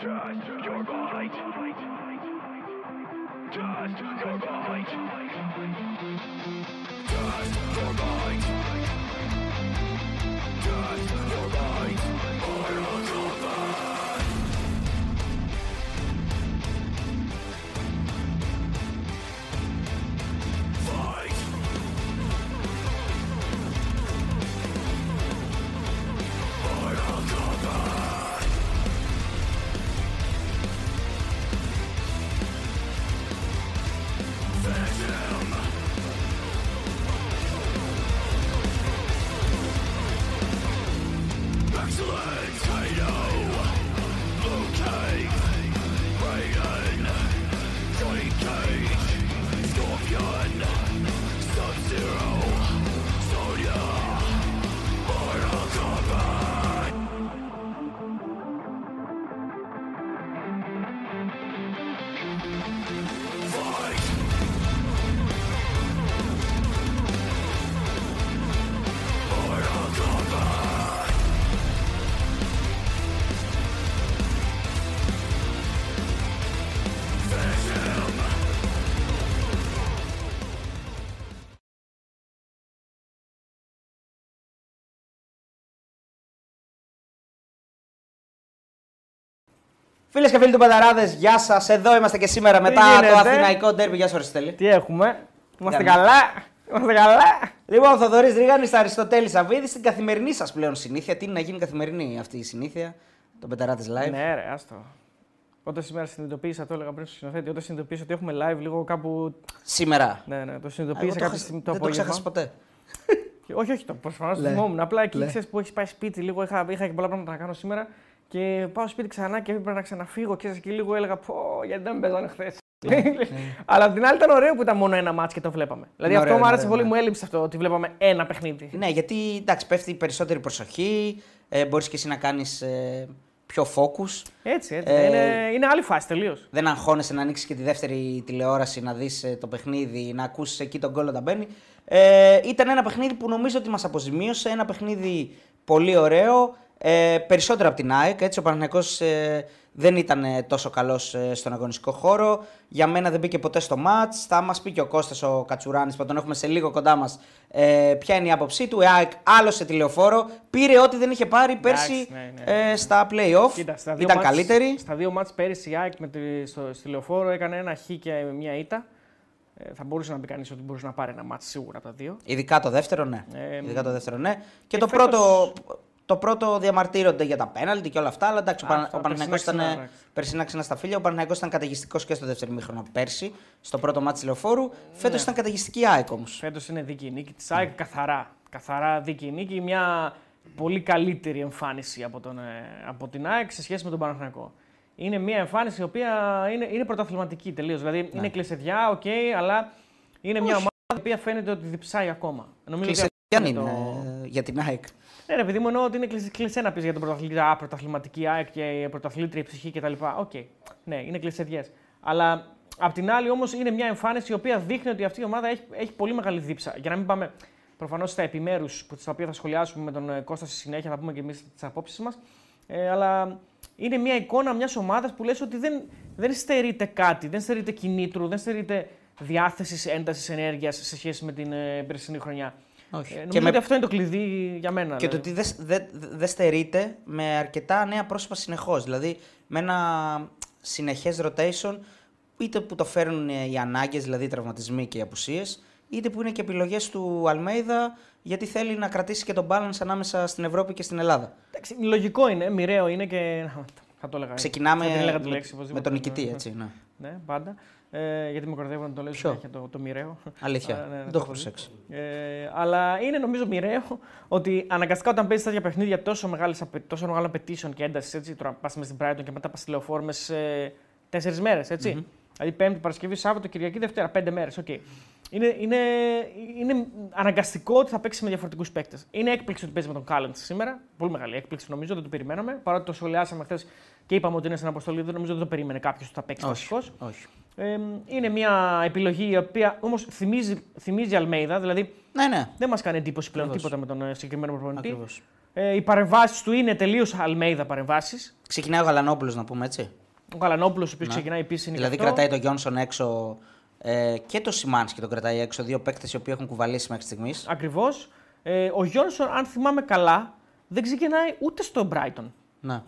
Just your mind. Just your mind. Just your mind. Just your mind. Morals of the Φίλες και φίλοι του Πανταράδες, γεια σας. Εδώ είμαστε και σήμερα μετά γίνεται; το Αθηναϊκό Ντέρμπι. Γεια σου, Αριστοτέλη. Τι έχουμε, είμαστε Για να- καλά; Είμαστε καλά; Λοιπόν, ο Θοδωρής Ρίγανης, Αριστοτέλης Αβίδης, στην καθημερινή σας πλέον συνήθεια. Τι είναι να γίνει καθημερινή αυτή η συνήθεια, το Πεταράδε Live; Ναι, ρε, άστο. Όταν σήμερα συνειδητοποίησα, το έλεγα πριν στο σκηνοθέτη, όταν συνειδητοποίησα ότι έχουμε live λίγο κάπου. Σήμερα. Ναι, ναι, το Εγώ συνειδητοποίησα το κάποια χασα- στιγμή το δεν το απόγευμα. ξέχασα ποτέ. Και όχι, όχι, το προφανώς το Λέ. θυμόμουν. Απλά εκεί Λέ. ξέρεις που έχει πάει σπίτι, λίγο είχα, είχα και πολλά πράγματα να κάνω σήμερα. Και πάω σπίτι ξανά και έπρεπε να ξαναφύγω. Ξέρεις, και λίγο έλεγα Πω, γιατί δεν με παίζανε χθες. Αλλά απ' την άλλη ήταν ωραίο που ήταν μόνο ένα μάτς και το βλέπαμε. Δηλαδή Είναι αυτό ωραίο, μου άρεσε είναι πολύ, ωραίο, μου έλειψε αυτό ότι βλέπαμε ένα παιχνίδι. Ναι, γιατί εντάξει, πέφτει περισσότερη προσοχή. Ε, Μπορείς και εσύ να κάνεις ε, πιο focus. Έτσι, έτσι. Ε, είναι, είναι άλλη φάση τελείως. Δεν αγχώνεσαι να ανοίξεις και τη δεύτερη τηλεόραση, να δεις το παιχνίδι, να ακούσεις εκεί τον γκολ όταν μπαίνει. Ε, ήταν ένα παιχνίδι που νομίζω ότι μας αποζημίωσε. Ένα παιχνίδι πολύ ωραίο. Ε, περισσότερο από την ΑΕΚ. Έτσι, ο Παναθηναϊκός ε, δεν ήταν ε, τόσο καλός στον αγωνιστικό χώρο. Για μένα δεν μπήκε ποτέ στο μάτς. Θα μας πει και ο Κώστας ο Κατσουράνης που τον έχουμε σε λίγο κοντά μας. Ε, ποια είναι η άποψή του. Η ΑΕΚ άλωσε τηλεοφόρο. Πήρε ό,τι δεν είχε πάρει πέρσι ναι, ναι. Ε, στα playoff. Κοίτα, στα δύο ήταν μάτς- καλύτερη. Στα δύο μάτς πέρυσι η ΑΕΚ με τη, στο, στη λεωφόρο έκανε ένα χ και μια ήττα. Ε, θα μπορούσε να πει κανείς ότι μπορούσε να πάρει ένα μάτς σίγουρα από τα δύο. Ειδικά το δεύτερο, ναι. Ε, Ειδικά το δεύτερο, ναι. Και, και το, φέτος- πρώτο, το πρώτο διαμαρτύρονται για τα πέναλτι και όλα αυτά. Αλλά εντάξει, Α, ο, Πανα... αυτά ο Παναθηναϊκός περσινά ήταν ξανά, εντάξει. περσινά ξανά στα φίλια. Ο Παναθηναϊκός ήταν καταιγιστικός και στο δεύτερο μήχρονο πέρσι, στο πρώτο μάτι λεωφόρου. Φέτος Ναι. ήταν καταιγιστική ΑΕΚ όμως. Φέτος είναι δίκαιη νίκη της ΑΕΚ καθαρά. Καθαρά δίκαιη νίκη. Μια πολύ καλύτερη εμφάνιση από, τον, ε, από την ΑΕΚ σε σχέση με τον Παναθηναϊκό. Είναι μια εμφάνιση η οποία είναι, είναι πρωταθληματική τελείως. Δηλαδή είναι κλεισεδιά, οκ, αλλά είναι μια ομάδα η οποία φαίνεται ότι διψάει ακόμα. Νομίζω ότι Κλισέ αυτό είναι το- ε, για την ΑΕΚ. Ναι, ρε παιδί μου, εννοώ ότι είναι κλισέ, κλισέ να πεις για τον πρωταθλητή. Α, πρωταθληματική ΑΕΚ και πρωταθλήτρια ψυχή κτλ. Οκ. Ναι, είναι κλισεδιά. Αλλά απ' την άλλη όμως είναι μια εμφάνιση η οποία δείχνει ότι αυτή η ομάδα έχει, έχει πολύ μεγάλη δίψα. Για να μην πάμε προφανώς στα επιμέρους στα οποία θα σχολιάσουμε με τον ε, Κώστα στη συνέχεια, θα πούμε και εμείς τις απόψεις μας. Ε, αλλά είναι μια εικόνα μιας ομάδας που λες ότι δεν, δεν στερείται κάτι, δεν στερείται κινήτρου, δεν στερείται διάθεσης, έντασης, ενέργειας σε σχέση με την ε, περσινή χρονιά. Όχι. Ε, Και νομίζω με- ότι αυτό είναι το κλειδί για μένα. Και το δηλαδή. ότι δεν δε, δε στερείται με αρκετά νέα πρόσωπα συνεχώς. Δηλαδή με ένα συνεχές rotation, είτε που το φέρνουν ε, οι ανάγκες, δηλαδή οι τραυματισμοί και οι απουσίες, είτε που είναι και επιλογές του Αλμέιδα, γιατί θέλει να κρατήσει και τον balance ανάμεσα στην Ευρώπη και στην Ελλάδα. Εντάξει, λογικό είναι, μοιραίο είναι και. Θα το έλεγα. Ξεκινάμε Θα την έλεγα τη με, λέξη, με οπωσδήποτε. τον νικητή, Ναι, έτσι. Ναι. Ναι, πάντα. Ε, γιατί με κορδεύω να το λέω Ποιο; συνέχεια το, το μοιραίο. Αλήθεια. Α, ναι, ναι, Δεν το το έχω έχω δει. προσέξει. Ε, αλλά είναι νομίζω μοιραίο ότι αναγκαστικά όταν παίζεις τέτοια παιχνίδια τόσο, μεγάλες, απαι- τόσο μεγάλων απαιτήσεων και έντασης, έτσι, τώρα πας μες στην Brighton και μετά πας στη λεωφόρο μες σε τέσσερις μέρες. Mm-hmm. Δηλαδή Πέμπτη, Παρασκευή, Σάββατο, Κυριακή, Δευτέρα, πέντε μέρες. Okay. Είναι, είναι, είναι αναγκαστικό ότι θα παίξει με διαφορετικούς παίκτες. Είναι έκπληξη ότι παίζει με τον Κάλεντς σήμερα. Πολύ μεγάλη έκπληξη νομίζω, δεν το περιμέναμε. Παρότι το σχολιάσαμε χθες και είπαμε ότι είναι στην αποστολή, δεν νομίζω ότι το περίμενε κάποιος ότι θα παίξει Όχι. βασικός. όχι. Ε, είναι μια επιλογή η οποία όμως θυμίζει, θυμίζει Αλμέιδα, δηλαδή Ναι, ναι. δεν μας κάνει εντύπωση πλέον Ακριβώς. τίποτα με τον ε, συγκεκριμένο προπονητή. Ακριβώς. Ε, οι παρεμβάσεις του είναι τελείως Αλμέιδα παρεμβάσεις. Ξεκινάει ο Γαλανόπουλος, να πούμε έτσι. Ο Γαλανόπουλο, ο οποίος ξεκινάει επίση. Δηλαδή κρατάει τον Γιόνσον έξω ε, και το Σιμάνσκι τον κρατάει έξω. Δύο παίκτες οι οποίοι έχουν κουβαλήσει μέχρι στιγμής. Ακριβώς. Ε, ο Γιόνσον, αν θυμάμαι καλά, δεν ξεκινάει ούτε στο Brighton. Ναι.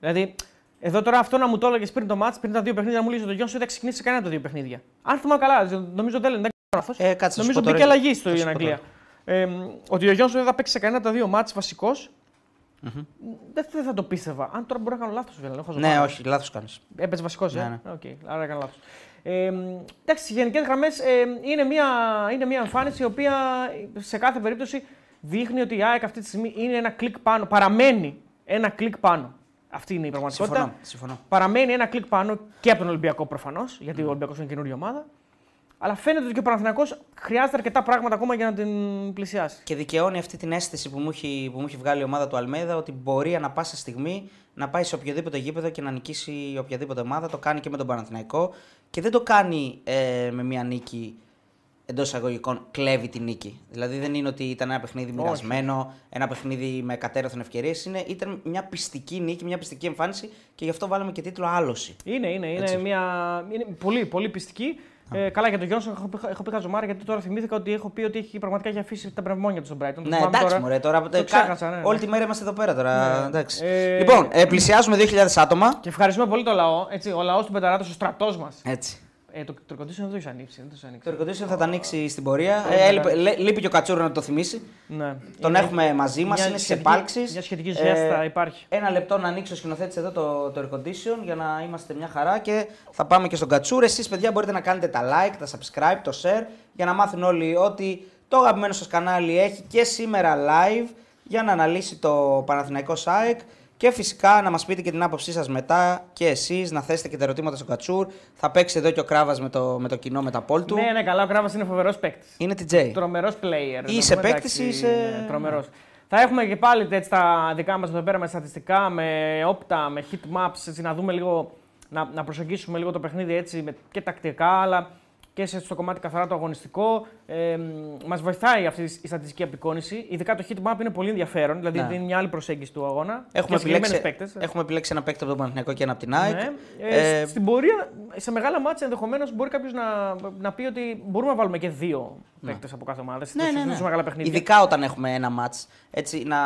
Δηλαδή, εδώ τώρα αυτό να μου το έλεγες πριν το μάτς, πριν τα δύο παιχνίδια, να μου λύσεις ο Γιόνσον δεν ξεκινήσει κανένα από τα δύο παιχνίδια. Αν θυμάμαι καλά, νομίζω δεν λένε. Ε, κάτσε, νομίζω μπήκε αλλαγή στο Αγγλία. Ε, ότι ο Γιόνσον δεν θα παίξει σε κανένα από τα δύο μάτς βασικός. Mm-hmm. Δεν, δεν θα το πίστευα. Αν τώρα μπορεί να κάνω λάθος, βέβαια. Ναι, όχι, λάθος κάνεις. Έπαιζε βασικός, ναι, ε; Ναι. Okay, άρα έκανα λάθος. Ε, εντάξει, στις γενικές γραμμές ε, είναι, μια, είναι μια εμφάνιση η οποία σε κάθε περίπτωση δείχνει ότι η ΑΕΚ αυτή τη στιγμή είναι ένα κλικ πάνω. Παραμένει ένα κλικ πάνω. Αυτή είναι η πραγματικότητα. Συμφωνώ, συμφωνώ. Παραμένει ένα κλικ πάνω και από τον Ολυμπιακό προφανώς, γιατί mm. ο Ολυμπιακός είναι καινούργια ομάδα. Αλλά φαίνεται ότι και ο Παναθηναϊκός χρειάζεται αρκετά πράγματα ακόμα για να την πλησιάσει. Και δικαιώνει αυτή την αίσθηση που μου έχει, που μου έχει βγάλει η ομάδα του Αλμέιδα ότι μπορεί ανα πάσα στιγμή να πάει σε οποιοδήποτε γήπεδο και να νικήσει οποιαδήποτε ομάδα. Το κάνει και με τον Παναθηναϊκό. Και δεν το κάνει ε, με μια νίκη εντός εισαγωγικών κλέβει τη νίκη. Δηλαδή δεν είναι ότι ήταν ένα παιχνίδι μοιρασμένο, ένα παιχνίδι με κατέρωθεν ευκαιρίες. Ήταν μια πιστική νίκη, μια πιστική εμφάνιση και γι' αυτό βάλαμε και τίτλο Άλωση. Είναι, είναι, είναι, μια, είναι πολύ, πολύ πιστική. Ε, καλά για τον Γιόνσον έχω, πει, έχω πει χαζομάρα γιατί τώρα θυμήθηκα ότι έχω πει ότι έχει, πραγματικά έχει αφήσει τα πνευμόνια του στον Brighton. Ναι, εντάξει, τώρα, μωρέ, τώρα το ξέχασα, ναι, Όλη τη μέρα είμαστε εδώ πέρα τώρα. Ναι. Ε, λοιπόν, ε, πλησιάζουμε 2.000 άτομα. Και ευχαριστούμε πολύ το λαό. Έτσι, ο λαός του Πεταράτος, ο στρατός μας. Έτσι. Ε, το, το δεν το έχεις ανοίξει. Δεν το, ανοίξει. το air θα τα ανοίξει στην πορεία. Ε, ε, λείπει, λείπει και ο Κατσούρο να το θυμίσει. Ναι. Τον είναι, έχουμε μαζί μας, είναι σε επάλξει. Μια σχετική ζέστα ε, υπάρχει. Ένα λεπτό να ανοίξει ο σκηνοθέτης εδώ το, το air condition για να είμαστε μια χαρά και θα πάμε και στον Κατσούρο. Εσείς, παιδιά, μπορείτε να κάνετε τα like, τα subscribe, το share για να μάθουν όλοι ότι το αγαπημένο σας κανάλι έχει και σήμερα live για να αναλύσει το Παναθηναϊκό ΣΑΕΚ. Και φυσικά να μας πείτε και την άποψή σας μετά και εσείς, να θέσετε και τα ερωτήματα στο Κατσούρ. Θα παίξει εδώ και ο Κράβας με το, με το κοινό, με τα πόλ του. Ναι, ναι, καλά, ο Κράβας είναι φοβερός παίκτης. Είναι TJ. Τρομερός player. Είσαι παίκτης ή είσαι. Ναι, Τρομερός. Θα έχουμε και πάλι έτσι, τα δικά μας εδώ πέρα με στατιστικά, με όπτα, με heat maps, έτσι, να δούμε λίγο, να, να προσεγγίσουμε λίγο το παιχνίδι έτσι με, και τακτικά, αλλά και στο κομμάτι καθαρά το αγωνιστικό. Ε, Μας βοηθάει αυτή η στατιστική απεικόνηση. Ειδικά το heat map είναι πολύ ενδιαφέρον, δηλαδή ναι. δίνει μια άλλη προσέγγιση του αγώνα. Έχουμε, επιλέξει, παίκτες. έχουμε επιλέξει ένα παίκτη από τον Παναθηναϊκό και ένα από την ΑΕΚ. Ναι. Ε, ε, στην πορεία, σε μεγάλα μάτια ενδεχομένως μπορεί κάποιος να, να πει ότι μπορούμε να βάλουμε και δύο ναι. παίκτες από κάθε ομάδα. Ναι, ναι, ναι. Μεγάλα παιχνίδια. Ειδικά όταν έχουμε ένα μάτς. Έτσι, να,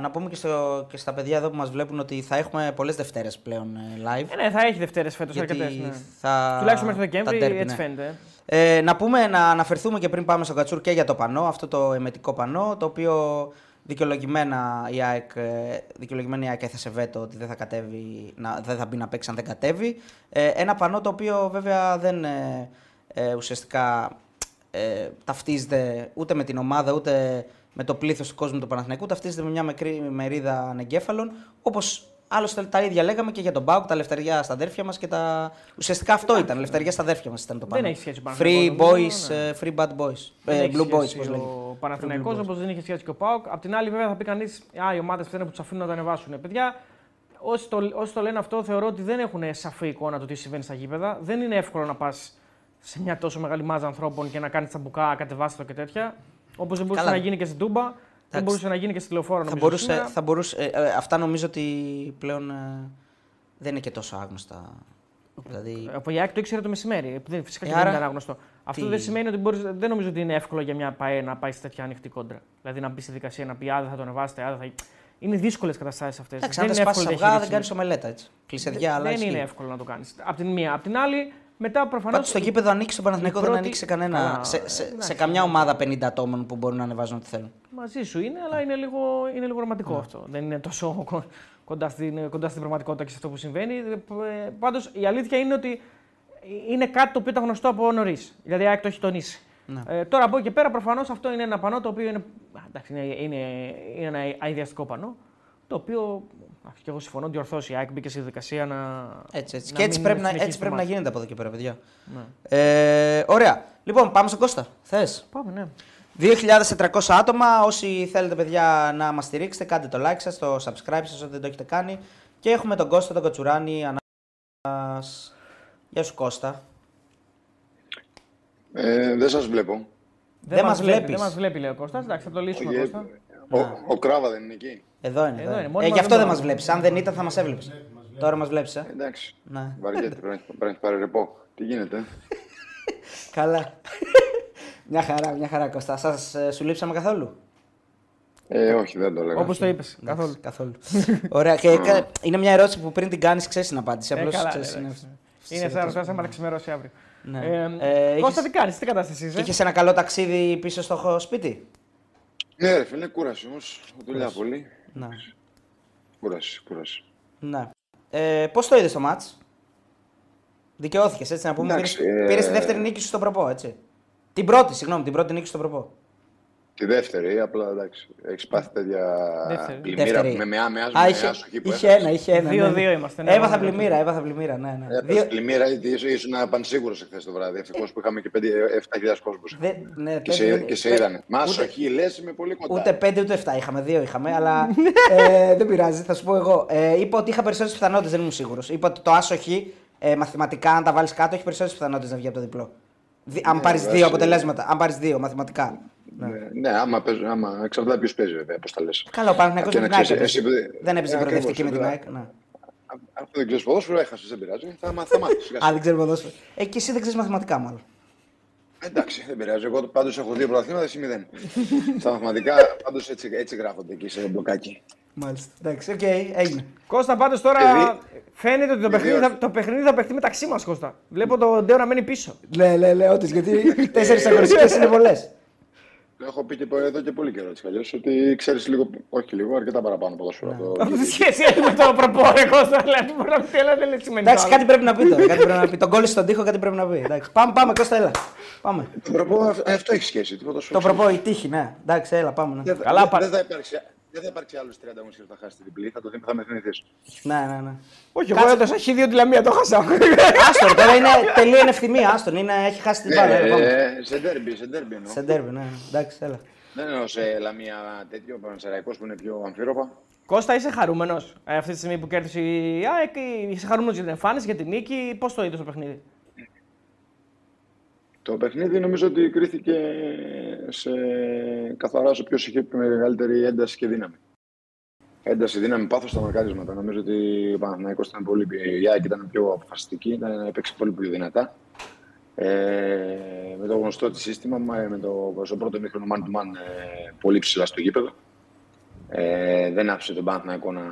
να πούμε και, στο, και στα παιδιά εδώ που μας βλέπουν ότι θα έχουμε πολλές Δευτέρες πλέον ε, live. Ε, ναι, θα έχει Δευτέρες φέτος αρκετές. Ναι. Θα... Τουλάχιστον μέχρι Δεκέμβρη έτσι ναι. φαίνεται. Ε, να πούμε, να αναφερθούμε και πριν πάμε στο Κατσούρ και για το πανό, αυτό το εμετικό πανό, το οποίο δικαιολογημένα η ΑΕΚ, ε, δικαιολογημένα η ΑΕΚ έθεσε βέτο ότι δεν θα, κατέβει, να, δεν θα μπει να παίξει αν δεν κατέβει. Ε, ένα πανό το οποίο βέβαια δεν ε, ε ουσιαστικά ε, ταυτίζεται ούτε με την ομάδα ούτε με το πλήθος του κόσμου του Παναθηναϊκού, ταυτίζεται με μια μικρή μερίδα ανεγκέφαλων, όπως Άλλωστε τα ίδια λέγαμε και για τον Μπάουκ, τα λευτεριά στα αδέρφια μας και τα. Ουσιαστικά αυτό ήταν. Λευτεριά στα αδέρφια μας ήταν το πάνω. Δεν έχει σχέση με Free boys, ναι. ε, free bad boys. Ε, blue boys, πώς λέγεται. Ο Παναθηναϊκός όπως δεν είχε σχέση και ο Πάουκ. Απ' την άλλη, βέβαια, θα πει κανείς, Α, οι ομάδες φταίνουν που τους αφήνουν να τα ανεβάσουν. Παιδιά, όσοι το, όσοι το λένε αυτό, θεωρώ ότι δεν έχουν σαφή εικόνα του τι συμβαίνει στα γήπεδα. Δεν είναι εύκολο να πας σε μια τόσο μεγάλη μάζα ανθρώπων και να κάνεις τα μπουκά, κατεβάστο και τέτοια. Όπως δεν μπορούσε να γίνει και στην Τούμπα. Δεν μπορούσε να γίνει και στη λεωφόρο, θα μπορούσε, θα μπορούσε, ε, ε, αυτά νομίζω ότι πλέον ε, δεν είναι και τόσο άγνωστα. Δηλαδή... Από Ιάκ το ήξερε το μεσημέρι. Φυσικά και δεν ήταν άγνωστο. Αυτό δεν σημαίνει ότι μπορείς, δεν νομίζω ότι είναι εύκολο για μια ΠαΕ να πάει σε τέτοια ανοιχτή κόντρα. Δηλαδή να μπει στη δικασία να πει Α, θα τον ανεβάσετε, Α, θα. Είναι δύσκολες καταστάσεις αυτές. Δεν είναι εύκολο αυγά, δεν κάνεις ομελέτα έτσι. Κλεισεδιά, αλλά. Δεν είναι εύκολο να το κάνεις. Από την μία. Από την άλλη, μετά προφανώς. Πάντως στο γήπεδο ανοίξει το Παναθηναϊκό πρώτη... δεν ανοίξει κανένα. Α, σε, σε, σε, καμιά ομάδα 50 ατόμων που μπορούν να ανεβάζουν ό,τι θέλουν. Μαζί σου είναι, αλλά είναι λίγο, είναι λίγο ρομαντικό αυτό. Δεν είναι τόσο κοντά στην, κοντά στην πραγματικότητα και σε αυτό που συμβαίνει. Ε, Πάντως η αλήθεια είναι ότι είναι κάτι το οποίο ήταν γνωστό από νωρίς. Δηλαδή, η το έχει τονίσει. Ναι. Ε, τώρα από εκεί και πέρα, προφανώς αυτό είναι ένα πανό το οποίο είναι, εντάξει, είναι, είναι, είναι ένα αειδιαστικό πανό. Το οποίο και εγώ συμφωνώ ότι ορθώσει η ΑΕΚ μπήκε στη διαδικασία να. Έτσι, έτσι. Να και έτσι πρέπει, να, έτσι πρέπει να γίνεται από εδώ και πέρα, παιδιά. Ναι. Ε, ωραία. Λοιπόν, πάμε στον Κώστα. Θες; Πάμε, ναι. 2.400 άτομα. Όσοι θέλετε, παιδιά, να μας στηρίξετε, κάντε το like σας, το subscribe σας, ό,τι δεν το έχετε κάνει. Και έχουμε τον Κώστα, τον Κοτσουράνη. Ανά... Γεια σου, Κώστα. Ε, δεν σας βλέπω. Δεν, δεν μας βλέπει. Δεν μας βλέπει, λέει ο Κώστας. Εντάξει, θα το λύσουμε. Ο, ο, ο, Κράβα δεν είναι εκεί. Εδώ είναι. Εδώ Εδώ είναι. είναι. Μόνοι Ε, μας γι' αυτό δεν δεν μας μπορούμε. βλέπεις. Αν δεν ήταν, θα μας έβλεπες. Τώρα μας βλέπεις. Ε; Εντάξει. Ναι. Βαριέται, πρέπει να- πρέπει να πάρει ρεπό. Τι γίνεται. Καλά. Μια χαρά, μια χαρά Κώστα. Σας, ε, σου λείψαμε καθόλου; Ε, όχι, δεν το λέγα. Όπως το είπες. Καθόλου. Εντάξει, καθόλου. Ωραία. Και κα- είναι μια ερώτηση που πριν την κάνεις, ξέρεις την απάντηση. Ε, Απλώς καλά, ξέρεις. ναι, είναι- εντάξει. Είναι σαν να ρωτάς άμα θα ξημερώσει αύριο. Ναι. Ε, Ε, Κώστα, είχες- τι κάνεις, τι κατάσταση είσαι; Είχες ένα καλό ταξίδι πίσω στο χω- σπίτι; Ναι, ρε φίλε, κούραση όμως. Δουλειά πολύ. Ναι. Κούραση, κούραση. ναι. Ε, Πώς το είδες το match, Δικαιώθηκες έτσι να πούμε. Εντάξει, Πήρες, ε, πήρες τη δεύτερη νίκη σου στον προπό, έτσι. Την πρώτη, συγγνώμη, την πρώτη νίκη στον προπό. Τη δεύτερη, απλά εντάξει. Έχεις πάθει τέτοια Δεύτερη. πλημμύρα Δεύτερη. με μεά, με Α, με είχε, άσοχη που είχε έχασες. ένα, είχε ένα. Δύο- ναι. δύο είμαστε, ναι, Έβαθα ναι, ναι. πλημμύρα, έβαθα πλημμύρα. Ναι, ναι. Έπαθες Δύο- πλημμύρα, γιατί ήσουν- ήσουν πανσίγουρος εχθές το βράδυ. Ευτυχώς που είχαμε και 7.000 κόσμο. Δε, ναι, Και πέντε σε, δεν- και σε πέ- είδανε. Μα ούτε- άσοχη, λες, είμαι πολύ κοντά. Ούτε 5 ούτε 7 είχαμε, δύο είχαμε, αλλά ε, δεν πειράζει, θα σου πω εγώ. Ε, είπα ότι είχα περισσότερες πιθανότητες, δεν ήμουν σίγουρος. Είπα ότι το άσοχη ε, μαθηματικά, αν τα βάλεις κάτω, έχει περισσότερες πιθανότητες να βγει από το διπλό. Δι- αν Ναι, πάρεις βέβαια, δύο σε- αποτελέσματα, αν πάρεις δύο μαθηματικά. Ναι, ναι άμα, παίζουν, άμα εξαρτάται ποιος παίζει, βέβαια, πώς τα λες. Καλό, ο Παναθηναϊκός Και με να την ΑΕΚ ξέρεις, έπαιζε. εσύ- Δεν έπαιζε ε, την προοδευτική με ακριβώς, την βέβαια. ΑΕΚ. Ναι. Αυτό δεν ξέρεις ποδόσφαιρο, έχασες, δεν πειράζει. Θα, μα- θα μάθεις. Α, δεν ξέρω ποδόσφαιρο. Ε, και εσύ δεν ξέρεις μαθηματικά, μάλλον. Εντάξει, δεν πειράζει. Εγώ πάντως έχω δύο πρωταθλήματα, εσύ μηδέν. Στα μαθηματικά πάντως έτσι, έτσι γράφονται εκεί σε μπλοκάκι. Μάλιστα. Εντάξει, οκ, έγινε. Κώστα, πάντως τώρα Παιδί- φαίνεται ότι το παιδί παιχνίδι, θα, όρθιο. το παιχνίδι θα παιχτεί μεταξύ μας, Κώστα. Βλέπω τον Ντέο να μένει πίσω. Ναι, ναι, ναι, όντω, γιατί τέσσερις αγωνιστικές είναι πολλές. Το έχω πει και πο- εδώ και πολύ καιρό έτσι κι αλλιώς, ότι ξέρεις λίγο, όχι λίγο, αρκετά παραπάνω ποδόσφαιρο. από το- Αυτό τι σχέση έχει με το προπό, ρε Κώστα. Δηλαδή, μπορεί να πει, αλλά δεν λέει σημαίνει. Εντάξει, το κάτι άλλο. πρέπει να πει τώρα. Κάτι πρέπει να πει. Τον κόλλη στον τοίχο, κάτι πρέπει να πει. Εντάξει. Πάμε, πάμε, Κώστα, έλα. Πάμε. Το προπό, αυ- αυτό έχει σχέση. Τι ποδόσφαιρο Το ξέρεις. προπό, η τύχη, ναι. Εντάξει, έλα, πάμε. Ναι, Δεν θα- Καλά, δεν- πα- δεν θα υπάρξει. Δεν θα υπάρξει άλλος 30 αγωνιστέ που θα χάσει την διπλή. Θα, το, θυμ- θα με θυμηθείς. ναι, ναι. ναι. Όχι, εγώ έδωσα χ2 τη Λαμία, το χάσα. Άστον, τώρα είναι τελείω είναι ευθυμία. Άστον, είναι, έχει χάσει την μπάλα. έλα, πάμε. Ε, σε ντέρμπι, σε ντέρμπι εννοώ. Σε ντέρμπι, ναι. ναι. Εντάξει, έλα. Δεν εννοώ σε λαμία τέτοιο πανσεραϊκός που είναι πιο αμφίροπα. Κώστα, είσαι χαρούμενος αυτή τη στιγμή που κέρδισε η ΑΕΚ, ή είσαι χαρούμενος για την εμφάνιση, για την νίκη, πώς το είδες το παιχνίδι; Το παιχνίδι νομίζω ότι κρίθηκε σε καθαρά σε ποιος είχε μεγαλύτερη ένταση και δύναμη. Ένταση, δύναμη, πάθος στα μαρκάρισματα. Νομίζω ότι ο Παναθηναϊκός ήταν πολύ. Η ΑΕΚ ήταν πιο αποφασιστική, ήταν, έπαιξε πολύ πιο δυνατά. Ε, με το γνωστό της σύστημα, με με το, στο πρώτο μήχρονο man to man ε, πολύ ψηλά στο γήπεδο. Ε, δεν άφησε τον Παναθηναϊκό να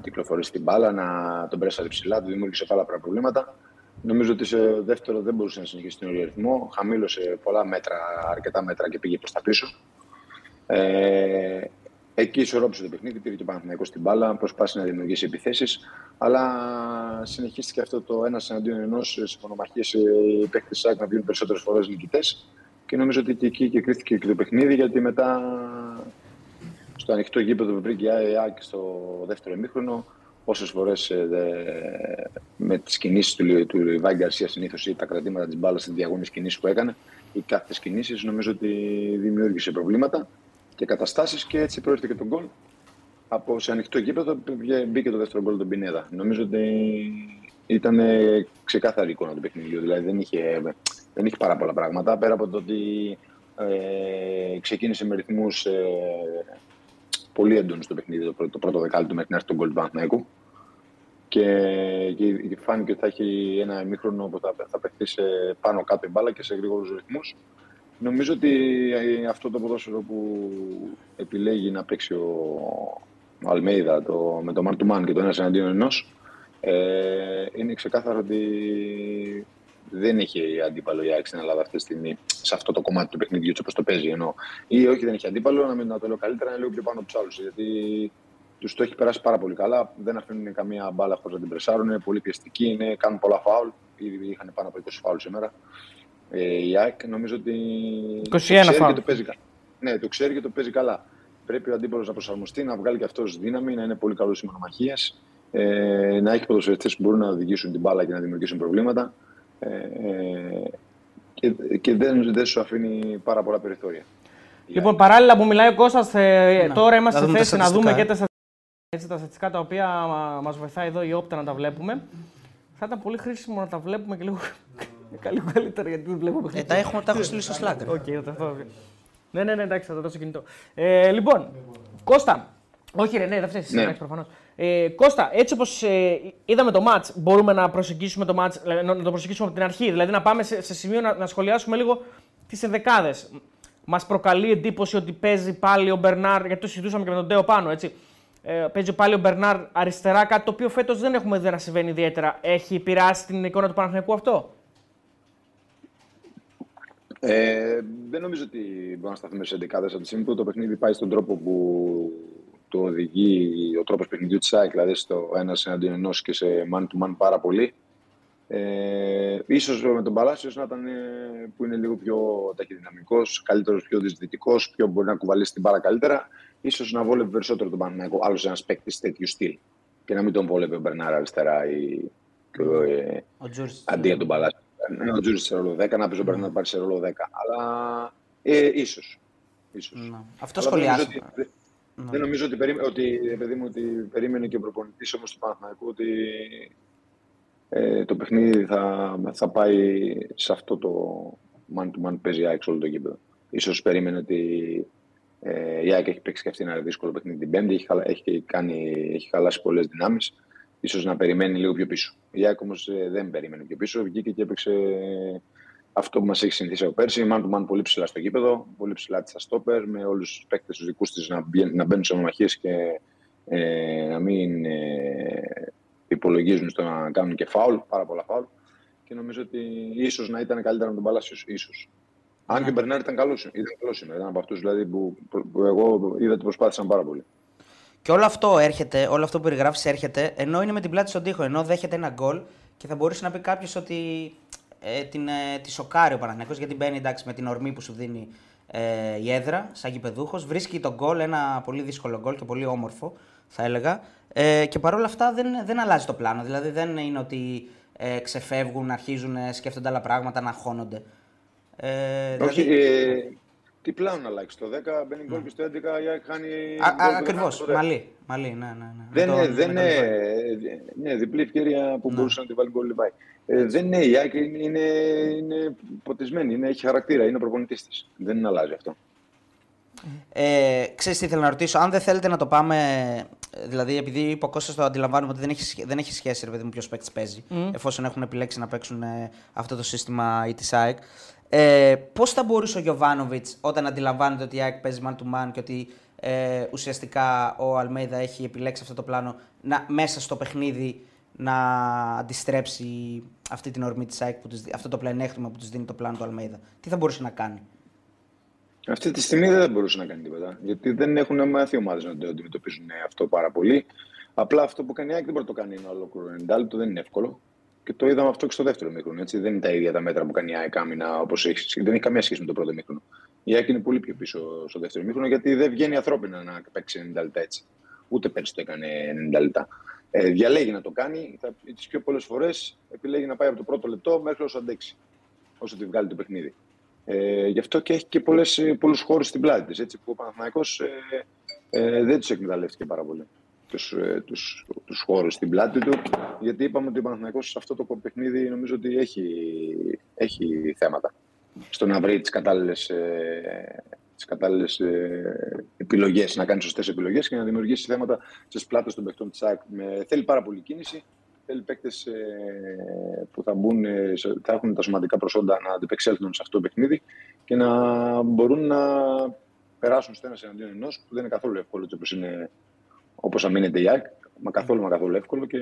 κυκλοφορήσει την μπάλα, να τον πρέσαρε ψηλά, του δημιούργησε πάρα πολλά προβλήματα. Νομίζω ότι σε δεύτερο δεν μπορούσε να συνεχίσει τον ίδιο ρυθμό. Χαμήλωσε πολλά μέτρα, αρκετά μέτρα και πήγε προς τα πίσω. Ε, εκεί ισορρόπησε το παιχνίδι, πήρε και ο Παναθηναϊκός στην μπάλα, προσπάθησε να δημιουργήσει επιθέσεις. Αλλά συνεχίστηκε αυτό το ένας εναντίον ενός σε μονομαχίες οι παίκτες της ΑΕΚ να βγουν περισσότερες φορές νικητές. Και νομίζω ότι και εκεί και κρίθηκε και το παιχνίδι, γιατί μετά στο ανοιχτό γήπεδο που βρήκε η ΑΕΚ στο δεύτερο ημίχρονο, όσε φορές με τις κινήσεις του, του Ιβάη Γκαρσία συνήθως ή τα κρατήματα της μπάλας στι διαγώνε κινήσει που έκανε, οι κάθε κινήσεις, νομίζω ότι δημιούργησε προβλήματα και καταστάσεις και έτσι προέρχεται και τον γκολ. Από σε ανοιχτό γήπεδο μπήκε- μπήκε το δεύτερο γκολ τον Πινέδα. Νομίζω ότι ήταν ξεκάθαρη εικόνα του παιχνιδιού. Δηλαδή δεν είχε, δεν είχε πάρα πολλά πράγματα. Πέρα από το ότι ε, ξεκίνησε με ρυθμούς ε, πολύ έντονου στο παιχνίδι το πρώτο, το πρώτο δεκάλεπτο μέχρι να έρθει τον γκολ του Παναθηναϊκού. Και, και φάνηκε ότι θα έχει ένα ημίχρονο που θα, θα παιχτεί σε πάνω κάτω η μπάλα και σε γρήγορους ρυθμούς. Νομίζω ότι ε, αυτό το ποδόσφαιρο που επιλέγει να παίξει ο, ο Αλμέιδα το, με το Μαρτουμάν και το ένας εναντίον ενός, ε, είναι ξεκάθαρο ότι δεν είχε αντίπαλο η ΑΕΚ στην Ελλάδα αυτή τη στιγμή σε αυτό το κομμάτι του παιχνιδιού, έτσι όπως το παίζει. Ενώ, ή όχι, δεν έχει αντίπαλο, να μην να το λέω καλύτερα, να είναι λίγο πιο πάνω από τους άλλους. Γιατί τους το έχει περάσει πάρα πολύ καλά. Δεν αφήνουν καμία μπάλα χωρίς να την πρεσάρουν. Είναι πολύ πιεστικοί, είναι, κάνουν πολλά φάουλ. Ήδη είχαν πάνω από 20 φάουλ σήμερα. Ε, η ΑΕΚ νομίζω ότι. 21 το ξέρει φάουλ. και το παίζει καλά. Ναι, το ξέρει και το παίζει καλά. Πρέπει ο αντίπαλος να προσαρμοστεί, να βγάλει και αυτός δύναμη, να είναι πολύ καλός στι μονομαχίε. Ε, να έχει ποδοσφαιριστές που μπορούν να οδηγήσουν την μπάλα και να δημιουργήσουν προβλήματα. Ε, ε, και, και δεν, δεν σου αφήνει πάρα πολλά περιθώρια. Η Λοιπόν, ΑΕΚ. παράλληλα που μιλάει ο Κώστας, ε, Να, τώρα να είμαστε σε δούμε τα θέση να δούμε στατιστικά, και ε. τα στατιστικά, έτσι, τα στατιστικά τα οποία μας βοηθάει εδώ η Opta να τα βλέπουμε. Θα ήταν πολύ χρήσιμο να τα βλέπουμε και λίγο, και λίγο καλύτερα γιατί δεν βλέπουμε. Ε, τα, έχω, τα έχω στείλει στο Slack. ρε. Οκ, θα το αυτό. Ναι, ναι, ναι, εντάξει, θα το δώσω κινητό. Ε, λοιπόν, Κώστα, Όχι, ρε, ναι, δεν φταίεις. Ναι. Ναι. προφανώς. Ε, Κώστα, έτσι όπως ε, είδαμε το match, μπορούμε να προσεγγίσουμε το match, δηλαδή, να, να το προσεγγίσουμε από την αρχή. Δηλαδή να πάμε σε, σε σημείο να, να σχολιάσουμε λίγο τις ενδεκάδες. Μας προκαλεί εντύπωση ότι παίζει πάλι ο Μπερνάρ, γιατί το συζητούσαμε και με τον Τέο πάνω, έτσι. Ε, παίζει πάλι ο Μπερνάρ αριστερά, κάτι το οποίο φέτος δεν έχουμε δει να συμβαίνει ιδιαίτερα. Έχει επηρεάσει την εικόνα του Παναθηναϊκού αυτό; Ε, δεν νομίζω ότι μπορούμε να σταθούμε σε δεκάδε από τη στιγμή που το παιχνίδι πάει στον τρόπο που το οδηγεί ο τρόπος παιχνιδιού της ΑΕΚ, δηλαδή στο ένας εναντίον ενός και σε man to man πάρα πολύ. Ε, ίσως με τον Παλάσιος να ήταν ε, που είναι λίγο πιο ταχυδυναμικός, καλύτερος, πιο δυσδυτικός, πιο μπορεί να κουβαλήσει την πάρα καλύτερα. Ίσως να βόλευε περισσότερο τον Παναγιακό, άλλος ένας παίκτης τέτοιου στυλ. Και να μην τον βόλευε ο Μπερνάρα αριστερά ή και, ε, Ο Τζούρις. αντί για τον Παλάσιο. Ναι, ο Τζούρι σε ρόλο 10, να πει ο Μπερνάρ να πάρει σε ρόλο 10. Αλλά ε, ίσως. ίσως. Ναι. Αυτό Αλλά δεν νομίζω σχολιάσαμε. ότι- Δεν νομίζω ότι, περίμενε, ότι, ε, παιδί μου, ότι περίμενε και ο προπονητής όμως του Παναθηναϊκού ότι ε, το παιχνίδι θα, θα πάει σε αυτό το man to man παίζει η ΑΕΚ σε όλο το γήπεδο. Ίσως περίμενε ότι ε, η ΑΕΚ έχει παίξει και αυτή ένα δύσκολο παιχνίδι την Πέμπτη, έχει, χαλα- έχει, κάνει, έχει χαλάσει πολλές δυνάμεις. Ίσως να περιμένει λίγο πιο πίσω. Η ΑΕΚ όμως ε, δεν περίμενε πιο πίσω, βγήκε και έπαιξε αυτό που μας έχει συνηθίσει από πέρσι. Man to man πολύ ψηλά στο γήπεδο, πολύ ψηλά τη στα στόπερ, με όλους τους παίκτες τους δικούς της να, μπαι- να μπαίνουν σε ομαχίε και ε, να μην ε, υπολογίζουν στο να κάνουν και φάουλ, πάρα πολλά φάουλ. Και νομίζω ότι ίσως να ήταν καλύτερα με τον Παλάσιο. ίσως. Αν και ο Μπερνάρ ήταν καλός ήταν καλός σήμερα. Ήταν από αυτούς δηλαδή, που, που εγώ είδα ότι προσπάθησαν πάρα πολύ. Και όλο αυτό έρχεται, όλο αυτό που περιγράφεις έρχεται ενώ είναι με την πλάτη στον τοίχο. Ενώ δέχεται ένα γκολ και θα μπορούσε να πει κάποιος ότι ε, την, ε, τη σοκάρει ο Παναγενικό γιατί μπαίνει εντάξει, με την ορμή που σου δίνει ε, η έδρα, σαν γηπεδούχος. Βρίσκει τον γκολ, ένα πολύ δύσκολο γκολ και πολύ όμορφο, θα έλεγα. Ε, και παρόλα αυτά δεν, δεν αλλάζει το πλάνο. Δηλαδή δεν είναι ότι ε, ξεφεύγουν, αρχίζουν, ε, σκέφτονται άλλα πράγματα, να χώνονται. Ε, Όχι, δηλαδή, ε, τι πλάνο να αλλάξει. Το 10 μπαίνει γκολ και στο 11 η ΑΕΚ χάνει. γκολ που δεν Ακριβώς. χάνει ποτέ. Μαλή. Μαλή, ναι, ναι. ναι. Δεν Με είναι, τον- δεν με τον είναι, Λιβάη. ναι, διπλή ευκαιρία που μπορούσε να τη βάλει γκολ Λιβάη. Ε, δεν είναι η ΑΕΚ, είναι, είναι, είναι ποτισμένη, είναι, έχει χαρακτήρα, είναι ο προπονητής της. Δεν αλλάζει αυτό. Ε, ξέρεις τι ήθελα να ρωτήσω, αν δεν θέλετε να το πάμε, ε, δηλαδή επειδή είπε ο Κώστας το αντιλαμβάνουμε ότι δεν έχει, σχέ- δεν έχει σχέση ρε παιδί μου ποιος παίκτης παίζει, εφόσον έχουν επιλέξει να παίξουν ε, αυτό το σύστημα ή της ΑΕΚ. Ε, πώς θα μπορούσε ο Γιωβάνοβιτς όταν αντιλαμβάνεται ότι η ΑΕΚ παίζει man to man και ότι ε, ουσιαστικά ο Αλμέιδα έχει επιλέξει αυτό το πλάνο να, μέσα στο παιχνίδι να αντιστρέψει αυτή την ορμή της ΑΕΚ, που της, δι- αυτό το πλεονέκτημα που της δίνει το πλάνο του Αλμέιδα; Τι θα μπορούσε να κάνει; Αυτή τη στιγμή δεν θα μπορούσε να κάνει τίποτα. Γιατί δεν έχουν μάθει ομάδες να το αντιμετωπίζουν αυτό πάρα πολύ. Απλά αυτό που κάνει η ΑΕΚ δεν μπορεί να το κάνει ένα ολόκληρο 90 λεπτό, δεν είναι εύκολο. Και το είδαμε αυτό και στο δεύτερο μήχρονο. Έτσι. Δεν είναι τα ίδια τα μέτρα που κάνει η ΑΕΚ άμυνα όπως έχεις. Δεν έχει καμία σχέση με το πρώτο μήχρονο. Η ΑΕΚ είναι πολύ πιο πίσω στο δεύτερο μήχρονο γιατί δεν βγαίνει ανθρώπινα να παίξει 90 λεπτά έτσι. Ούτε πέρσι το έκανε 90 λεπτά. Ε, διαλέγει να το κάνει. Τις πιο πολλές φορές επιλέγει να πάει από το πρώτο λεπτό μέχρι όσο αντέξει. Όσο τη βγάλει το παιχνίδι. Ε, γι' αυτό και έχει και πολλές, ε, πολλούς χώρους στην πλάτη της, έτσι, που ο Παναθηναϊκός ε, ε, δεν τους εκμεταλλεύτηκε πάρα πολύ τους, ε, τους, τους χώρους στην πλάτη του, γιατί είπαμε ότι ο Παναθηναϊκός σε αυτό το παιχνίδι νομίζω ότι έχει, έχει θέματα στο να βρει τις κατάλληλες, ε, τις κατάλληλες ε, επιλογές, να κάνει σωστές επιλογές και να δημιουργήσει θέματα στις πλάτες των παιχτών της ΑΕΚ. Με, θέλει πάρα πολύ κίνηση, θέλει παίκτες που θα, μπουν, ε, σε- θα έχουν τα σωματικά προσόντα να αντιπεξέλθουν σε αυτό το παιχνίδι και να μπορούν να περάσουν στο ένα εναντίον ενός που δεν είναι καθόλου εύκολο έτσι όπως είναι όπως αμήνεται η ΑΕΚ. Μα καθόλου, μα καθόλου εύκολο. Και,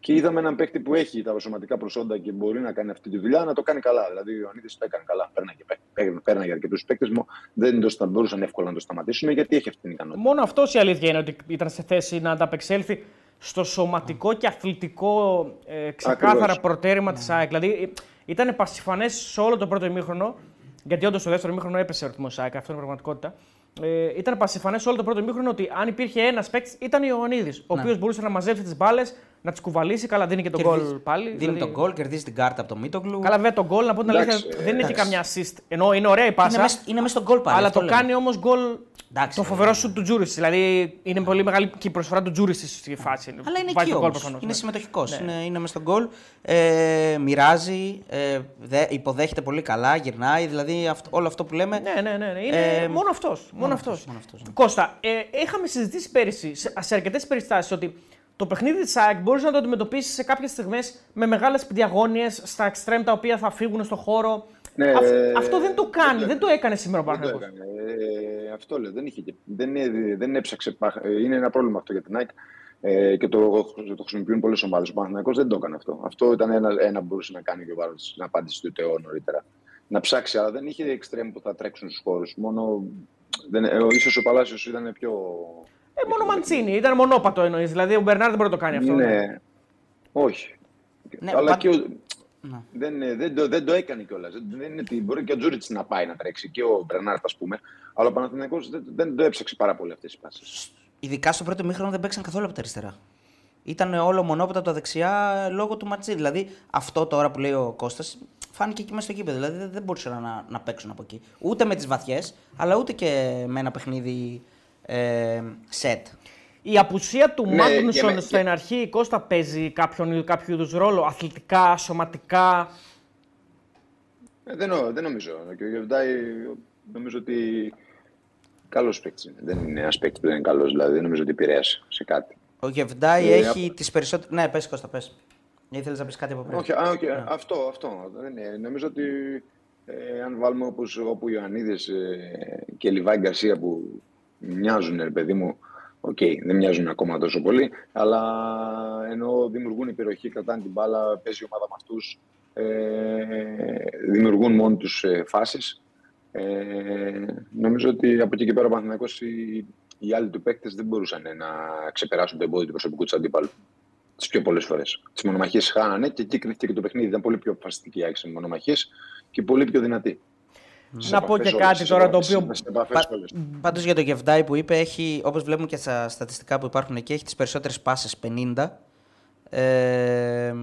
και είδαμε έναν παίκτη που έχει τα σωματικά προσόντα και μπορεί να κάνει αυτή τη δουλειά να το κάνει καλά. Δηλαδή ο Ιωαννίδη το έκανε καλά. Πέρναγε, πέ- πέρναγε αρκετούς παίκτες μου. Δεν το στα- μπορούσαν εύκολα να το σταματήσουν γιατί έχει αυτή την ικανότητα. Μόνο αυτός η αλήθεια είναι ότι ήταν σε θέση να ανταπεξέλθει στο σωματικό και αθλητικό ε, ξεκάθαρα Ακριβώς. προτέρημα της ΑΕΚ. Δηλαδή ήταν πασιφανές σε όλο το πρώτο ημίχρονο, γιατί όντως στο δεύτερο ημίχρονο έπεσε ο ρυθμός ΑΕΚ, αυτό είναι πραγματικότητα. Ε, ήταν πασιφανές όλο το πρώτο ημίχρονο ότι αν υπήρχε ένας παίκτης ήταν ο Ιωαννίδης, ο Ναι. οποίος μπορούσε να μαζέψει τις μπάλες, να τις κουβαλήσει. Καλά, δίνει και τον γκολ Κερδίζει- πάλι. Δίνει δηλαδή- τον γκολ, κερδίζει την κάρτα από το Μίτογλου. Καλά, βέβαια τον γκολ, να πω την αλήθεια, Εντάξει, δεν έχει εντάξει. καμιά assist. Ενώ είναι ωραία η πάσα. είναι μέσα είναι μες στον γκολ πάλι. αλλά αυτό το λέμε. κάνει όμως γκολ Εντάξει, Το φοβερό σου του Τζούρισι. Δηλαδή είναι πολύ μεγάλη και η προσφορά του Τζούρισι στη φάση. Αλλά είναι Βάζει εκεί το γκολ όμως. προφανώς, Είναι ναι. συμμετοχικός. Είναι, είναι μες στον γκολ. Ε, μοιράζει, ε, δε, υποδέχεται πολύ καλά, γυρνάει. Δηλαδή αυτό, όλο αυτό που λέμε. Ναι, ναι, ναι. ναι. Είναι Ε, μόνο αυτός. Μόνο αυτός, αυτός. μόνο αυτός, ναι. Κώστα, ε, είχαμε συζητήσει πέρυσι σε, σε αρκετές περιστάσεις ότι το παιχνίδι της ΑΕΚ μπορείς να το αντιμετωπίσεις σε κάποιες στιγμές με μεγάλες διαγώνιες στα εξτρέμ τα οποία θα φύγουν στο χώρο. Ναι, Αυ- ε, αυτό δεν το κάνει, δεν δεν το έκανε σήμερα ο Δεν το Παναγιώτης. έκανε. Ε, αυτό λέω. Δεν, είχε, και- δεν, ε, δεν έψαξε. πα- ε, Είναι ένα πρόβλημα αυτό για την ΑΕΚ ε, και το, το χρησιμοποιούν πολλές ομάδες. Ο Παναθηναϊκός δεν το έκανε αυτό. Αυτό ήταν ένα, ένα που μπορούσε να κάνει και ο Βάρος να απάντησε στο ΤΕΟ νωρίτερα. Να ψάξει, αλλά δεν είχε εξτρέμ που θα τρέξουν στους χώρους. Μόνο. Δεν, ε, ο- ίσως ο Παλάσιος ήταν πιο. Ε, μόνο Μαντσίνη, ήταν μονόπατο εννοείς. Δηλαδή ο Μπερνάρ δεν μπορεί να το κάνει αυτό. Ναι. Όχι. Ναι, αλλά πα- και ο, Ναι. δεν, ε, δεν, το, δεν το έκανε κιόλας. Δεν είναι ότι μπορεί και ο Τζούριτ να πάει να τρέξει και ο Μπερνάρτ, ας πούμε. Αλλά ο Παναθηναϊκός δεν, δεν το έψαξε πάρα πολύ αυτές τις πάσει. Ειδικά στο πρώτο μήχρονο δεν παίξαν καθόλου από τα αριστερά. Ήταν όλο μονόπατα από τα δεξιά λόγω του Ματζή. Δηλαδή αυτό τώρα που λέει ο Κώστας φάνηκε και μέσα στο κήπεδο. Δηλαδή δεν- δεν μπορούσαν να, να παίξουν από εκεί. Ούτε με τις βαθιές, αλλά ούτε και με ένα παιχνίδι ε, set. Η απουσία του Ναι, Μάγνουσον και με- στην αρχή, Κώστα, παίζει κάποιον, κάποιο είδους ρόλο, αθλητικά, σωματικά; Ε, δεν, νο- δεν νομίζω. Και ο Γεβδάη νομίζω ότι καλός παίκτης είναι. Δεν είναι ένας παίκτης που δεν είναι καλός. Δηλαδή δεν νομίζω ότι επηρέασε σε κάτι. Ο Γεβδάη Ε, έχει τις περισσότερε. Ναι, πες Κώστα, πες. Ήθελες να πεις κάτι από πριν. Όχι, α, όχι, αυτό, αυτό. Δεν είναι. Νομίζω ότι ε, αν βάλουμε όπως, όπου ο Ιωαννίδης ε, και Λιβάη Γκαρσία που μοιάζουν, ρε παιδί μου, οκ, δεν μοιάζουν ακόμα τόσο πολύ, αλλά ενώ δημιουργούν υπεροχή, κρατάνε την μπάλα, παίζει η ομάδα με αυτούς, ε, δημιουργούν μόνοι τους ε, φάσεις. Ε, νομίζω ότι από εκεί και πέρα ο Παναθηναϊκός οι, οι άλλοι του παίκτες δεν μπορούσαν να ξεπεράσουν το εμπόδιο του προσωπικού τους αντίπαλου τις πιο πολλές φορές. Τις μονομαχίες χάνανε και εκεί κρίθηκε και το παιχνίδι. Ήταν πολύ πιο αποφασιστική η ΑΕΚ στις μονομαχίες και πολύ πιο δυνατή. Να πω και κάτι τώρα το οποίο. Πα... Πάντως για το Γεβδάη που είπε, έχει, όπως βλέπουμε και στα στατιστικά που υπάρχουν εκεί, έχει τις περισσότερες πάσες 50. Ε,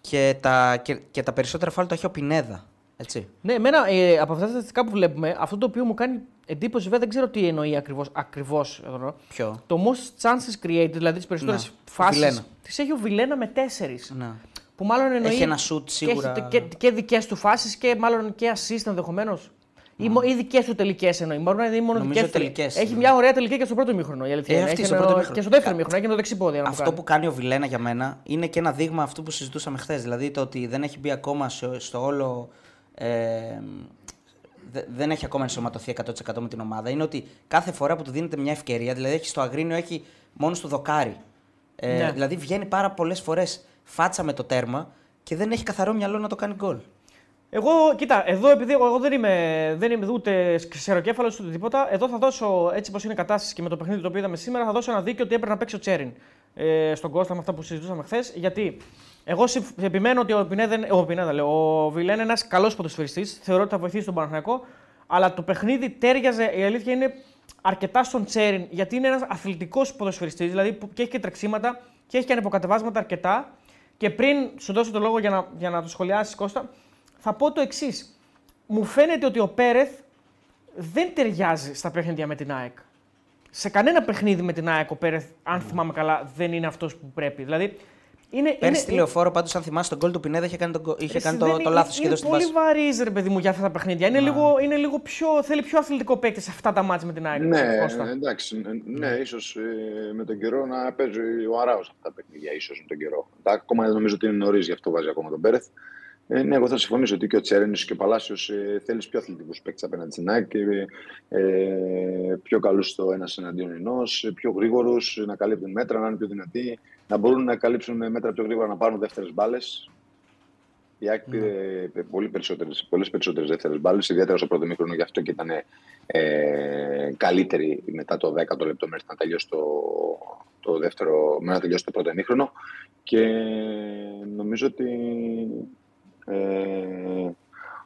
και, τα, και, και τα περισσότερα φάλ το έχει ο Πινέδα. Έτσι. Ναι, εμένα ε, από αυτά τα στατιστικά που βλέπουμε, αυτό το οποίο μου κάνει εντύπωση, βέβαια δεν ξέρω τι εννοεί ακριβώς. Ακριβώς, εδώ. Ποιο; το most chances created, δηλαδή τις περισσότερες Ναι, ο φάσεις. Βιλένα. Τις έχει ο Βιλένα με τέσσερις. Ναι. Που μάλλον εννοεί. Έχει ένα shoot και σίγουρα. έχει Και, και, δικές του φάσεις και μάλλον και assist ενδεχομένως. Ή, μο- ή δικές του τελικές εννοεί. Μπορεί να είναι μόνο Νομίζω δικές του τελικές, Έχει ναι. μια ωραία τελική και στο πρώτο μήχρονο. Η αλήθεια Ε, είναι. αυτή Έχει στο ένα- πρώτο μήχρονο. Και στο δεύτερο Κα- μήχρονο έχει το δεξιπόδι. Αυτό που κάνει ο Βιλένα για μένα είναι και ένα δείγμα αυτού που συζητούσαμε χθες. Δηλαδή το ότι δεν έχει μπει ακόμα στο, στο όλο. Ε, δε- δεν έχει ακόμα ενσωματωθεί 100% με την ομάδα. Είναι ότι κάθε φορά που του δίνεται μια ευκαιρία, δηλαδή έχει στο Αγρίνιο έχει μόνο στο δοκάρι. Ε, Ναι. Δηλαδή βγαίνει πάρα πολλές φορές φάτσα με το τέρμα και δεν έχει καθαρό μυαλό να το κάνει γκολ. Εγώ, κοίτα, εδώ επειδή εγώ δεν είμαι, δεν είμαι ούτε ξεροκέφαλος ούτε τίποτα, εδώ θα δώσω έτσι όπω είναι η κατάσταση και με το παιχνίδι το οποίο είδαμε σήμερα, θα δώσω ένα δίκιο ότι έπρεπε να παίξει ο Τσέριν ε, στον Κώστα με αυτά που συζητούσαμε χθες. Γιατί εγώ συμφ- επιμένω ότι ο Πινέδα, είναι- ο, Πινέδα, λέω, ο Βιλέν είναι ένας καλός ποδοσφαιριστής. Θεωρώ ότι θα βοηθήσει τον Παναθηναϊκό. Αλλά το παιχνίδι τέριαζε, η αλήθεια είναι αρκετά στον Τσέριν, γιατί είναι ένας αθλητικός ποδοσφαιριστής, δηλαδή που και έχει και τρεξίματα και έχει και ανεποκατεβάσματα αρκετά. Και πριν σου δώσω το λόγο για να, για να το σχολιάσεις, Κώστα, θα πω το εξής. Μου φαίνεται ότι ο Πέρεθ δεν ταιριάζει στα παιχνίδια με την ΑΕΚ. Σε κανένα παιχνίδι με την ΑΕΚ ο Πέρεθ, αν θυμάμαι καλά, δεν είναι αυτός που πρέπει. Δηλαδή, είναι, Πέρσι είναι, στη λεωφόρο, πάντως, αν θυμάσαι τον γκολ του Πινέδα, είχε κάνει, τον, γκολ- είχε Εσύ κάνει δεν το, είναι- το λάθος και Είναι εδώ στην πολύ πάση. βαρύς, ρε παιδί μου, για αυτά τα παιχνίδια. Είναι, λίγο, είναι λίγο πιο, θέλει πιο αθλητικό παίκτη σε αυτά τα μάτια με την ΑΕΚ. Ναι, Κώστα. εντάξει. Ναι, ίσως ε, με τον καιρό να παίζει ο Αράος αυτά τα παιχνίδια, ίσως με τον καιρό. Τα, ακόμα νομίζω ότι είναι νωρίς, γι' αυτό βάζει ακόμα τον Πέρεθ. Ε, ναι, εγώ θα συμφωνήσω ότι και ο Τσέρενη και ο Παλάσιος ε, θέλεις πιο αθλητικούς παίκτες απέναντι στην ΑΕΚ. Ε, ε, πιο καλούς στο ένας εναντίον ενός, πιο γρήγορους, να καλύπτουν μέτρα, να είναι πιο δυνατοί, να μπορούν να καλύψουν μέτρα πιο γρήγορα, να πάρουν δεύτερες μπάλες. Η ΑΕΚ πήρε πολύ περισσότερες, πολλές περισσότερες δεύτερες μπάλες, ιδιαίτερα στο πρώτο μήχρονο, γι' αυτό και ήταν ε, καλύτερη μετά το 10ο λεπτό μέχρι να τελειώσει το, το δεύτερο, μέχρι να τελειώσει το πρώτο μήχρονο. Και νομίζω ότι ε,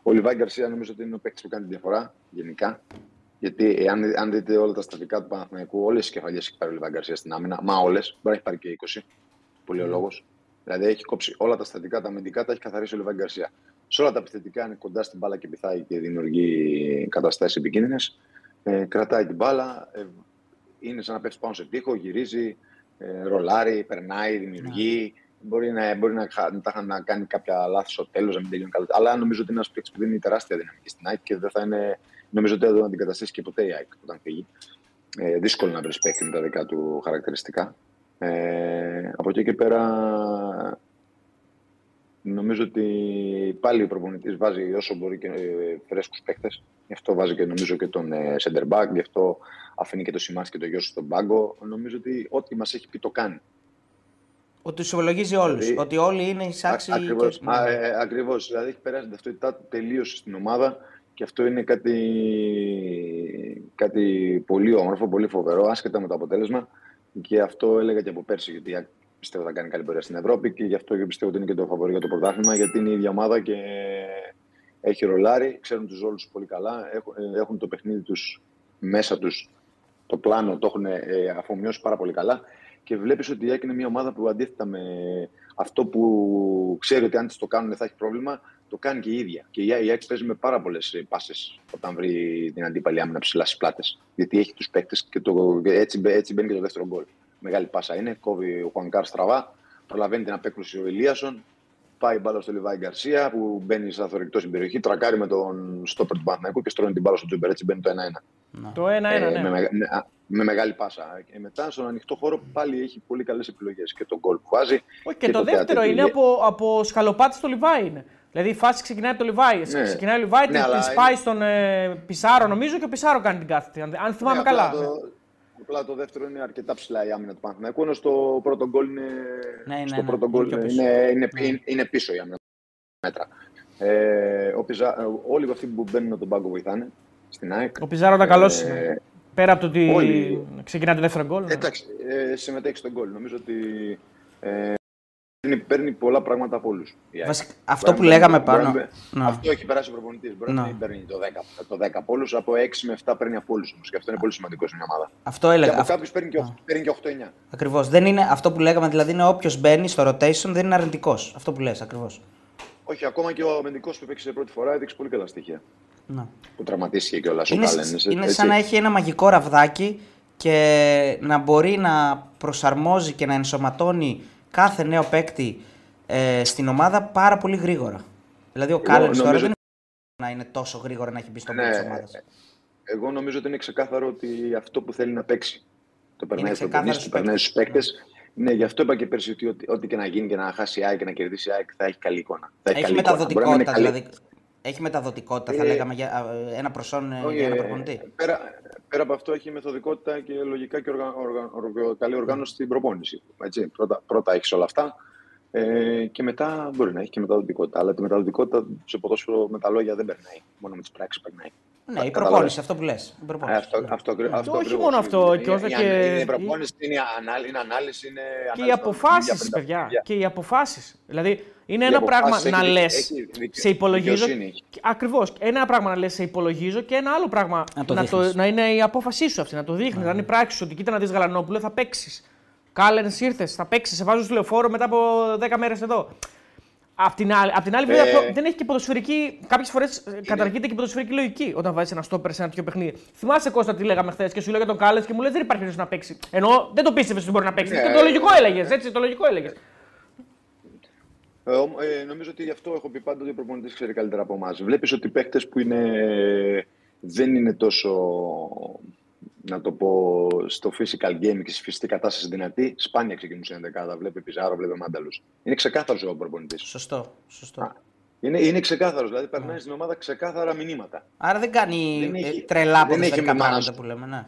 ο Λιβάη Γκαρσία νομίζω ότι είναι ο παίκτης που κάνει τη διαφορά γενικά. Γιατί αν, αν δείτε όλα τα στατικά του Παναθηναϊκού, όλες τις κεφαλιές έχει πάρει ο Λιβάη Γκαρσίας στην άμυνα. Μα όλες, μπορεί να έχει πάρει και 20. Πολύ ο λόγος. Δηλαδή έχει κόψει όλα τα στατικά, τα αμυντικά τα έχει καθαρίσει ο Λιβάη Γκαρσία. σε όλα τα επιθετικά είναι κοντά στην μπάλα και πηθάει και δημιουργεί καταστάσεις επικίνδυνες. Ε, κρατάει την μπάλα, ε, είναι σαν να πέφτει πάνω σε τείχο, γυρίζει, ε, ρολάρει, περνάει, δημιουργεί. Μπορεί να, μπορεί να, να, να κάνει κάποια λάθη στο τέλος, να μην τελειώνει καλά. Αλλά νομίζω ότι είναι ένας παίκτης που δίνει τεράστια δυναμική στην ΑΕΚ και δεν θα είναι. Νομίζω ότι δεν θα αντικαταστήσει και ποτέ η ΑΕΚ όταν φύγει. Ε, δύσκολο να βρει παίκτη με τα δικά του χαρακτηριστικά. Ε, από εκεί και πέρα Νομίζω ότι πάλι ο προπονητής βάζει όσο μπορεί και ε, φρέσκους παίχτε. Γι' αυτό βάζει και νομίζω και τον ε, center back, γι' αυτό αφήνει και το Σιμάς και το γιο στον πάγκο. Νομίζω ότι ό,τι μας έχει πει το κάνει. Ότι τους υπολογίζει όλους. Δηλαδή, ότι όλοι είναι εισάξιοι. Ακριβώς. Και... Ε, ακριβώς. Δηλαδή έχει περάσει την ταυτότητά του τελείω στην ομάδα και αυτό είναι κάτι, κάτι πολύ όμορφο, πολύ φοβερό, άσχετα με το αποτέλεσμα. Και αυτό έλεγα και από πέρσι, γιατί πιστεύω θα κάνει καλή πορεία στην Ευρώπη και γι' αυτό και πιστεύω ότι είναι και το φαβορή για το πρωτάθλημα, γιατί είναι η ίδια ομάδα και έχει ρολάρει, ξέρουν τους ρόλους πολύ καλά, έχουν το παιχνίδι τους μέσα τους, το πλάνο το έχουν ε, αφομοιώσει πάρα πολύ καλά. Και βλέπεις ότι η ΑΕΚ είναι μια ομάδα που αντίθετα με αυτό που ξέρει ότι αν της το κάνουν θα έχει πρόβλημα, το κάνει και η ίδια. Και η ΑΕΚ παίζει με πάρα πολλές πάσες όταν βρει την αντίπαλη άμυνα ψηλά στις πλάτες. Γιατί έχει τους παίκτες και το, έτσι, έτσι μπαίνει και το δεύτερο γκολ. Μεγάλη πάσα είναι. Κόβει ο Χουάνκαρ στραβά. Προλαβαίνει την απέκρουση ο Ηλίασον. Πάει μπάλα στο Λιβάη Γκαρσία που μπαίνει σαν θωρηκτό στην περιοχή. Τρακάρει με τον στόπερ του Παναθηναϊκού και στρώνει την μπάλα στο Τζούμπερ. Έτσι μπαίνει το 1-1. Το 1-1, ε, ναι. Με, με, με, μεγάλη πάσα. Και μετά στον ανοιχτό χώρο πάλι έχει πολύ καλές επιλογές. Και το γκολ που βάζει. Όχι, και, και, το, το δεύτερο είναι από, από σκαλοπάτι στο Λιβάη. Είναι. Δηλαδή η φάση ξεκινάει από το Λιβάη. Ναι. Ξεκινάει ο Λιβάη, ναι, την πάει είναι... στον ε, Πισάρο νομίζω και ο Πισάρο κάνει την κάθετη. Αν θυμάμαι ναι, καλά. Το, Απλά το δεύτερο είναι αρκετά ψηλά η άμυνα του Παναθηναϊκού, ενώ στο πρώτο γκολ είναι, ναι, ναι, στο ναι, πρώτο γκολ είναι, είναι, είναι, ναι. είναι, πίσω η άμυνα μέτρα. Ε, ο Πιζα... Όλοι αυτοί που μπαίνουν τον πάγκο βοηθάνε στην ΑΕΚ. Ο Πιζάρο ήταν καλός. Ε, πέρα από το ότι όλοι... ξεκινά το δεύτερο γκολ. Εντάξει, ε, συμμετέχει στον γκολ. Νομίζω ότι ε, παίρνει, παίρνει πολλά πράγματα από όλους. Αυτό που λέγαμε πάνω. Ναι. Αυτό έχει περάσει ο προπονητής. Μπορεί να μην παίρνει το 10, το 10 από όλους, από 6 με 7 παίρνει από όλους Και αυτό είναι πολύ σημαντικό σε μια ομάδα. Αυτό έλεγα. Και από κάποιους παίρνει και 8, παίρνει και 8-9. Ακριβώς. Αυτό που λέγαμε δηλαδή είναι όποιος μπαίνει στο rotation δεν είναι αρνητικός. Αυτό που λες ακριβώς. Όχι, ακόμα και ο αμυντικό που παίξει πρώτη φορά έδειξε πολύ καλά στοιχεία. Να. Που τραυματίστηκε κιόλας ο Είναι, είναι σαν να έχει ένα μαγικό ραβδάκι και να μπορεί να προσαρμόζει και να ενσωματώνει κάθε νέο παίκτη ε, στην ομάδα πάρα πολύ γρήγορα. Δηλαδή ο Κάλεν τώρα δεν είναι να είναι τόσο γρήγορα να έχει μπει στο ναι, της ομάδας. Εγώ νομίζω ότι είναι ξεκάθαρο ότι αυτό που θέλει να παίξει το περνάει στο το περνάει στους παίκτες. Ναι, γι' αυτό είπα και πέρσι ότι ό,τι και να γίνει και να χάσει η ΑΕΚ και να κερδίσει η ΑΕΚ θα έχει καλή εικόνα. Θα έχει, έχει μεταδοτικότητα, δηλαδή. Έχει μεταδοτικότητα, θα ε, λέγαμε, για ένα προσόν oh, για ένα προπονητή. Πέρα, πέρα από αυτό έχει μεθοδικότητα και λογικά και οργα, οργα, καλή οργάνωση στην προπόνηση. Έτσι, πρώτα, πρώτα έχεις όλα αυτά ε, και μετά μπορεί να έχει και μεταδοτικότητα. Αλλά τη μεταδοτικότητα σε ποδόσφαιρο με τα λόγια δεν περνάει. Μόνο με τις πράξεις περνάει. Ναι, η προπόνηση, αυτό που λες. Αυτό, αυτό, αυτό, όχι μόνο αυτό. Και όσο και... Είναι η προπόνηση, είναι, είναι ανάλυση, είναι Και οι αποφάσεις, παιδιά. Και οι αποφάσεις. Δηλαδή, είναι ένα πράγμα να λες. Σε υπολογίζω. Ακριβώς. Ένα πράγμα να λες, σε υπολογίζω και ένα άλλο πράγμα να, το να, το, να είναι η απόφασή σου αυτή. Να το δείχνεις. Να είναι πράξη ότι κοίτα να δεις Γαλανόπουλο, θα παίξεις. Κάλενς ήρθες, θα παίξεις, σε βάζω στο λεωφόρο μετά από 10 μέρες εδώ. Απ' την άλλη, απ την άλλη βέβαια, ε... δεν έχει και ποδοσφαιρική. Κάποιες φορές είναι... καταργείται και ποδοσφαιρική λογική όταν βάζεις ένα στόπερ σε ένα τέτοιο παιχνίδι. Θυμάσαι Κώστα τι λέγαμε χθες και σου λέγα τον Κάλε και μου λες δεν υπάρχει περίπτωση να παίξει. Ενώ δεν το πίστευες ότι μπορεί να παίξει. Ναι, και το λογικό έλεγες. Έτσι, το λογικό έλεγες. Ε, ε, νομίζω ότι γι' αυτό έχω πει πάντα ότι ο προπονητής ξέρει καλύτερα από εμάς. Βλέπεις ότι παίχτε που είναι, δεν είναι τόσο να το πω, στο physical game και στη φυσική κατάσταση δυνατή, σπάνια ξεκινούν σε δεκάδα. Βλέπει Πιζάρο, βλέπει Μάνταλους. Είναι ξεκάθαρο ο προπονητής. Σωστό. σωστό. είναι, είναι ξεκάθαρος, δηλαδή περνάει στην ομάδα ξεκάθαρα μηνύματα. Άρα δεν κάνει δεν έχει, ε, τρελά πράγματα που λέμε, ναι.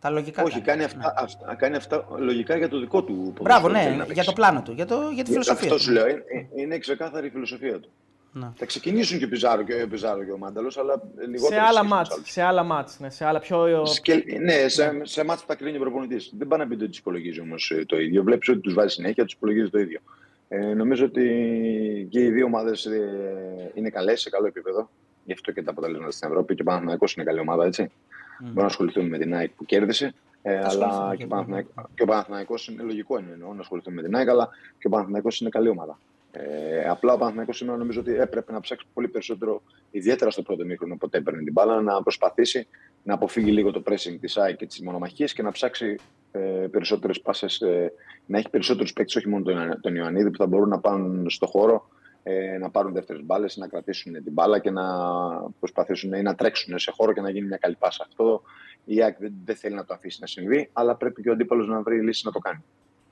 Τα λογικά. Όχι, κάνει, αυτά, ναι. αυτά, κάνει αυτά λογικά για το δικό του Μπράβο, ναι, για το πλάνο του, για, το, για τη φιλοσοφία Αυτό σου λέω. Είναι, είναι ξεκάθαρη η φιλοσοφία του. Να. Θα ξεκινήσουν και ο Πιζάρο και ο, Πιζάρο και ο Μάνταλος, αλλά λιγότερο. Σε άλλα μάτς, σε άλλα μάτς, ναι, σε άλλα πιο... Σκελ, ναι, σε, σε μάτς που τα κρίνει ο προπονητής. Δεν πάει να πει ότι τους υπολογίζει όμως ε, το ίδιο. Βλέπεις ότι τους βάζει συνέχεια, τους υπολογίζει το ίδιο. Ε, νομίζω ότι και οι δύο ομάδες ε, είναι καλές, σε καλό επίπεδο. Γι' αυτό και τα αποτελέσματα στην Ευρώπη. Και ο Παναθηναϊκός είναι καλή ομάδα, έτσι. Mm. Μπορούμε να ασχοληθούμε με την ΑΕΚ που κέρδισε. Ε, αλλά και, και ο Παναθηναϊκός είναι λογικό εννοώ να ασχοληθούμε με την ΑΕΚ, αλλά και ο Παναθηναϊκός είναι καλή ομάδα. Ε, απλά ο Παναθηναϊκός σήμερα νομίζω ότι έπρεπε να ψάξει πολύ περισσότερο, ιδιαίτερα στο πρώτο μήχρονο, ποτέ έπαιρνε την μπάλα, να προσπαθήσει να αποφύγει λίγο το pressing της ΑΕΚ και της μονομαχίας και να ψάξει ε, περισσότερες πάσες, ε, να έχει περισσότερους παίκτες, όχι μόνο τον, τον Ιωαννίδη, που θα μπορούν να πάνε στο χώρο, ε, να πάρουν δεύτερες μπάλες, να κρατήσουν την μπάλα και να προσπαθήσουν ή να τρέξουν σε χώρο και να γίνει μια καλή πάσα. Αυτό η ΑΕΚ δεν, δεν θέλει να το αφήσει να συμβεί, αλλά πρέπει και ο αντίπαλος να βρει λύση να το κάνει.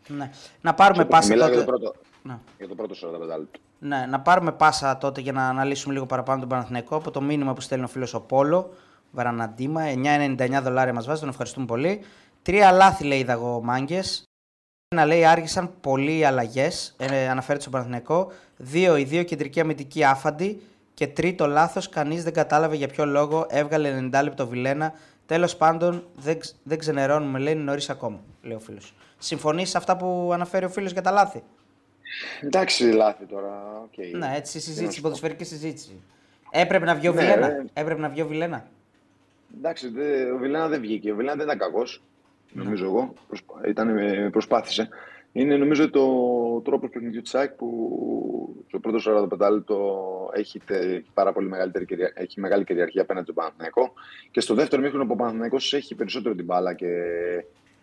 Ναι. Να πάρουμε πάσα τότε. Για το πρώτο, Ναι. για το πρώτο 45 λεπτό. Ναι, να πάρουμε πάσα τότε για να αναλύσουμε λίγο παραπάνω τον Παναθηναϊκό από το μήνυμα που στέλνει ο φίλος ο Πόλο. Βαραναντίμα, 9,99 δολάρια μας βάζει, τον ευχαριστούμε πολύ. Τρία λάθη λέει είδα μάγκες. Ένα λέει άργησαν πολλοί οι αλλαγές. Ε, αναφέρεται στον Παναθηναϊκό. Δύο, οι δύο κεντρικοί αμυντικοί άφαντοι. Και τρίτο λάθος, κανείς δεν κατάλαβε για ποιο λόγο έβγαλε 90 λεπτό Βιλένα. Τέλος πάντων, δεν, ξ- δεν ξενερώνουμε, λέει νωρίς ακόμα, λέει ο φίλος. Συμφωνείς σε αυτά που αναφέρει ο φίλος για τα λάθη; Εντάξει, λάθη τώρα. Okay. Ναι, έτσι Τι να συζήτηση, σου πω. ποδοσφαιρική συζήτηση. Έπρεπε να βγει ο Ναι, Βιλένα. ρε. Έπρεπε να βγει ο Βιλένα. Εντάξει, δε, ο Βιλένα δεν βγήκε. Ο Βιλένα δεν ήταν κακός. Νομίζω εγώ. Προσπα... Ήταν, ε, προσπάθησε. Είναι νομίζω το τρόπος παιχνιδιού της ΑΕΚ που στο πρώτο 45 λεπτό έχει τε- πάρα πολύ μεγαλύτερη κυρια... έχει μεγάλη κυριαρχία απέναντι στον Παναθηναϊκό. Και στο δεύτερο μήχρονο που ο Παναθηναϊκός έχει περισσότερο την μπάλα και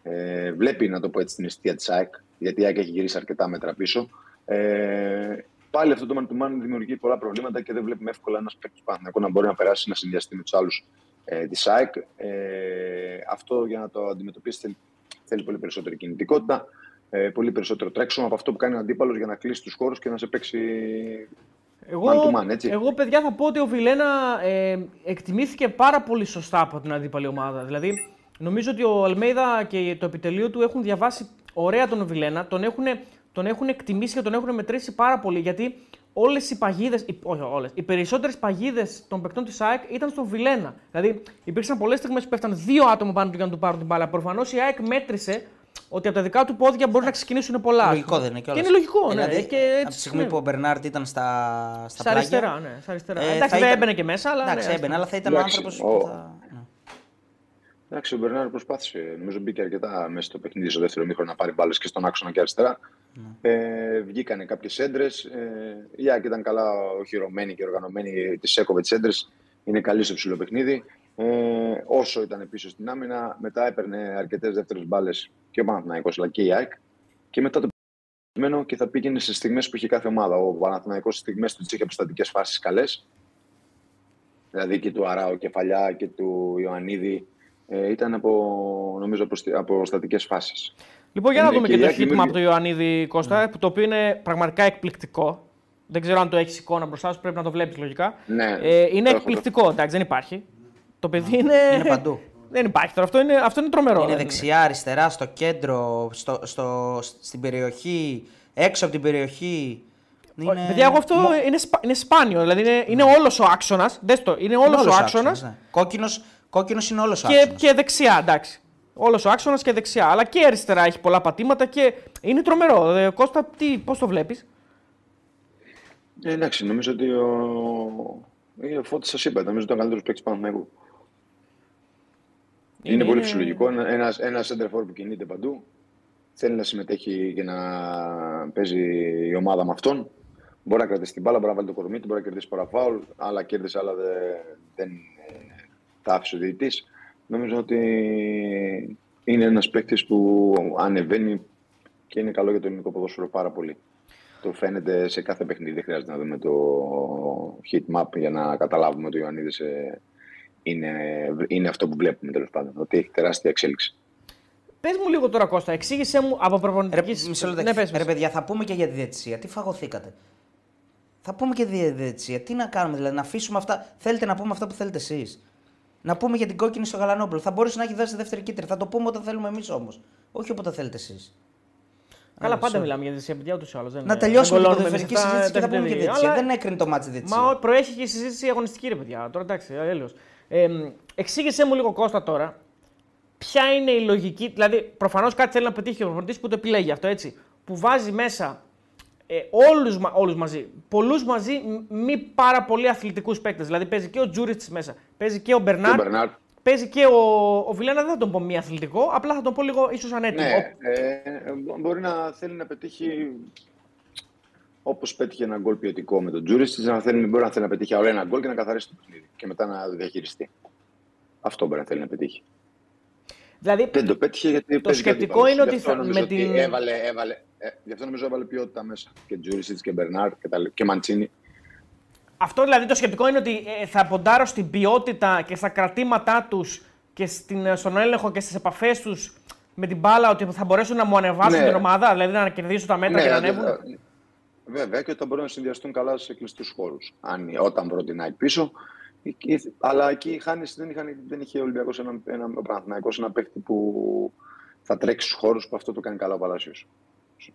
ε, βλέπει, να το πω έτσι, την αιστεία της ΑΕΚ, γιατί η ΑΕΚ έχει γυρίσει αρκετά μέτρα πίσω. Ε, πάλι αυτό το man to man δημιουργεί πολλά προβλήματα και δεν βλέπουμε εύκολα ένας παίκτης του Παναθηναϊκού να μπορεί να περάσει να συνδυαστεί με τους άλλους ε, της ΑΕΚ. Ε, αυτό για να το αντιμετωπίσει θέλει, θέλει πολύ περισσότερη κινητικότητα, ε, πολύ περισσότερο τρέξιμο από αυτό που κάνει ο αντίπαλος για να κλείσει τους χώρους και να σε παίξει. Εγώ, Man to man, έτσι. εγώ, παιδιά, θα πω ότι ο Βιλένα ε, εκτιμήθηκε πάρα πολύ σωστά από την αντίπαλη ομάδα. Δηλαδή, νομίζω ότι ο Αλμέιδα και το επιτελείο του έχουν διαβάσει ωραία τον Βιλένα, τον έχουν, τον έχουν εκτιμήσει και τον έχουν μετρήσει πάρα πολύ. Γιατί όλες οι παγίδε, όχι όλες, οι περισσότερες παγίδες των παικτών της ΑΕΚ ήταν στον Βιλένα. Δηλαδή, υπήρξαν πολλές στιγμές που πέφταν δύο άτομα πάνω του για να του πάρουν την μπάλα. Προφανώς η ΑΕΚ μέτρησε ότι από τα δικά του πόδια μπορεί να ξεκινήσουν πολλά. Λογικό δεν είναι Και κιόλας. είναι λογικό, ναι. Δηλαδή, και έτσι, από τη στιγμή ναι. που ο Μπερνάρτ ήταν στα, στα, Στα πλάγια, αριστερά, ναι. Στα αριστερά. ε, Εντάξει, θα δεν ήταν- έμπαινε και μέσα, αλλά. Εντάξει, ναι, έμπαινε, αλλά θα ήταν Εντάξει, ο άνθρωπο ο- που θα. Ναι. Εντάξει, ο Μπερνάρ προσπάθησε. Νομίζω μπήκε αρκετά μέσα στο παιχνίδι στο δεύτερο μήχρονο να πάρει μπάλες και στον άξονα και αριστερά. Ε, βγήκανε κάποιες έντρες. Ε, η ΑΕΚ ήταν καλά οχυρωμένη και οργανωμένη. Της έκοβε τι έντρες. Είναι καλή στο ψηλό παιχνίδι. Ε, όσο ήταν πίσω στην άμυνα, μετά έπαιρνε αρκετές δεύτερες μπάλες και ο Παναθηναϊκός αλλά και η ΑΕΚ. Και μετά το πεσμένο και θα πήγαινε σε στιγμές που είχε κάθε ομάδα. Ο Παναθηναϊκός στις στιγμές του είχε αποστατικές φάσεις καλές. Δηλαδή και του Αράου Κεφαλιά και του Ιωαννίδη. Ε, ήταν από, νομίζω, από, στι- από στατικές φάσεις. Λοιπόν, για να Είναι δούμε και και το η ΑΕΚ χείτημα από δημιουργεί- τον Ιωαννίδη Κώστα, που το οποίο είναι πραγματικά εκπληκτικό. Δεν ξέρω αν το έχεις εικόνα μπροστά σου, πρέπει να το βλέπεις λογικά. Ναι, ε, είναι το έχω. εκπληκτικό, εντάξει, δεν υπάρχει. Το παιδί είναι. Είναι παντού. δεν υπάρχει τώρα. Αυτό είναι, αυτό είναι τρομερό. Είναι δεν δεξιά, αριστερά, στο κέντρο, στο, στο, στην περιοχή, έξω από την περιοχή. Είναι... Παιδιά, εγώ αυτό είναι, σπα- είναι σπάνιο. Δηλαδή είναι, είναι όλος ο άξονας. Δες το, είναι όλος ο άξονας Ναι. Κόκκινος, κόκκινος είναι όλος ο και, άξονας. και δεξιά, εντάξει. Όλος ο άξονας και δεξιά. Αλλά και αριστερά έχει πολλά πατήματα και είναι τρομερό. Ε, Κώστα, πώς το βλέπεις; Ε, εντάξει, νομίζω ότι ο, ε, ο Φώτης σας είπα, νομίζω ότι ήταν ο καλύτερος παίκτης Παναθηναϊκού. Είναι, Είναι- πολύ φυσιολογικό. Ένα- Ένας, ένας center forward που κινείται παντού. Θέλει να συμμετέχει και να παίζει η ομάδα με αυτόν. Μπορεί να κρατήσει την μπάλα, μπορεί να βάλει το κορμί του, μπορεί να κερδίσει πολλά φάουλ. Άλλα κέρδισε, άλλα δεν, δεν ε, τα άφησε ο διαιτητής. Νομίζω ότι είναι ένας παίκτης που ανεβαίνει και είναι καλό για το ελληνικό ποδόσφαιρο πάρα πολύ. Το φαίνεται σε κάθε παιχνίδι. Δεν χρειάζεται να δούμε το heat map για να καταλάβουμε ότι ο Ιωαννίδης ε, είναι, είναι αυτό που βλέπουμε τέλος πάντων. Ότι έχει τεράστια εξέλιξη. Πες μου λίγο τώρα, Κώστα, εξήγησέ μου από Ρε, προπονητική. μισό λεπτό. ναι, πες, Ρε πες. παιδιά, θα πούμε και για τη διαιτησία. Τι φαγωθήκατε; Θα πούμε και για τη διαιτησία. Τι να κάνουμε, δηλαδή, να αφήσουμε αυτά. Θέλετε να πούμε αυτά που θέλετε εσείς; Να πούμε για την κόκκινη στο Γαλανόπουλο. Θα μπορούσε να έχει δώσει δεύτερη κίτρινη. Θα το πούμε όταν θέλουμε εμείς όμως. Όχι όποτε θέλετε εσείς. Καλά, Α, πάντα sorry. μιλάμε για τη παιδιά ούτως ή άλλως. Να τελειώσουμε την κολλώνουμε ποδοσφαιρική εμείς αυτά, συζήτηση και θα τα πούμε και παιδιά. διαιτησία. Αλλά- Δεν έκρινε το μάτι διαιτησία. Μα ο- προέχει και η συζήτηση αγωνιστική, ρε παιδιά. Τώρα εντάξει, έλεος. Ε, μ, εξήγησέ μου λίγο Κώστα τώρα. Ποια είναι η λογική, δηλαδή προφανώς κάτι θέλει να πετύχει ο προπονητής που το επιλέγει αυτό έτσι. Που βάζει μέσα ε, όλους, μα- όλους μαζί, πολλούς μαζί, μ- μη πάρα πολύ αθλητικούς παίκτες. Δηλαδή παίζει και ο Τζούριτς μέσα, παίζει και ο Και Μπερνάρ, ο Μπερνάρ. παίζει και ο, ο Βιλένα, δεν θα τον πω μη αθλητικό, απλά θα τον πω λίγο ίσως ανέτοιμο. Ναι, ε, μπο- μπορεί να θέλει να πετύχει Όπως πέτυχε ένα γκολ ποιοτικό με τον Τζούρισιτ, να θέλει, μπορεί να θέλει να πετύχει άλλο ένα γκολ και να καθαρίσει το παιχνίδι. Και μετά να διαχειριστεί. Αυτό μπορεί να θέλει να πετύχει. Δηλαδή, Δεν το πέτυχε γιατί. Το σκεπτικό είναι ότι θα- με την- Έβαλε, έβαλε, ε, γι' αυτό νομίζω έβαλε ποιότητα μέσα. Και Τζούρισιτ και Μπερνάρ και, τα, και Μαντσίνη. Αυτό δηλαδή το σκεπτικό είναι ότι ε, θα ποντάρω στην ποιότητα και στα κρατήματά τους και στην, ε, στον έλεγχο και στις επαφές τους με την μπάλα ότι θα μπορέσουν να μου ανεβάσουν Ναι. την ομάδα, δηλαδή να κερδίσουν τα μέτρα και να ανέβουν. βέβαια, βέβαια και ότι θα μπορούν να συνδυαστούν καλά σε κλειστούς χώρους. Όταν βρω την ΑΕΚ πίσω. Εκεί- Αλλά εκεί οι Χάνες δεν, είχαν, δεν είχε ο Ολυμπιακός ένα, ένα, ο Παναθηναϊκός ένα παίχτη που θα τρέξει στους χώρους που αυτό το κάνει καλά ο Παλάσιος.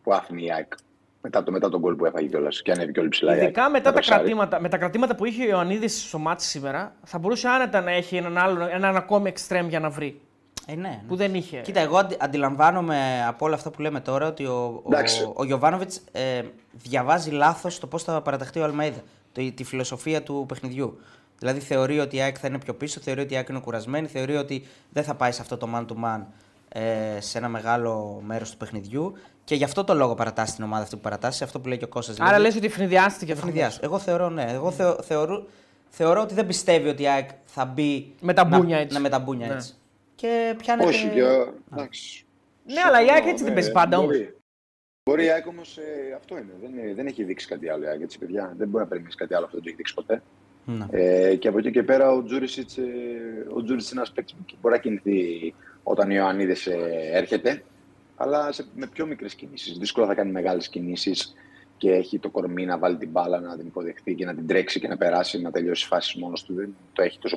Που άφηνε η ΑΕΚ. Μετά, το, μετά τον γκολ που έφαγε κιόλας και ανέβηκε όλη ψηλά. η ΑΕΚ. Ειδικά μετά Με τα, το Σάρι. κρατήματα, με τα κρατήματα που είχε ο Ιωαννίδης στο μάτι σήμερα, θα μπορούσε άνετα να έχει έναν, άλλο, έναν ακόμη εξτρέμ για να βρει. Ε, ναι, ναι. Που δεν είχε. Κοίτα, εγώ αντι- αντιλαμβάνομαι από όλα αυτά που λέμε τώρα ότι ο, Εντάξει. ο, ο Γιωβάνοβιτς ε, διαβάζει λάθος το πώς θα παραταχθεί ο Αλμέιδα. Το, τη φιλοσοφία του παιχνιδιού. Δηλαδή θεωρεί ότι η ΑΕΚ θα είναι πιο πίσω, θεωρεί ότι η ΑΕΚ είναι κουρασμένη, θεωρεί ότι δεν θα πάει σε αυτό το man to man ε, σε ένα μεγάλο μέρος του παιχνιδιού. Και γι' αυτό το λόγο παρατάσσει την ομάδα αυτή που παρατάσσει, αυτό που λέει και ο Κώστας. Άρα λες ότι φνηδιάστηκε το Ευνηδιάς. Εγώ θεωρώ ναι. Εγώ θεω, θεωρώ, θεωρώ ότι δεν πιστεύει ότι η ΑΕΚ θα μπει. Με τα να- μπούνια έτσι. Ναι, με τα μπούνια Ναι. έτσι. Και πιάνεται. Όχι, και, εντάξει. Ναι, αλλά η ΑΕΚ Συμφωνώ, έτσι δεν ναι, παίζει πάντα όμως. Μπορεί, μπορεί η ΑΕΚ όμως αυτό είναι. Δεν, είναι- δεν έχει δείξει κάτι άλλο η ΑΕΚ έτσι, παιδιά. Δεν μπορεί να περιμένεις κάτι άλλο αυτό, δεν το έχει δείξει ποτέ. Ναι. Ε, και από εκεί και πέρα ο Τζούρισιτς ε, ο Τζούρισιτς είναι ένας παίκτης που μπορεί να κινηθεί όταν ο Ιωαννίδη έρχεται, αλλά σε, με πιο μικρές κινήσεις. Δύσκολα θα κάνει μεγάλες κινήσεις και έχει το κορμί να βάλει την μπάλα, να την υποδεχθεί και να την τρέξει και να περάσει, να τελειώσει φάσει μόνος του. Δεν το έχει τόσο.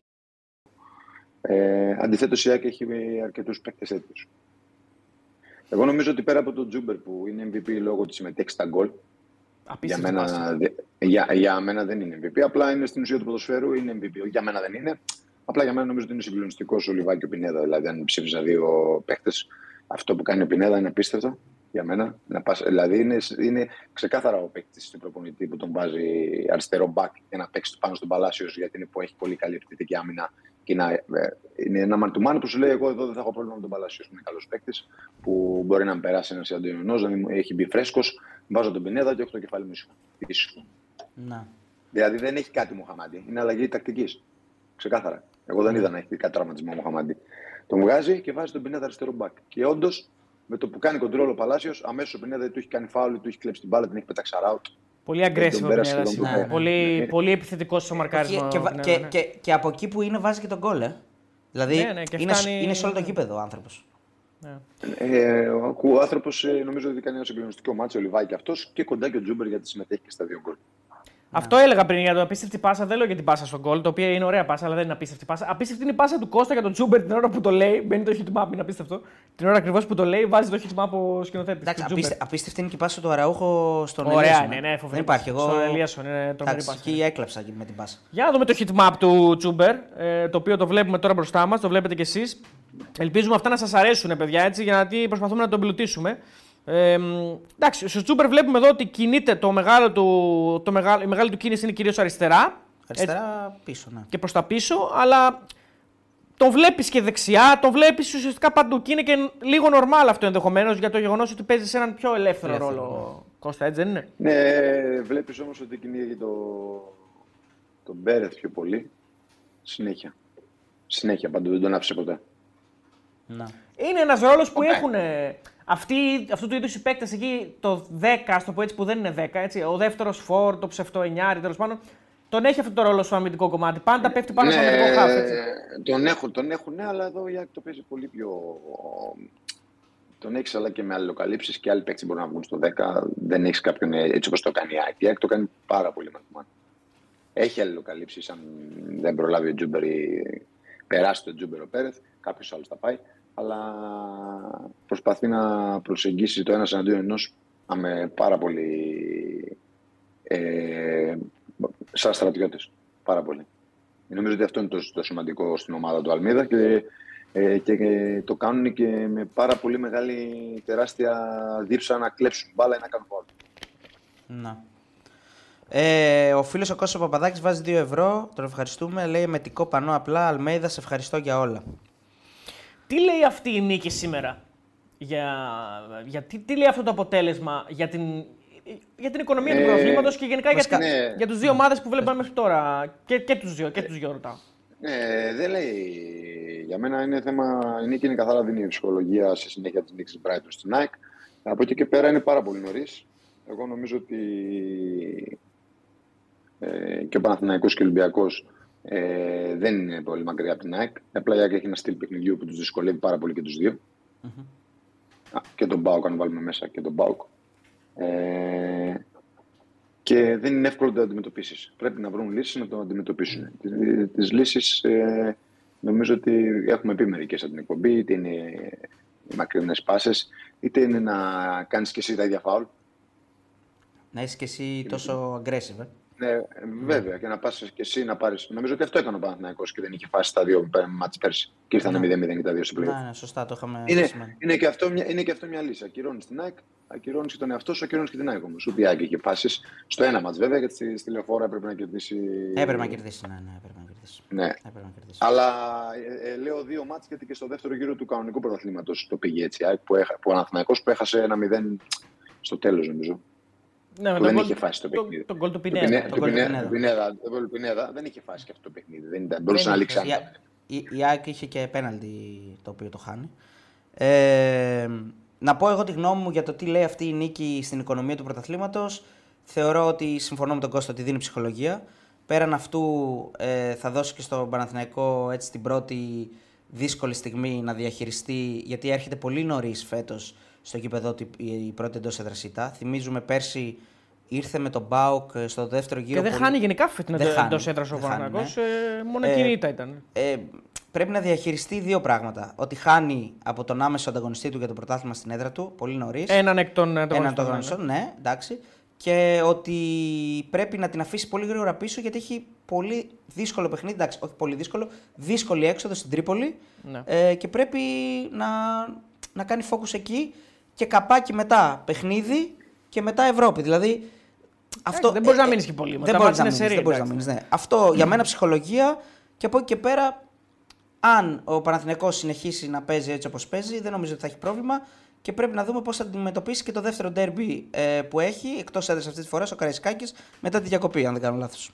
Ε, Αντιθέτως, η ΑΕΚ έχει αρκετούς παίκτες τέτοιου. Εγώ νομίζω ότι πέρα από τον Τζούμπερ που είναι MVP λόγω ότι συμμετέχει στα γκολ, για Απίστευτη πάση. μένα, δε- για, για μένα δεν είναι MVP. Απλά είναι στην ουσία του ποδοσφαίρου, είναι MVP. Για μένα δεν είναι. Απλά για μένα νομίζω ότι είναι συγκλονιστικός ο Λιβάκη ο Πινέδα. Δηλαδή, αν ψήφιζα δύο παίχτε, αυτό που κάνει ο Πινέδα είναι απίστευτο για μένα. Να πας, δηλαδή, είναι, είναι ξεκάθαρα ο παίκτης του προπονητή που τον βάζει αριστερό μπακ για να παίξει πάνω στον Παλάσιος, γιατί είναι που έχει πολύ καλή επιθετική άμυνα. Και να, ε, είναι ένα μαρτουμάνι που σου λέει: Εγώ εδώ δεν θα έχω πρόβλημα με τον Παλάσιος. Είναι καλός παίκτης που μπορεί να με περάσει ένας εναντίον ενό, να μην έχει μπει φρέσκος. Βάζω τον Πινέδα και έχω το κεφάλι μου ήσυχο. ήσυχο. Να. Δηλαδή δεν έχει κάτι Μοχαμάντι. Είναι αλλαγή τακτικής. Ξεκάθαρα. Εγώ δεν είδα να έχει κάτι τραυματισμό Μοχαμάντι. Τον βγάζει και βάζει τον Πινέδα αριστερό μπακ. Και όντως με το που κάνει κοντρόλ ο Παλάσιος, αμέσως ο Πινέδα του έχει κάνει φάουλ, του έχει κλέψει την μπάλα, την έχει πετάξει out. Πολύ τον aggressive ο πέρασε Πινέδας. σχεδόν το Ναι, πέρα. Πολύ, Ναι. πολύ επιθετικός στο Και, μαρκάρισμα. και, ο βα- Πινέδας, και, ναι. και, και από εκεί που είναι βάζει και το γκολ, ε. Δηλαδή Ναι, ναι, και είναι, φτάνει- είναι σε όλο το ναι. γήπεδο ο άνθρωπος. Ναι. Ε, ο ο άνθρωπος νομίζω ότι κάνει ένα συγκλονιστικό ματς, ο Λιβάκη αυτός και κοντά και ο Τζούμπερ γιατί συμμετέχει και στα δύο γκολ. Αυτό έλεγα πριν για το απίστευτη πάσα. Δεν λέω για την πάσα στο γκολ, το οποίο είναι ωραία πάσα, αλλά δεν είναι απίστευτη πάσα. Απίστευτη είναι η πάσα του Κώστα για τον Τσούμπερ την ώρα που το λέει. Μπαίνει το heatmap, είναι απίστευτο. Την ώρα ακριβώς που το λέει, βάζει το heatmap ο σκηνοθέτης. Εντάξει, απίστε, απίστευτη είναι και η πάσα του Αραούχο στον Ωραία, Ελίασον, ναι, ε. ναι, φοβερή Δεν υπάρχει. πάσα. Εγώ... Στον Ελίασον, είναι τρομερή Εντάξει, πάσα. εκεί έκλαψα με την πάσα. Για να δούμε το hitmap του Τσούμπερ, ε, το οποίο το βλέπουμε τώρα μπροστά μας, το βλέπετε κι εσείς. Ελπίζουμε αυτά να σας αρέσουν, παιδιά, έτσι, γιατί προσπαθούμε να το εμπλουτίσουμε. Ε, μ, εντάξει, στο Τσούμπερ βλέπουμε εδώ ότι κινείται το μεγάλο του, το μεγάλο, η μεγάλη του κίνηση είναι κυρίως αριστερά. Αριστερά πίσω, ναι. και προς τα πίσω, αλλά τον βλέπεις και δεξιά, τον βλέπεις ουσιαστικά παντού. Και είναι και λίγο normal αυτό ενδεχομένως για το γεγονός ότι παίζει σε έναν πιο ελεύθερο, Ελεύθερο, ρόλο. Κώστα, έτσι δεν είναι; Ναι, βλέπεις όμως ότι κυνηγεί το, τον Μπέρεθ πιο πολύ. Συνέχεια. Συνέχεια παντού, δεν τον άφησε ποτέ. Να. Είναι ένας ρόλος που έχουν ε, αυτοί, αυτού του είδους οι παίκτες εκεί, το 10, ας το πω έτσι, που δεν είναι 10, έτσι, ο δεύτερος φόρ, το ψευτοενιάρι τέλος πάντων, τον έχει αυτό το ρόλο στο αμυντικό κομμάτι. Πάντα πέφτει πάνω στο αμυντικό χάφ. έτσι. τον έχουν, τον έχουν, ναι, αλλά εδώ η ΑΕΚ το παίζει πολύ πιο. Τον έχεις αλλά και με αλληλοκαλύψεις και άλλοι παίκτες μπορούν να βγουν στο 10. Δεν έχεις κάποιον ε, έτσι όπως το κάνει η ΑΕΚ. Η ΑΕΚ το κάνει πάρα πολύ μαθημά. Έχει αλληλοκαλύψεις, αν δεν προλάβει ο Τζούμπερ ή περάσει το Τζούμπερ ο Πέρεθ, κάποιος άλλος θα πάει. Αλλά προσπαθεί να προσεγγίσει το ένας εναντίον ενός με πάρα πολύ. Ε, σαν στρατιώτες. Πάρα πολύ. Νομίζω ότι αυτό είναι το, το σημαντικό στην ομάδα του Αλμέιδα και, ε, και, και το κάνουν και με πάρα πολύ μεγάλη τεράστια δίψα να κλέψουν μπάλα ή να κάνουν φάουλ. Να. Ε, ο φίλος ο Κώστας Παπαδάκης βάζει 2 ευρώ. Τον ευχαριστούμε. Λέει μετικό πανό απλά. Αλμέιδα, σε ευχαριστώ για όλα. Τι λέει αυτή η νίκη σήμερα, για, για τι, τι λέει αυτό το αποτέλεσμα για την για την οικονομία του Ε, πρωταθλήματος και γενικά για, βασικά, την- ναι. για τους δύο ομάδες που βλέπαμε μέχρι τώρα. Και, και τους δύο, και τους δύο ρωτάω. Ναι, δεν λέει. Για μένα είναι θέμα. Η νίκη είναι καθαρά δίνει η ψυχολογία σε συνέχεια της νίκης Brighton στην ΑΕΚ. Από εκεί και πέρα είναι πάρα πολύ νωρίς. Εγώ νομίζω ότι ε, και ο Παναθηναϊκός και ο Ολυμπιακός ε, δεν είναι πολύ μακριά από την ΑΕΚ. Απλά η ΑΕΚ έχει ένα στυλ παιχνιδιού που τους δυσκολεύει πάρα πολύ και τους δύο. Α, και τον Μπάουκ, αν βάλουμε μέσα και τον Μπάουκ. Ε, και δεν είναι εύκολο να το αντιμετωπίσεις. Πρέπει να βρουν λύσεις να το αντιμετωπίσουν. Τις λύσεις ε, νομίζω ότι έχουμε πει μερικές από την εκπομπή, είτε είναι οι μακρινές πάσες, είτε είναι να κάνεις και εσύ τα ίδια φάουλ. Να είσαι και εσύ τόσο aggressive. Ε. Ναι, ε, βέβαια, και να πας και εσύ να πάρεις. Νομίζω ότι αυτό έκανε ο Παναθηναϊκός και δεν είχε φάσει τα δύο μάτς πέρσι. Και ήρθαν 0-0 και τα δύο στο πλέον. Ναι, ναι, σωστά, το είχαμε Είναι, επισημάνει. είναι, και αυτό μια, είναι και αυτό μια λύση. Ακυρώνεις την ΑΕΚ, ακυρώνεις και τον εαυτό σου, ακυρώνεις και την ΑΕΚ όμως. Ούτε η ΑΕΚ είχε φάσεις στο ένα μάτς βέβαια, γιατί στη, στη λεωφόρα έπρεπε να κερδίσει. Έπρεπε να κερδίσει. Ναι, ναι, έπρεπε να κερδίσει. Ναι. Έπρεπε να κερδίσει. Αλλά ε, ε, λέω δύο μάτς γιατί και στο δεύτερο γύρο του κανονικού πρωταθλήματος το πήγε έτσι. η ΑΕΚ, Που, έχα, που ο Αναθηναϊκός που έχασε ένα 0 στο τέλος νομίζω. Ναι, με Που τον δεν γκολ- είχε φάσει το το- παιχνίδι. Τον γκολ του Το Πινέδα. Πινέ- τον το γκολ του Πινέ- Πινέδα. το Πινέδα- το γκολ του Πινέδα δεν είχε φάσει και αυτό το παιχνίδι. Δεν ήταν, μπορούσε Δεν να είχε. λήξει αν Η, η, η ΑΕΚ είχε και πέναλτι το οποίο το χάνει. Ε, να πω εγώ τη γνώμη μου για το τι λέει αυτή η νίκη στην οικονομία του πρωταθλήματος. Θεωρώ ότι συμφωνώ με τον Κώστα ότι δίνει ψυχολογία. Πέραν αυτού ε, θα δώσει και στον Παναθηναϊκό έτσι την πρώτη δύσκολη στιγμή να διαχειριστεί γιατί έρχεται πολύ νωρίς φέτος στο γήπεδο του η η πρώτη εντός έδρας Θυμίζουμε πέρσι ήρθε με τον Μπάουκ ε, στο δεύτερο γύρο. Και δεν πολύ- χάνει γενικά φέτο Δεν χάνει, εντό έδρας ο δεν χάνει, Παναγό. ναι. Μόνο Ε, εκείνη ήττα ήταν. ε, πρέπει να διαχειριστεί δύο πράγματα. Ότι χάνει από τον άμεσο ανταγωνιστή του για το πρωτάθλημα στην έδρα του, πολύ νωρίς. Έναν εκ των Έναν των ανταγωνιστών, ναι, ναι. αγωνιστών, ναι, εντάξει. Και ότι πρέπει να την αφήσει πολύ γρήγορα πίσω γιατί έχει πολύ δύσκολο παιχνίδι. Εντάξει, όχι πολύ δύσκολο, δύσκολη έξοδο στην Τρίπολη. Ναι. Ε, και πρέπει να, να κάνει focus εκεί και καπάκι μετά παιχνίδι και μετά Ευρώπη. Δηλαδή. Αυτό, δεν μπορείς να μείνεις και πολύ, μετά Δεν μπορείς μάτς να είναι μείνεις, σερί, δεν μπορείς να εντάξει, μείνεις, ναι. Αυτό για μένα ψυχολογία και από εκεί και πέρα αν ο Παναθηναϊκός συνεχίσει να παίζει έτσι όπως παίζει, δεν νομίζω ότι θα έχει πρόβλημα και πρέπει να δούμε πώς θα αντιμετωπίσει και το δεύτερο ντέρμπι ε, που έχει, εκτός έδρας αυτής της φοράς, ο Καραϊσκάκης, μετά τη διακοπή, αν δεν κάνω λάθος.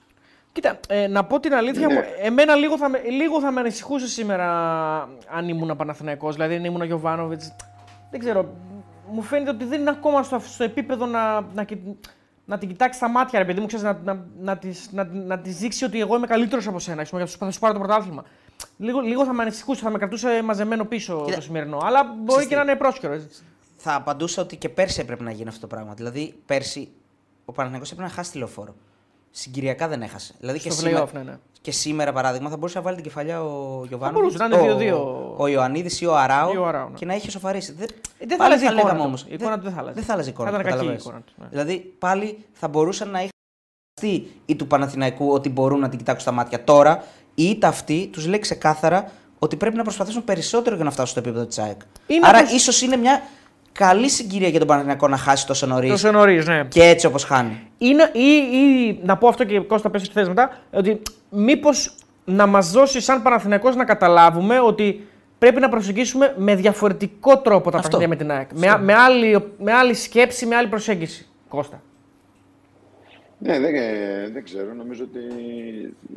Κοίτα, ε, να πω την αλήθεια Ναι. μου, εμένα λίγο θα, με, λίγο θα με ανησυχούσε σήμερα αν ήμουν Παναθηναϊκός, δηλαδή αν ήμουν Γιωβάνοβιτς. Δεν ξέρω, μου φαίνεται ότι δεν είναι ακόμα στο, στο επίπεδο να, να, κοι- να την κοιτάξει στα μάτια, ρε παιδί μου, ξέρεις, να, να, να, της, να, να της δείξει ότι εγώ είμαι καλύτερος από σένα, ξέρω, για να σου πάρω το πρωτάθλημα. Λίγο, λίγο θα με ανησυχούσε, θα με κρατούσε μαζεμένο πίσω Κοίτα, το σημερινό. Αλλά μπορεί ξέρεις και τι; να είναι πρόσχερο. έτσι. Θα απαντούσα ότι και πέρσι έπρεπε να γίνει αυτό το πράγμα. Δηλαδή, πέρσι ο Παναθηναϊκός έπρεπε να χάσει τη λεωφόρο. Συγκυριακά δεν έχασε. Δηλαδή και Στο σήμερα, play-off, ναι, ναι. και σήμερα, παράδειγμα, θα μπορούσε να βάλει την κεφαλιά ο Γιωβάνοβιτς. μπορούσε να είναι 2-2. Ο, ο Ιωαννίδης ή ο Αράο, Ή ο Αράο, ναι. και να είχε σοφαρίσει. Δεν, Ε, δεν θα πάλι άλλαζε η εικόνα λέγαμε του. όμως, Η εικόνα του δεν θα άλλαζε. Δεν θα άλλαζε η εικόνα. Θα ήταν του, κακή η καταλαβαίνεις. εικόνα του, ναι. Δηλαδή πάλι θα μπορούσαν να είχαν οι του Παναθηναϊκού ότι μπορούν να την κοιτάξουν στα μάτια. Τώρα η ήττα αυτή τους λέει ξεκάθαρα ότι πρέπει να προσπαθήσουν περισσότερο για να φτάσουν στο επίπεδο της ΑΕΚ. Είναι Άρα όπως- ίσως είναι μια καλή συγκυρία για τον Παναθηναϊκό να χάσει τόσο νωρίς Τόσο νωρίς, ναι. και έτσι όπως χάνει. Είναι, ή, ή να πω αυτό και Κώστα πες τι θες μετά, ότι μήπως να μας δώσει σαν Παναθηναϊκός να καταλάβουμε ότι πρέπει να προσεγγίσουμε με διαφορετικό τρόπο τα Αυτό. παιχνίδια με την ΑΕΚ. Με, με, άλλη, με άλλη σκέψη, με άλλη προσέγγιση. Κώστα. Ναι, δεν, ε, δεν ξέρω. Νομίζω ότι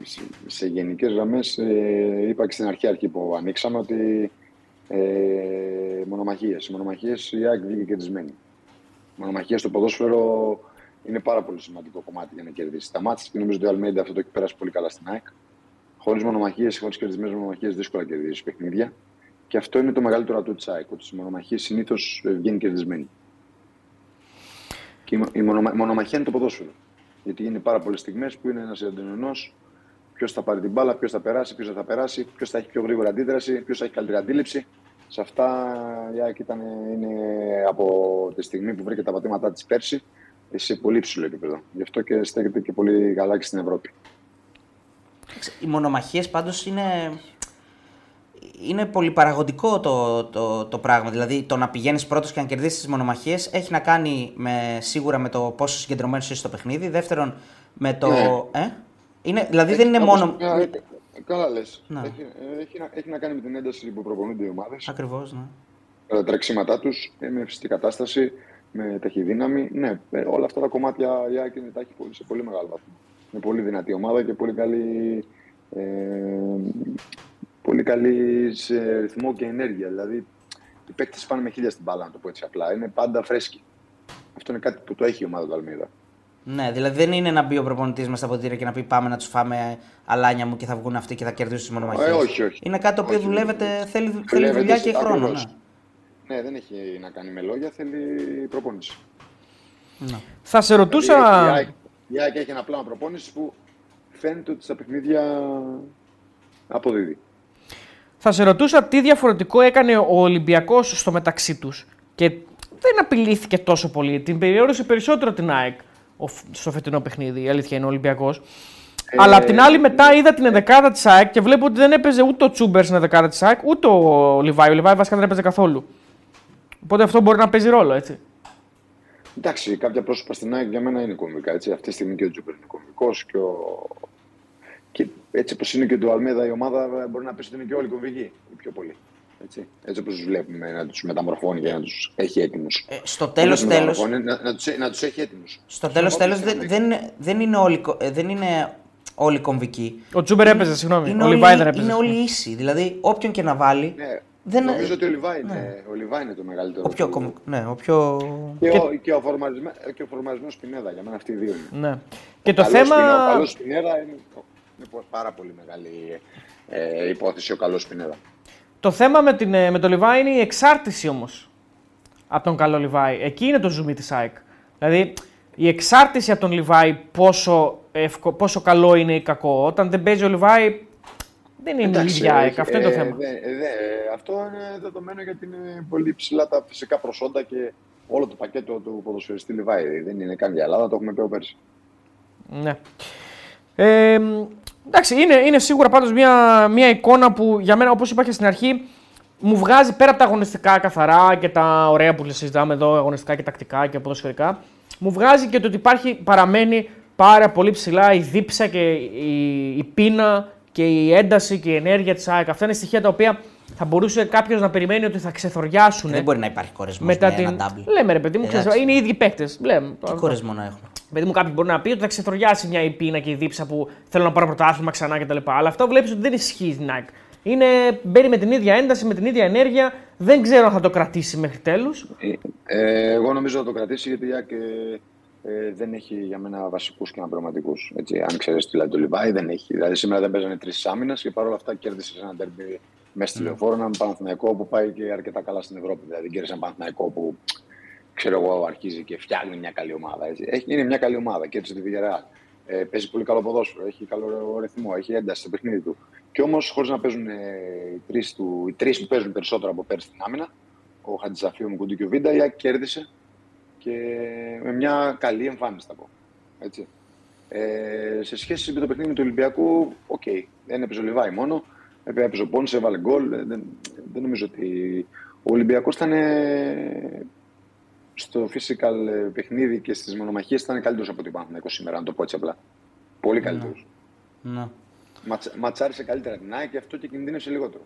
σε, σε γενικές γραμμές ε, είπα και στην αρχή, αρχή που ανοίξαμε ότι ε, μονομαχίες. Μονομαχίες η ΑΕΚ βγήκε κερδισμένη. Μονομαχίες στο ποδόσφαιρο είναι πάρα πολύ σημαντικό κομμάτι για να κερδίσει τα μάτια και νομίζω ότι ο Αλμέντα αυτό το έχει περάσει πολύ καλά στην ΑΕΚ. Χωρίς μονομαχίες, χωρίς κερδισμένες μονομαχίες, δύσκολα κερδίζει παιχνίδια. Και αυτό είναι το μεγαλύτερο ατού της ΑΕΚ, ότι στι μονομαχίες συνήθως βγαίνει κερδισμένη. Και η, μο- η μονομα- μονομαχία είναι το ποδόσφαιρο. Γιατί είναι πάρα πολλές στιγμές που είναι ένας εναντίον ενό. Ποιος θα πάρει την μπάλα, ποιος θα περάσει, ποιος δεν θα περάσει, ποιος θα έχει πιο γρήγορη αντίδραση, ποιος θα έχει καλύτερη αντίληψη. Σε αυτά η ΑΕΚ ήταν, είναι από τη στιγμή που βρήκε τα πατήματά της πέρσι σε πολύ υψηλό επίπεδο. Γι' αυτό και στέκεται και πολύ καλά και στην Ευρώπη. Οι μονομαχίες πάντως είναι. Είναι πολυπαραγωγικό το, το, το πράγμα. Δηλαδή, το να πηγαίνεις πρώτος και να κερδίσεις τις μονομαχίες έχει να κάνει με, σίγουρα με το πόσο συγκεντρωμένος είσαι στο παιχνίδι. Δεύτερον, με το. Ναι. Ε; Είναι, δηλαδή, δεν είναι Όπως- μόνο. Ε, ε, Καλά λες. Ναι. Έχει, ε, έχει, να, έχει να κάνει με την ένταση που προπονούνται οι ομάδες. Ακριβώς, ναι. τα τρεξίματά τους, με φυσική κατάσταση, με ταχυδύναμη. Ναι, ε, όλα αυτά τα κομμάτια η ΑΕΚ τα έχει σε πολύ μεγάλο βαθμό. Είναι πολύ δυνατή ομάδα και πολύ καλή, ε, πολύ καλή σε ρυθμό και ενέργεια. Δηλαδή, οι παίκτες πάνε με χίλια στην μπάλα, να το πω έτσι απλά. Είναι πάντα φρέσκοι. Αυτό είναι κάτι που το έχει η ομάδα του Αλμίδα. Ναι, δηλαδή δεν είναι να μπει ο προπονητής με στα ποτήρια και να πει πάμε να τους φάμε αλάνια μου και θα βγουν αυτοί και θα κερδίσουν τι μονομαχίες. Ε, όχι, όχι. Είναι κάτι το οποίο Όχι, δουλεύετε, όχι. θέλει, θέλει δουλειά και χρόνο. Ναι. ακριβώς. Ναι, δεν έχει να κάνει με λόγια, θέλει προπόνηση. Ναι. Θα σε ρωτούσα. Δηλαδή, η ΑΕΚ- Η ΑΕΚ έχει ένα πλάνο προπόνησης που φαίνεται ότι στα παιχνίδια αποδίδει. Θα σε ρωτούσα τι διαφορετικό έκανε ο Ολυμπιακός στο μεταξύ τους και δεν απειλήθηκε τόσο πολύ. Την περιόρισε περισσότερο την ΑΕΚ ο φ- στο φετινό παιχνίδι, η αλήθεια είναι ο Ολυμπιακός. Αλλά απ' την άλλη μετά είδα την ενδεκάδα της ΑΕΚ και βλέπω ότι δεν έπαιζε ούτε ο Τσούμπερς στην ενδεκάδα της ΑΕΚ, ούτε ο Λιβάη. Ο Λιβάη βασικά δεν έπαιζε καθόλου. Οπότε αυτό μπορεί να παίζει ρόλο, έτσι. Εντάξει, κάποια πρόσωπα στην ΑΕΚ για μένα είναι κομβικά. Έτσι. Αυτή τη στιγμή και ο Τζούπερ είναι κομβικός και, ο... και έτσι όπως είναι και το Αλμέδα η ομάδα μπορεί να πει ότι είναι και όλοι κομβικοί οι πιο πολύ. Έτσι, έτσι όπως τους βλέπουμε να τους μεταμορφώνει και να τους έχει έτοιμους. Ε, στο τέλος, τέλος. Να, να, τους, να τους έχει έτοιμους. Στο τέλος, τέλος, δεν, δεν, δεν, είναι όλοι, κο- ε, δεν είναι όλοι κομβικοί. Ο Τσούμπερ έπαιζε, συγγνώμη. Είναι ο όλοι, Λιβάη δεν έπαιζε. είναι όλοι ίσοι. Δηλαδή, όποιον και να βάλει. Ναι, Δεν- νομίζω ότι ο Λιβάη είναι, ο Λιβάη είναι το μεγαλύτερο. Ο πιο, του- κομβ- ναι, ο πιο... Και, ο, και, ο φορμαρισμέ, και ο φορμαρισμένος Πινέδα, για μένα αυτοί οι δύο είναι. Ναι. Και το Καλός θέμα. Πινέδα, Ο καλός Πινέδα είναι, είναι πάρα πολύ μεγάλη ε, υπόθεση ο καλός Πινέδα. Το θέμα με, την, ε, με το Λιβάη είναι η εξάρτηση όμως από τον καλό Λιβάη. Εκεί είναι το ζουμί της ΑΕΚ. Δηλαδή η εξάρτηση από τον Λιβάη πόσο, ευκο- πόσο καλό είναι ή κακό. Όταν δεν παίζει ο Λιβάη δεν είναι η Εντάξει, ίδια ΑΕΚ. έχει- Αυτό είναι το ε, θέμα. δε- δε- αυτό είναι δεδομένο γιατί είναι πολύ ψηλά τα φυσικά προσόντα και όλο το πακέτο του ποδοσφαιριστή Λιβάη. Δεν είναι καν για Ελλάδα, το έχουμε πει από πέρσι. Ναι. Ε, μ, εντάξει, είναι, είναι σίγουρα πάντως μια, μια εικόνα που για μένα, όπως είπα και στην αρχή, μου βγάζει πέρα από τα αγωνιστικά καθαρά και τα ωραία που συζητάμε εδώ, αγωνιστικά και τακτικά και ποδοσφαιρικά, μου βγάζει και το ότι υπάρχει, παραμένει πάρα πολύ ψηλά η δίψα και η, η πείνα και η ένταση και η ενέργεια της ΑΕΚ. Αυτά είναι στοιχεία τα οποία θα μπορούσε κάποιος να περιμένει ότι θα ξεθοριάσουν. Δεν μπορεί να υπάρχει κορεσμός μετά με την... ένα double. Λέμε ρε παιδί μου, ξέρεις, Εντάξει. είναι οι ίδιοι παίκτες. Λέμε. Τι κορεσμό να έχουμε. Παιδί μου, κάποιοι μπορεί να πει ότι θα ξεθοριάσει μια η πείνα και η δίψα που θέλω να πάρω πρωτάθλημα ξανά κτλ. Αλλά αυτό βλέπεις ότι δεν ισχύει στην ΑΕΚ. Είναι, μπαίνει με την ίδια ένταση, με την ίδια ενέργεια. Δεν ξέρω αν θα το κρατήσει μέχρι τέλους. Ε, ε, εγώ νομίζω θα το κρατήσει γιατί η ΑΕΚ ε, ε, δεν έχει για μένα βασικούς και αναπληρωματικού. Αν ξέρεις δηλαδή το Λιβάη, δεν έχει. Δηλαδή σήμερα δεν παίζανε τρεις άμυνες και παρόλα αυτά κέρδισε ένα τερμπι μέσα στη λεωφόρο. Έναν Παναθηναϊκό που πάει και αρκετά καλά στην Ευρώπη. Δηλαδή κέρδισε έναν Παναθηναϊκό που ξέρω εγώ αρχίζει και φτιάχνει μια καλή ομάδα. Έτσι. Έχει, είναι μια καλή ομάδα. Κέρδισε τη Villarreal. Ε, παίζει πολύ καλό ποδόσφαιρο, έχει καλό ρυθμό, έχει ένταση στο παιχνίδι του. Και όμως, χωρίς να παίζουν ε, οι τρεις οι τρεις που παίζουν περισσότερο από πέρσι στην άμυνα, ο Χατζησαφί, ο Μουκουντή και ο Βίντα, η ΑΕΚ κέρδισε και με μια καλή εμφάνιση θα πω. Έτσι. Ε, σε σχέση με το παιχνίδι του Ολυμπιακού, οκ, δεν έπαιζε ο Λιβάη μόνο. Έπαιζε έπαιζε ο Πόνσε, έβαλε γκολ. Ε, Δεν, δεν νομίζω ότι. Ο Ολυμπιακός ήταν ε, στο physical ε, παιχνίδι και στις μονομαχίες ήταν καλύτερος από τον Παναθηναϊκό σήμερα, να το πω έτσι απλά. Πολύ καλύτερος. Ναι. Ματσα, ματσάρισε καλύτερα την ΑΕΚ και αυτό και κινδύνευσε λιγότερο.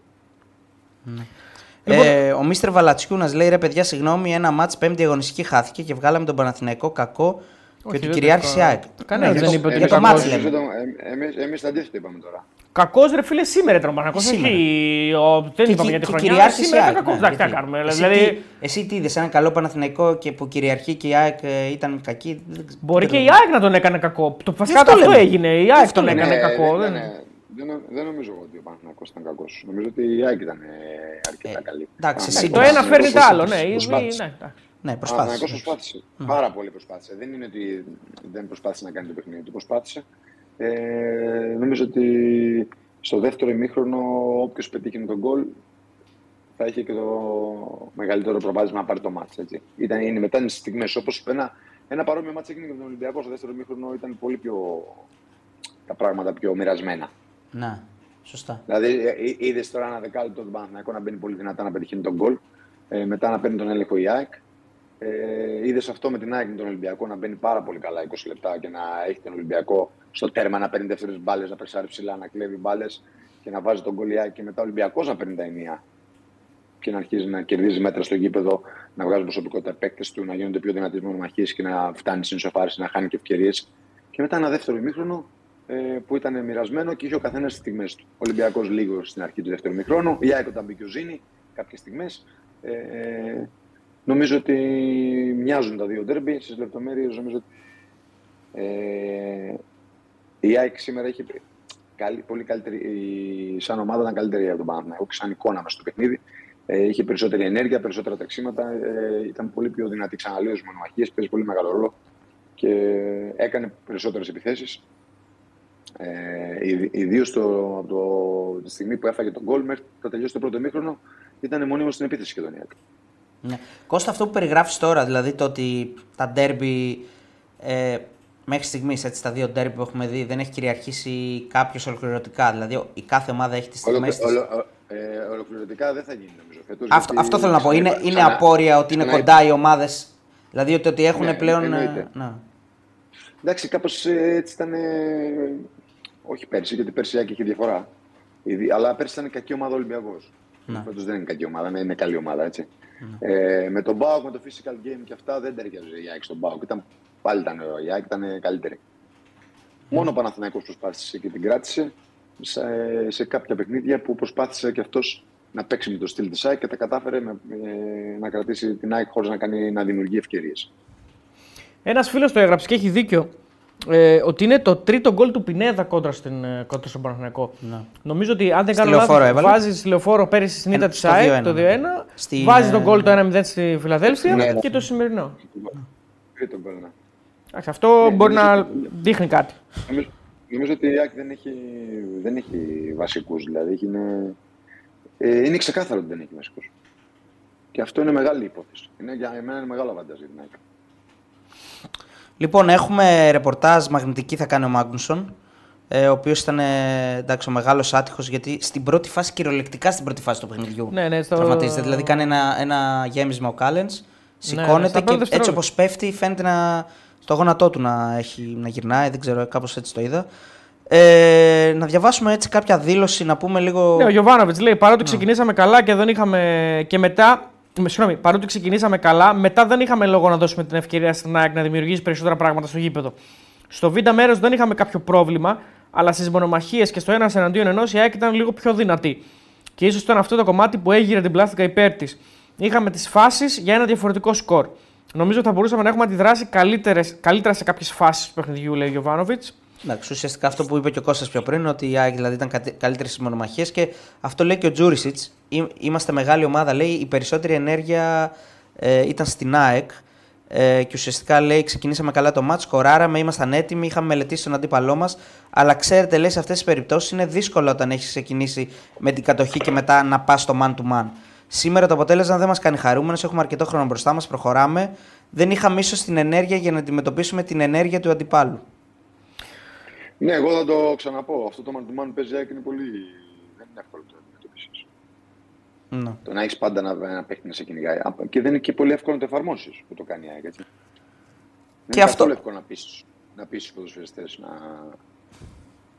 Ε, ο Μίστερ Βαλατσιούνας λέει ρε παιδιά, συγγνώμη, ένα μάτς πέμπτη αγωνιστική χάθηκε και βγάλαμε τον Παναθηναϊκό κακό και Όχι, ότι δεν κυριάρχησε η το- ΑΕΚ. Κανένας Ναι, δεν για είπε ότι για είναι το κακός. μάτς λέμε. Εμείς, εμείς το αντίθετο είπαμε τώρα. Κακός ρε φίλε σήμερα ήταν ο Παναγιώτο. Σήμερα. Όχι, ο- δεν Και είπαμε κυ- για τη και χρονιά. κυριάρχησε η Σήμερα ΑΕΚ, ήταν κακό. ναι, Εντάξει, τι να γιατί κάνουμε. Εσύ, Δηλαδή, τι, εσύ τι είδες, ένα καλό Παναθηναϊκό και που κυριαρχεί και η ΑΕΚ ε, ήταν κακή. δεν ξ- μπορεί δεν και η ξέρω. ΑΕΚ να τον έκανε κακό. Το βασικά αυτό αυτό λέμε. έγινε. Η ΑΕΚ αυτό τον λέμε. έκανε Ναι, κακό. δεν, δεν- ήταν- δεν, νο- δεν νομίζω ότι ο Παναθηναϊκός ήταν κακός. Νομίζω ότι η ΑΕΚ ήταν ε, αρκετά καλή. εντάξει, Παναθηναϊκός εσύ Το ένα φέρνει το άλλο. Ναι, προσπάθησε. ναι, εντάξει. Ναι, Ο Παναθηναϊκός προσπάθησε. προσπάθησε. Πάρα πολύ προσπάθησε. Δεν είναι ότι δεν προσπάθησε να κάνει το παιχνίδι του. Προσπάθησε. Ε, νομίζω ότι στο δεύτερο ημίχρονο όποιος πετύχει τον γκολ θα είχε και το μεγαλύτερο προβάδισμα να πάρει το μάτς. Έτσι. Ήταν, είναι μετά τις στιγμές. Όπως ένα, ένα παρόμοιο μάτς έγινε και με τον Ολυμπιακό στο δεύτερο ημίχρονο ήταν πολύ πιο τα πράγματα πιο μοιρασμένα. Ναι, σωστά. Δηλαδή, είδες τώρα ένα δεκάλεπτο τον Παναθηναϊκό να μπαίνει πολύ δυνατά να πετυχαίνει τον γκολ. Ε, μετά να παίρνει τον έλεγχο η ΑΕΚ. Ε, είδες αυτό με την ΑΕΚ με τον Ολυμπιακό να μπαίνει πάρα πολύ καλά 20 λεπτά και να έχει τον Ολυμπιακό στο τέρμα να παίρνει δεύτερες μπάλες, να περσάρει ψηλά, να κλέβει μπάλες και να βάζει τον γκολ η ΑΕΚ και μετά ο Ολυμπιακός να παίρνει τα ενία. και να αρχίζει να κερδίζει μέτρα στο γήπεδο, να βγάζει προσωπικότητα παίκτες του, να γίνονται πιο δυνατοί μονομαχίες και να φτάνει στην ισοφάριση, να χάνει και ευκαιρίες. Και μετά ένα δεύτερο ημίχρονο ε, που ήταν μοιρασμένο και είχε ο καθένας τις στιγμές του. Ο Ολυμπιακός λίγο στην αρχή του δεύτερου ημίχρονου, η Άικο ήταν πιο ζήνη κάποιες στιγμές. Ε, νομίζω ότι μοιάζουν τα δύο ντέρμπι. Στις λεπτομέρειες νομίζω ότι ε, η ΑΕΚ σήμερα έχει πολύ καλύτερη, σαν ομάδα ήταν καλύτερη από τον Παναθηναϊκό και σαν εικόνα μέσα στο παιχνίδι. Ε, είχε περισσότερη ενέργεια, περισσότερα ταξίματα, ε, ήταν πολύ πιο δυνατή ξαναλέω στις μονομαχίες, παίζει πολύ μεγάλο ρόλο και έκανε περισσότερες επιθέσεις. Ε, Ιδίως από το, τη στιγμή που έφαγε τον γκολ μέχρι να τελειώσει το πρώτο μήχρονο, ήταν μόνιμος στην επίθεση και τον Ιάκ. Ναι. Κώστα, αυτό που περιγράφεις τώρα, δηλαδή το ότι τα ντέρμπι ε, μέχρι στιγμής, τα δύο ντέρμπι που έχουμε δει, δεν έχει κυριαρχήσει κάποιος ολοκληρωτικά. Δηλαδή η κάθε ομάδα έχει τις στιγμές της. Ε, ολοκληρωτικά δεν θα γίνει νομίζω. Φέτος, αυτό, αυτό θέλω να πω. Είναι, είναι απόρρια ότι είναι κοντά οι ομάδες. Δηλαδή ότι, ότι έχουν ναι, πλέον. Ε, ναι. Εντάξει, κάπως ε, έτσι ήταν. όχι πέρσι, γιατί πέρσι είχε διαφορά. Αλλά πέρσι ήταν κακή ομάδα Ολυμπιακός. Ναι. Φέτος δεν είναι κακή ομάδα, είναι καλή ομάδα έτσι. Ναι. Ε, με τον Μπάουκ, με το physical game και αυτά δεν ταιριάζει η Άκη στον Μπάουκ. Ήταν, πάλι ήταν η Άκη ήταν καλύτερη. Μόνο ο Παναθηναϊκός προσπάθησε και την κράτησε σε, σε κάποια παιχνίδια που προσπάθησε και αυτός να παίξει με το στυλ της ΑΕΚ και τα κατάφερε να, ε, να κρατήσει την ΑΕΚ χωρίς να, να δημιουργεί ευκαιρίες. Ένας φίλος το έγραψε και έχει δίκιο. Ε, ότι είναι το τρίτο γκολ του Πινέδα κόντρα, στην, ε, κόντρα στον Παναθηναϊκό. Ναι. Νομίζω ότι αν δεν κάνω λάθος, βάζει στη λεωφόρο πέρυσι στην ήττα της ΑΕΚ το 2-1. Στη... Βάζει τον γκολ το 1-0 στη Φιλαδέλφια ναι, και το σημερινό. Τρίτο γκολ, ναι. Αυτό ναι, μπορεί να δείχνει κάτι. Νομίζω ότι η ΑΕΚ δεν έχει, δεν έχει βασικούς. Δηλαδή είναι, ε, είναι ξεκάθαρο ότι δεν έχει βασικούς. Και αυτό είναι μεγάλη υπόθεση. Είναι, για μένα είναι μεγάλο αβαντάζ για την ΑΕΚ. Λοιπόν, έχουμε ρεπορτάζ μαγνητική θα κάνει ο Μάγνουσον. Ε, ο οποίος ήταν εντάξει, ο μεγάλος άτυχος γιατί στην πρώτη φάση, κυριολεκτικά στην πρώτη φάση του παιχνιδιού. Ναι, ναι, στο... Τραυματίζεται. Δηλαδή κάνει ένα, ένα γέμισμα ο Κάλενς, σηκώνεται ναι, ναι, και έτσι όπως πέφτει φαίνεται να, στο γόνατό του να, έχει, να γυρνάει. Δεν ξέρω, κάπως έτσι το είδα. Ε, να διαβάσουμε έτσι κάποια δήλωση, να πούμε λίγο. Ναι, ο Γιωβάνοβιτς λέει: Παρότι ναι. ξεκινήσαμε καλά και δεν είχαμε. και μετά. Συγγνώμη, παρότι ξεκινήσαμε καλά, μετά δεν είχαμε λόγο να δώσουμε την ευκαιρία στην ΑΕΚ να δημιουργήσει περισσότερα πράγματα στο γήπεδο. Στο β' μέρος δεν είχαμε κάποιο πρόβλημα, αλλά στις μονομαχίες και στο ένας εναντίον ενός η ΑΕΚ ήταν λίγο πιο δυνατή. Και ίσως ήταν αυτό το κομμάτι που έγειρε την πλάστικα υπέρ της. Είχαμε τις φάσεις για ένα διαφορετικό σκορ. Νομίζω ότι θα μπορούσαμε να έχουμε αντιδράσει καλύτερα σε κάποιες φάσεις του παιχνιδιού, λέει ο Γιωβάνοβιτς. Εντάξει, ουσιαστικά αυτό που είπε και ο Κώστας πιο πριν, ότι η ΑΕΚ δηλαδή, ήταν καλύτερη στις μονομαχίες και αυτό λέει και ο Τζούρισιτς. Είμαστε μεγάλη ομάδα, λέει η περισσότερη ενέργεια ε, ήταν στην ΑΕΚ. Ε, και ουσιαστικά λέει: Ξεκινήσαμε καλά το μάτς, κοράραμε, ήμασταν έτοιμοι, είχαμε μελετήσει τον αντίπαλό μας. Αλλά ξέρετε, λέει σε αυτές τις περιπτώσεις είναι δύσκολο όταν έχεις ξεκινήσει με την κατοχή και μετά να πας στο man to man. Σήμερα το αποτέλεσμα δεν μας κάνει χαρούμενος, έχουμε αρκετό χρόνο μπροστά μας, προχωράμε. Δεν είχαμε ίσως την ενέργεια για να αντιμετωπίσουμε την ενέργεια του αντιπάλου. Ναι, εγώ θα το ξαναπώ. Αυτό το man to man παίζει είναι πολύ. Δεν είναι εύκολο το αντιμετωπίσει. Ναι. Το να έχει πάντα να, να παίχνει να σε κυνηγάει. Και δεν είναι και πολύ εύκολο να το εφαρμόσει που το κάνει η ΑΕΚ. Και δεν είναι αυτό... εύκολο να πείσει να πείσεις ποδοσφαιριστές να,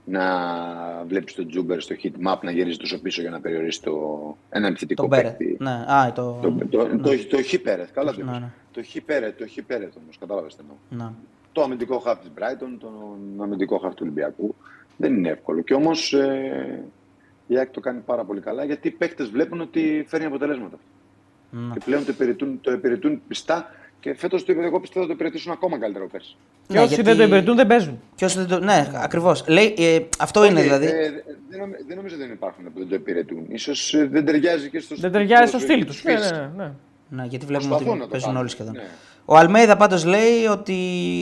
να βλέπει τον Τζούμπερ στο hit map να γυρίζει τόσο πίσω για να περιορίσει το, ένα επιθετικό παίκτη. Ναι, α, το... Το, το, ναι. το, το, το καλά το ναι, ναι. Το χιπέρετ, το χιπέρετ όμως, κατάλαβες τι εννοώ. Ναι το αμυντικό χάφ της Brighton, το αμυντικό χάφ του Ολυμπιακού. Δεν είναι εύκολο. Και όμως ε, η ΑΕΚ το κάνει πάρα πολύ καλά γιατί οι παίκτες βλέπουν ότι φέρνει αποτελέσματα. Mm. Και πλέον το υπηρετούν, το υπηρετούν πιστά και φέτος το εγώ πιστεύω θα το υπηρετήσουν ακόμα καλύτερο πέρσι. Και όσοι γιατί... δεν το υπηρετούν δεν παίζουν. Και όσοι δεν το... Ναι, ακριβώς. Ε, αυτό okay, είναι δηλαδή. Ε, δεν, νομ, δεν νομίζω ότι δεν υπάρχουν που δεν το υπηρετούν. σω ε, δεν ταιριάζει και στο Δεν ταιριάζει στο στυλ τους. Ναι, ναι, ναι, ναι. ναι, γιατί βλέπουμε ότι παίζουν όλοι σχεδόν. Ναι. Ο Αλμέιδα πάντως λέει ότι.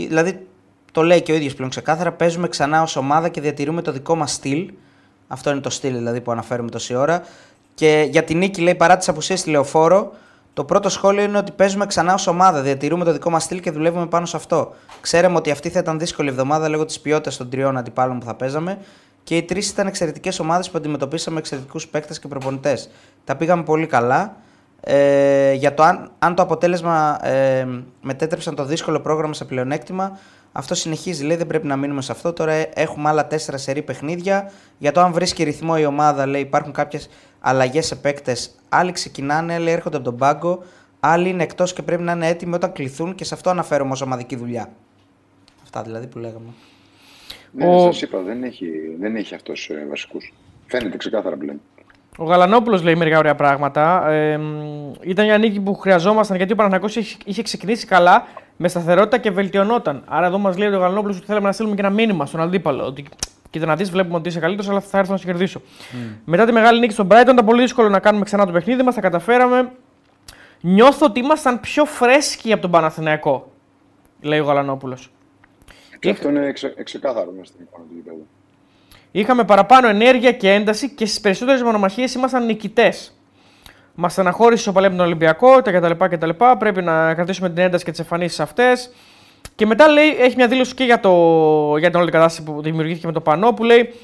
Δηλαδή το λέει και ο ίδιος πλέον ξεκάθαρα. Παίζουμε ξανά ως ομάδα και διατηρούμε το δικό μας στυλ. Αυτό είναι το στυλ δηλαδή που αναφέρουμε τόση ώρα. Και για την νίκη λέει παρά τις απουσίες στη λεωφόρο, το πρώτο σχόλιο είναι ότι παίζουμε ξανά ως ομάδα. Διατηρούμε το δικό μας στυλ και δουλεύουμε πάνω σε αυτό. Ξέραμε ότι αυτή θα ήταν δύσκολη εβδομάδα λόγω της ποιότητας των τριών αντιπάλων που θα παίζαμε. Και οι τρεις ήταν εξαιρετικές ομάδες που αντιμετωπίσαμε εξαιρετικούς παίκτες και προπονητές. Τα πήγαμε πολύ καλά. Ε, για το αν, αν το αποτέλεσμα ε, μετέτρεψαν το δύσκολο πρόγραμμα σε πλεονέκτημα, αυτό συνεχίζει. Λέει δεν πρέπει να μείνουμε σε αυτό. Τώρα έχουμε άλλα τέσσερα σερή παιχνίδια. Για το αν βρίσκει ρυθμό η ομάδα, λέει υπάρχουν κάποιες αλλαγές σε παίκτες. Άλλοι ξεκινάνε, άλλοι έρχονται από τον πάγκο. Άλλοι είναι εκτός και πρέπει να είναι έτοιμοι όταν κληθούν και σε αυτό αναφέρομαι ως ομαδική δουλειά. Αυτά δηλαδή που λέγαμε. Ναι, Ο- σας είπα, δεν έχει, δεν έχει αυτός ε, βασικούς. Φαίνεται ξεκάθαρα πλέον. Ο Γαλανόπουλος λέει μερικά ωραία πράγματα. Ε, μ, ήταν μια νίκη που χρειαζόμασταν γιατί ο Παναθηναϊκός είχε, είχε ξεκινήσει καλά με σταθερότητα και βελτιωνόταν. Άρα εδώ μας λέει ο Γαλανόπουλος ότι θέλαμε να στείλουμε και ένα μήνυμα στον αντίπαλο. Ότι κοίτα να δεις, βλέπουμε ότι είσαι καλύτερος, αλλά θα έρθω να σε κερδίσω. Μετά τη μεγάλη νίκη στον Brighton ήταν πολύ δύσκολο να κάνουμε ξανά το παιχνίδι μας. Τα καταφέραμε. Νιώθω ότι ήμασταν πιο φρέσκοι από τον Παναθηναϊκό, λέει ο Γαλανόπουλος. Και αυτό είναι ξε, ξεκάθαρο μέσα στην εικόνα του γηπέδου. Είχαμε παραπάνω ενέργεια και ένταση και στις περισσότερες μονομαχίες ήμασταν νικητές. Μας στεναχώρησε ο παλέμ τον Ολυμπιακό τα κτλ, κτλ. Πρέπει να κρατήσουμε την ένταση και τις εμφανίσεις αυτές. Και μετά λέει, έχει μια δήλωση και για, το, για την όλη κατάσταση που δημιουργήθηκε με το πανό που λέει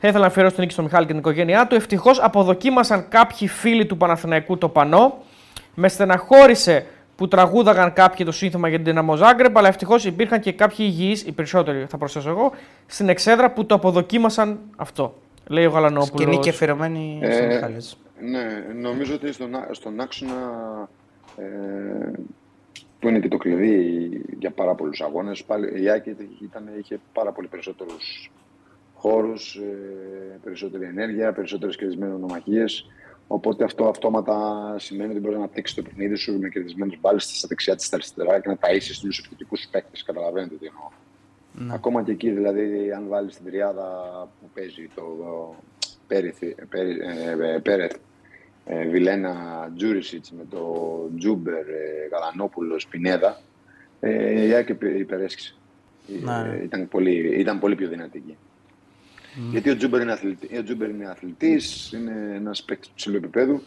θα ήθελα να αφιερώσω την νίκη στον Μιχάλη και την οικογένειά του. Ευτυχώς αποδοκίμασαν κάποιοι φίλοι του Παναθηναϊκού το πανό. Με στεναχώρησε που τραγούδαγαν κάποιοι το σύνθημα για την Δυναμό Ζάγκρεπ, αλλά ευτυχώς υπήρχαν και κάποιοι υγιείς, οι περισσότεροι θα προσθέσω εγώ, στην εξέδρα που το αποδοκίμασαν αυτό. Λέει ο Γαλανόπουλος. Σκηνή και αφιερωμένη Ε, στον Μιχάλης. έτσι. Ναι, νομίζω ότι στον, ά- στον άξονα ε, που είναι και το κλειδί για πάρα πολλούς αγώνες, πάλι η Άκη ήταν, είχε πάρα πολύ περισσότερους χώρους, ε, περισσότερη ενέργεια, περισσότερες κερδισμένες ονομαχίες. Οπότε αυτό αυτόματα σημαίνει ότι μπορεί να αναπτύξεις το παιχνίδι σου με κερδισμένους μπάλες στα δεξιά της στα αριστερά και να ταΐσεις τους επιθετικούς παίκτες. Καταλαβαίνετε τι εννοώ. Ναι. Ακόμα και εκεί, δηλαδή, αν βάλεις την τριάδα που παίζει το Πέρεθ, Πέρε- ε, Πέρεθ ε, Βιλένα Τζούρισιτς με το Τζούμπερ, ε, Γαλανόπουλος, Πινέδα, ε, η ΑΕΚ υπε- υπερίσχυσε. Ε, Ναι. ήταν, πολύ, ήταν πολύ πιο δυνατή εκεί. Γιατί ο Τζούμπερ είναι, αθλητή, ο Τζούμπερ είναι αθλητής, είναι ένας παίκτης ψηλού επίπεδου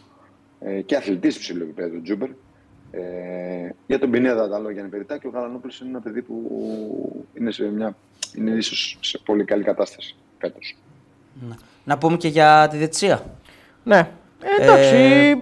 ε, και αθλητής ψηλού επίπεδου ο Τζούμπερ. Ε, για τον Πινέδα τα λόγια είναι περιττά και ο Γαλανόπουλος είναι ένα παιδί που είναι, σε μια, είναι ίσως σε πολύ καλή κατάσταση φέτος. Ναι. Να πούμε και για τη διαιτησία. Ναι. Ε, εντάξει. Ε,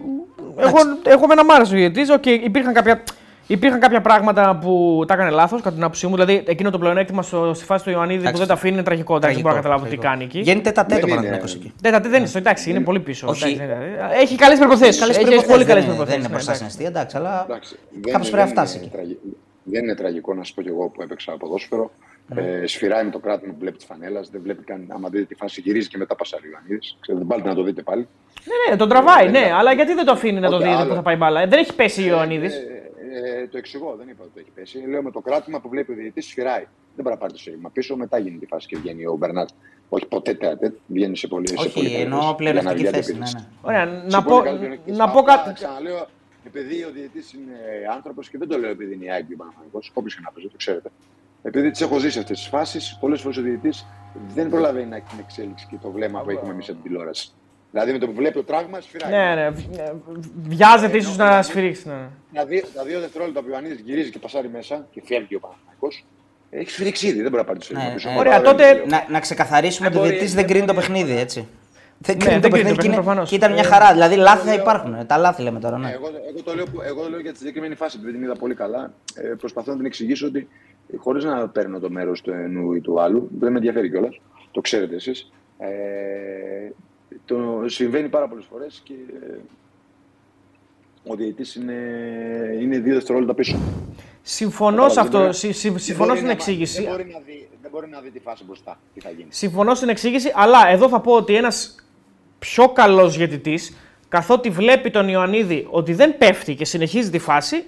εγώ, εγώ με μ' άρεσε ο διαιτητής. Οκ, υπήρχαν κάποια, υπήρχαν κάποια πράγματα που τα έκανε λάθος κατά την άποψή μου. Δηλαδή, εκείνο το πλεονέκτημα στο, στη φάση του Ιωαννίδη που Εντάξει. δεν τα αφήνει είναι τραγικό. Εντάξει, δεν μπορώ να καταλάβω τι τραγικό. κάνει εκεί. Γίνεται τα τέτο Δεν είναι. Παναθηναϊκός εκεί. Δεν, τα- δεν είναι στο εντάξει, είναι πολύ πίσω. Όχι. Εντάξει, ναι. Έχει καλές προϋποθέσεις. Καλές Έχει, έχει προϋποθέσεις, πολύ καλές δεν είναι- προϋποθέσεις. Δεν είναι μπροστά στην αιστεία, εντάξει, αλλά Εντάξει, δεν κάπως είναι- πρέπει να δεν φτάσει είναι εκεί. τραγι- Δεν είναι τραγικό να σα πω κι εγώ που έπαιξα ποδόσφαιρο. Ε, σφυράει με το κράτημα που βλέπει τη φανέλας. Δεν βλέπει καν. Άμα δείτε τη φάση, γυρίζει και μετά πασάρει ο Ιωαννίδης. Ξέρετε, βάλτε να το δείτε πάλι. Ναι, ναι, τον τραβάει, Ε, ναι, ναι. αλλά γιατί δεν το αφήνει να το Όχι, δει άλλο. που θα πάει μπάλα. Ε, Δεν έχει πέσει ο Ιωαννίδης. Ε, ε, το εξηγώ, δεν είπα ότι το έχει πέσει. Λέω με το κράτημα που βλέπει ο διαιτητής σφυράει. Δεν μπορεί να πάρει το σφύριγμα πίσω, μετά γίνει τη φάση και βγαίνει ο Μπερνάτ. Όχι ποτέ τέτοια, βγαίνει σε πολύ. σε πολύ όχι, καλή εννοώ θέση. Για να πλεονεκτική βγει θέση. Ναι, αντεπίθεση. ναι. Ωραία, Σε να πολύ πω, καλή πλεονεκτική να θέση. πω Απλά, κάτι. Ξαναλέω, επειδή ο διαιτητής είναι άνθρωπος και δεν το λέω επειδή είναι η Άγκη Παναθανικό, όποιος και να παίζει, το ξέρετε. Επειδή τις έχω ζήσει αυτές τις φάσεις, πολλές φορές ο διαιτητής δεν προλαβαίνει να έχει την εξέλιξη και το βλέμμα που έχουμε εμείς από την τηλεόραση. Δηλαδή με το που βλέπει το πράγμα, σφυράει. Ναι, ναι, β- ε, βιάζεται ίσως να σφυρίξει. Ναι. ναι. Τα δύο, τα δύο δευτερόλεπτα που ο Ιωαννίδης γυρίζει και πασάρει μέσα και φεύγει ο Παναθανικό, έχει σφυρίξει ήδη. Δεν μπορεί να πάρει το σφυρίγμα Ναι, πίσω. ε, Ωραία, Καταλαβαίνετε τότε- τι λέω. Να, να ξεκαθαρίσουμε ότι ο μπορεί- διαιτητής δεν κρίνει το παιχνίδι, έτσι. Δεν Ναι, κρίνει το δεν κρίνει παιχνίδι το και, είναι- παιχνίδι, προφανώς. και ήταν μια Ε, χαρά. Δηλαδή λάθη θα λέω- υπάρχουν. Τα λάθη λέμε τώρα, Ναι, ναι. εγώ, εγώ, το λέω, που- εγώ το λέω για τη συγκεκριμένη φάση, επειδή την είδα πολύ καλά. Ε, προσπαθώ να την εξηγήσω ότι χωρίς να παίρνω το μέρος του ενού ή του άλλου, δεν με ενδιαφέρει κιόλας, το ξέρετε εσείς. Ε, το συμβαίνει πάρα πολλές φορές και ε, ο διαιτητής είναι, είναι δύο δευτερόλεπτα πίσω. Συμφωνώ σε Δεν αυτό. μπορεί- συ- συ- δεν Συμφωνώ μπορεί στην να- εξήγηση. Δεν μπορεί, να δει, δεν μπορεί να δει τη φάση μπροστά, τι θα γίνει. Συμφωνώ στην εξήγηση, αλλά εδώ θα πω ότι ένας πιο καλός διαιτητής, καθότι βλέπει τον Ιωαννίδη ότι δεν πέφτει και συνεχίζει τη φάση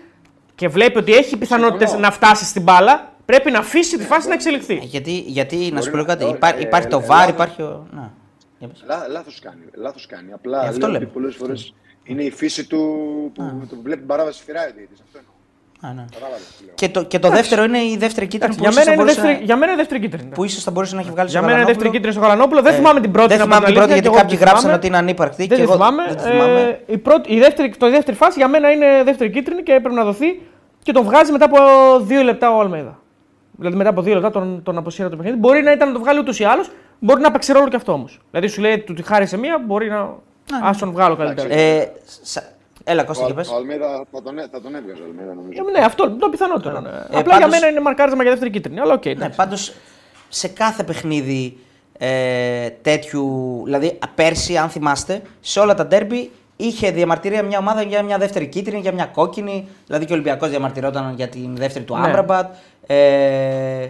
και βλέπει ότι έχει πιθανότητες Συμφωνώ. να φτάσει στην μπάλα, πρέπει να αφήσει τη φάση να εξελιχθεί. Ε, Γιατί, γιατί να σου πω Μπορεί λίγο κάτι, να- υπά- ε, υπάρχει το ε, VAR, λάθος. υπάρχει ο... Να, για πες. Λά, λάθος κάνει, λάθος κάνει. Απλά Ε, αυτό λέω λέμε. ότι πολλές φορές είναι η φύση του που το που βλέπει την παράβαση φυράει ο διαιτητής. Αυτό εννοώ. Α, ναι. Κατάλαβες τι λέω. Και το, και το δεύτερο είναι η δεύτερη κίτρινη που Για ίσως μένα, θα είναι μπορούσε δεύτερη, να- για μένα είναι δεύτερη κίτρινη. που ίσως θα μπορούσε να έχει βγάλει Για στο μένα είναι Γαλανόπουλο. δεύτερη κίτρινη στο Γαλανόπουλο. Δεν Ε, θυμάμαι την πρώτη. Δεν να πω θυμάμαι την πρώτη αλήθεια, γιατί και εγώ κάποιοι δεν γράψαν θυμάμαι. ότι είναι ανύπαρκτη Δεν και τη εγώ θυμάμαι. δεν τη θυμάμαι. Ε, η, πρώτη, η, δεύτερη, το η δεύτερη φάση για μένα είναι δεύτερη κίτρινη και πρέπει να δοθεί και τον βγάζει μετά από δύο λεπτά ο Αλμέδα. Δηλαδή μετά από δύο λεπτά τον, τον αποσύρω το παιχνίδι. Μπορεί να ήταν να το βγάλει ούτως ή άλλως, μπορεί να παίξει ρόλο και αυτό όμως. Δηλαδή σου λέει του τη χάρισε μία, μπορεί να. Α τον βγάλω καλύτερα. Ε, σα- Έλα Κώστα και Ο, πες. ο Αλμέιδα θα τον, έ- θα τον έβγαζε ο Αλμέιδα νομίζω. Ε, ναι, αυτό το πιθανότερο. Ναι. Απλά για πάντως- μένα είναι μαρκάρισμα για δεύτερη κίτρινη. Αλλά οκ. Ναι, εντάξει. πάντως σε κάθε παιχνίδι ε, τέτοιου. Δηλαδή, πέρσι, αν θυμάστε, σε όλα τα ντέρμπι είχε διαμαρτυρία μια ομάδα για μια δεύτερη κίτρινη, για μια κόκκινη. Δηλαδή και ο Ολυμπιακός διαμαρτυρόταν για την δεύτερη του Ναι. Άμραμπατ. Ε,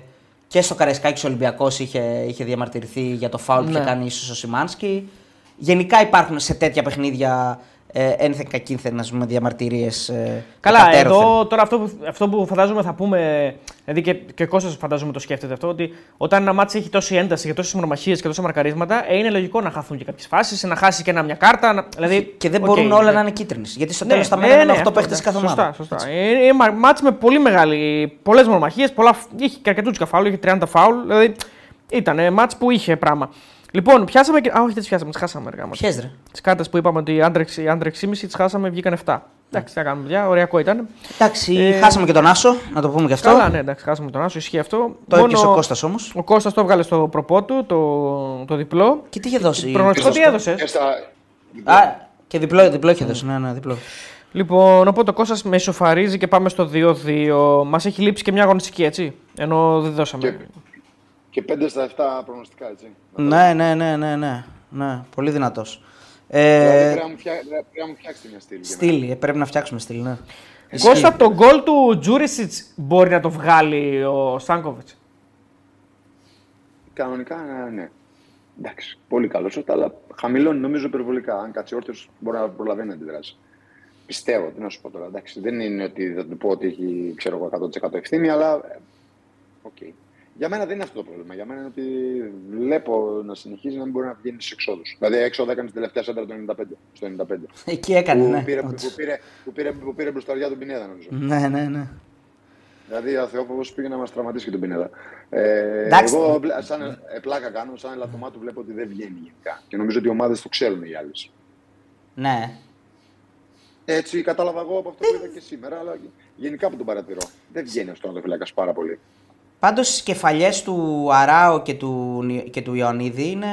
και στο Καραϊσκάκη ο Ολυμπιακός είχε, είχε διαμαρτυρηθεί για το φάουλ που είχε Ναι. κάνει ίσως ο Σιμάνσκι. Γενικά υπάρχουν σε τέτοια παιχνίδια ε, ένθεν κακείθεν ας πούμε, διαμαρτυρίες ε, Καλά, εκατέρωθεν. εδώ τώρα αυτό που, αυτό που φαντάζομαι θα πούμε. Δηλαδή και, και ο Κώστας φαντάζομαι το σκέφτεται αυτό. Ότι όταν ένα ματς έχει τόση ένταση και τόσες μονομαχίες και τόσα μαρκαρίσματα, ε, είναι λογικό να χαθούν και κάποιες φάσεις, να χάσει και ένα μια κάρτα. Να, δηλαδή, Και δεν οκ, μπορούν όλα ναι. να είναι κίτρινες. Γιατί στο Ναι, τέλος τα ναι, μένα είναι ναι, 8 αυτό, παίχτες εντάξει, κάθε σωστά, ομάδα. Σωστά. Ε, Είναι μα- ματς με πολύ μεγάλη. Πολλές μονομαχίες, πολλά. Είχε και αρκετούς φάουλ, είχε 30 φάουλ. Δηλαδή ήταν μάτς που είχε πράγμα. Λοιπόν, πιάσαμε και. Α, όχι, δεν τις πιάσαμε, τις χάσαμε. Αργά, Ποιες ρε; Τις κάρτες που είπαμε ότι οι άντρε 6,5 τις χάσαμε, βγήκαν 7. Εντάξει, τι να κάνουμε, παιδιά, ωριακό ήταν. Εντάξει, Ε, χάσαμε και τον Άσο, να το πούμε και αυτό. Καλά, ναι, εντάξει, χάσαμε τον Άσο, ισχύει αυτό. Το έπιασε ο Κώστας όμως. Ο Κώστας το έβγαλε στο προπό του, το, το διπλό. Και τι είχε δώσει; Προγνωστικό τι έδωσες; Και στα... Α, και διπλό, διπλό είχε δώσει. Ναι, ναι, διπλό. Λοιπόν, οπότε ο Κώστας με ισοφαρίζει και πάμε στο 2-2. Μας έχει λείψει και μια αγωνιστική, έτσι. Ενώ δεν δώσαμε. Και... και 5 στα 7 προγνωστικά, έτσι. Ναι, ναι, ναι, ναι, ναι. ναι πολύ δυνατός. Δηλαδή Ε, πρέπει να μου φτιά- πρέπει να μου φτιάξετε μια στήλη. για μένα. στήλη, ε, πρέπει να φτιάξουμε στήλη, ναι. Κώστα, το γκολ του Τζούρισιτς μπορεί να το βγάλει ο Στάνκοβιτ. Κανονικά, ναι. Εντάξει, πολύ καλός shot, αλλά χαμηλώνει νομίζω υπερβολικά. Αν κάτσει όρθιος, μπορεί να προλαβαίνει να αντιδράσει. Πιστεύω, τι να σου πω τώρα. Εντάξει, δεν είναι ότι θα του πω ότι έχει ξέρω εγώ, 100% ευθύνη, αλλά. ε, Οκ. Για μένα δεν είναι αυτό το πρόβλημα. Για μένα είναι ότι βλέπω να συνεχίζει να μην μπορεί να βγαίνει στις εξόδους. Δηλαδή, έξοδο έκανε την τελευταία σέντρα το 95. Στο 95. Εκεί έκανε, που, ναι. πήρε, που, όντως. πήρε, που, πήρε, που πήρε μπροσταριά τον Πινέδα, νομίζω. Ναι, ναι, ναι. Δηλαδή, ο Θεόφοβος πήγε να μας τραυματίσει και τον Πινέδα. Ε, Εντάξει. εγώ, μπλε- σαν ε, πλάκα κάνω, σαν ελαττωμάτου βλέπω ότι δεν βγαίνει γενικά. Και νομίζω ότι οι ομάδες το ξέρουν οι άλλες. Ναι. Έτσι κατάλαβα εγώ από αυτό που είδα και σήμερα, αλλά γενικά που τον παρατηρώ. Δεν βγαίνει αυτό το φυλάκα πάρα πολύ. Πάντως στι κεφαλιές του Αράο και του, Νι- και του Ιωαννίδη είναι.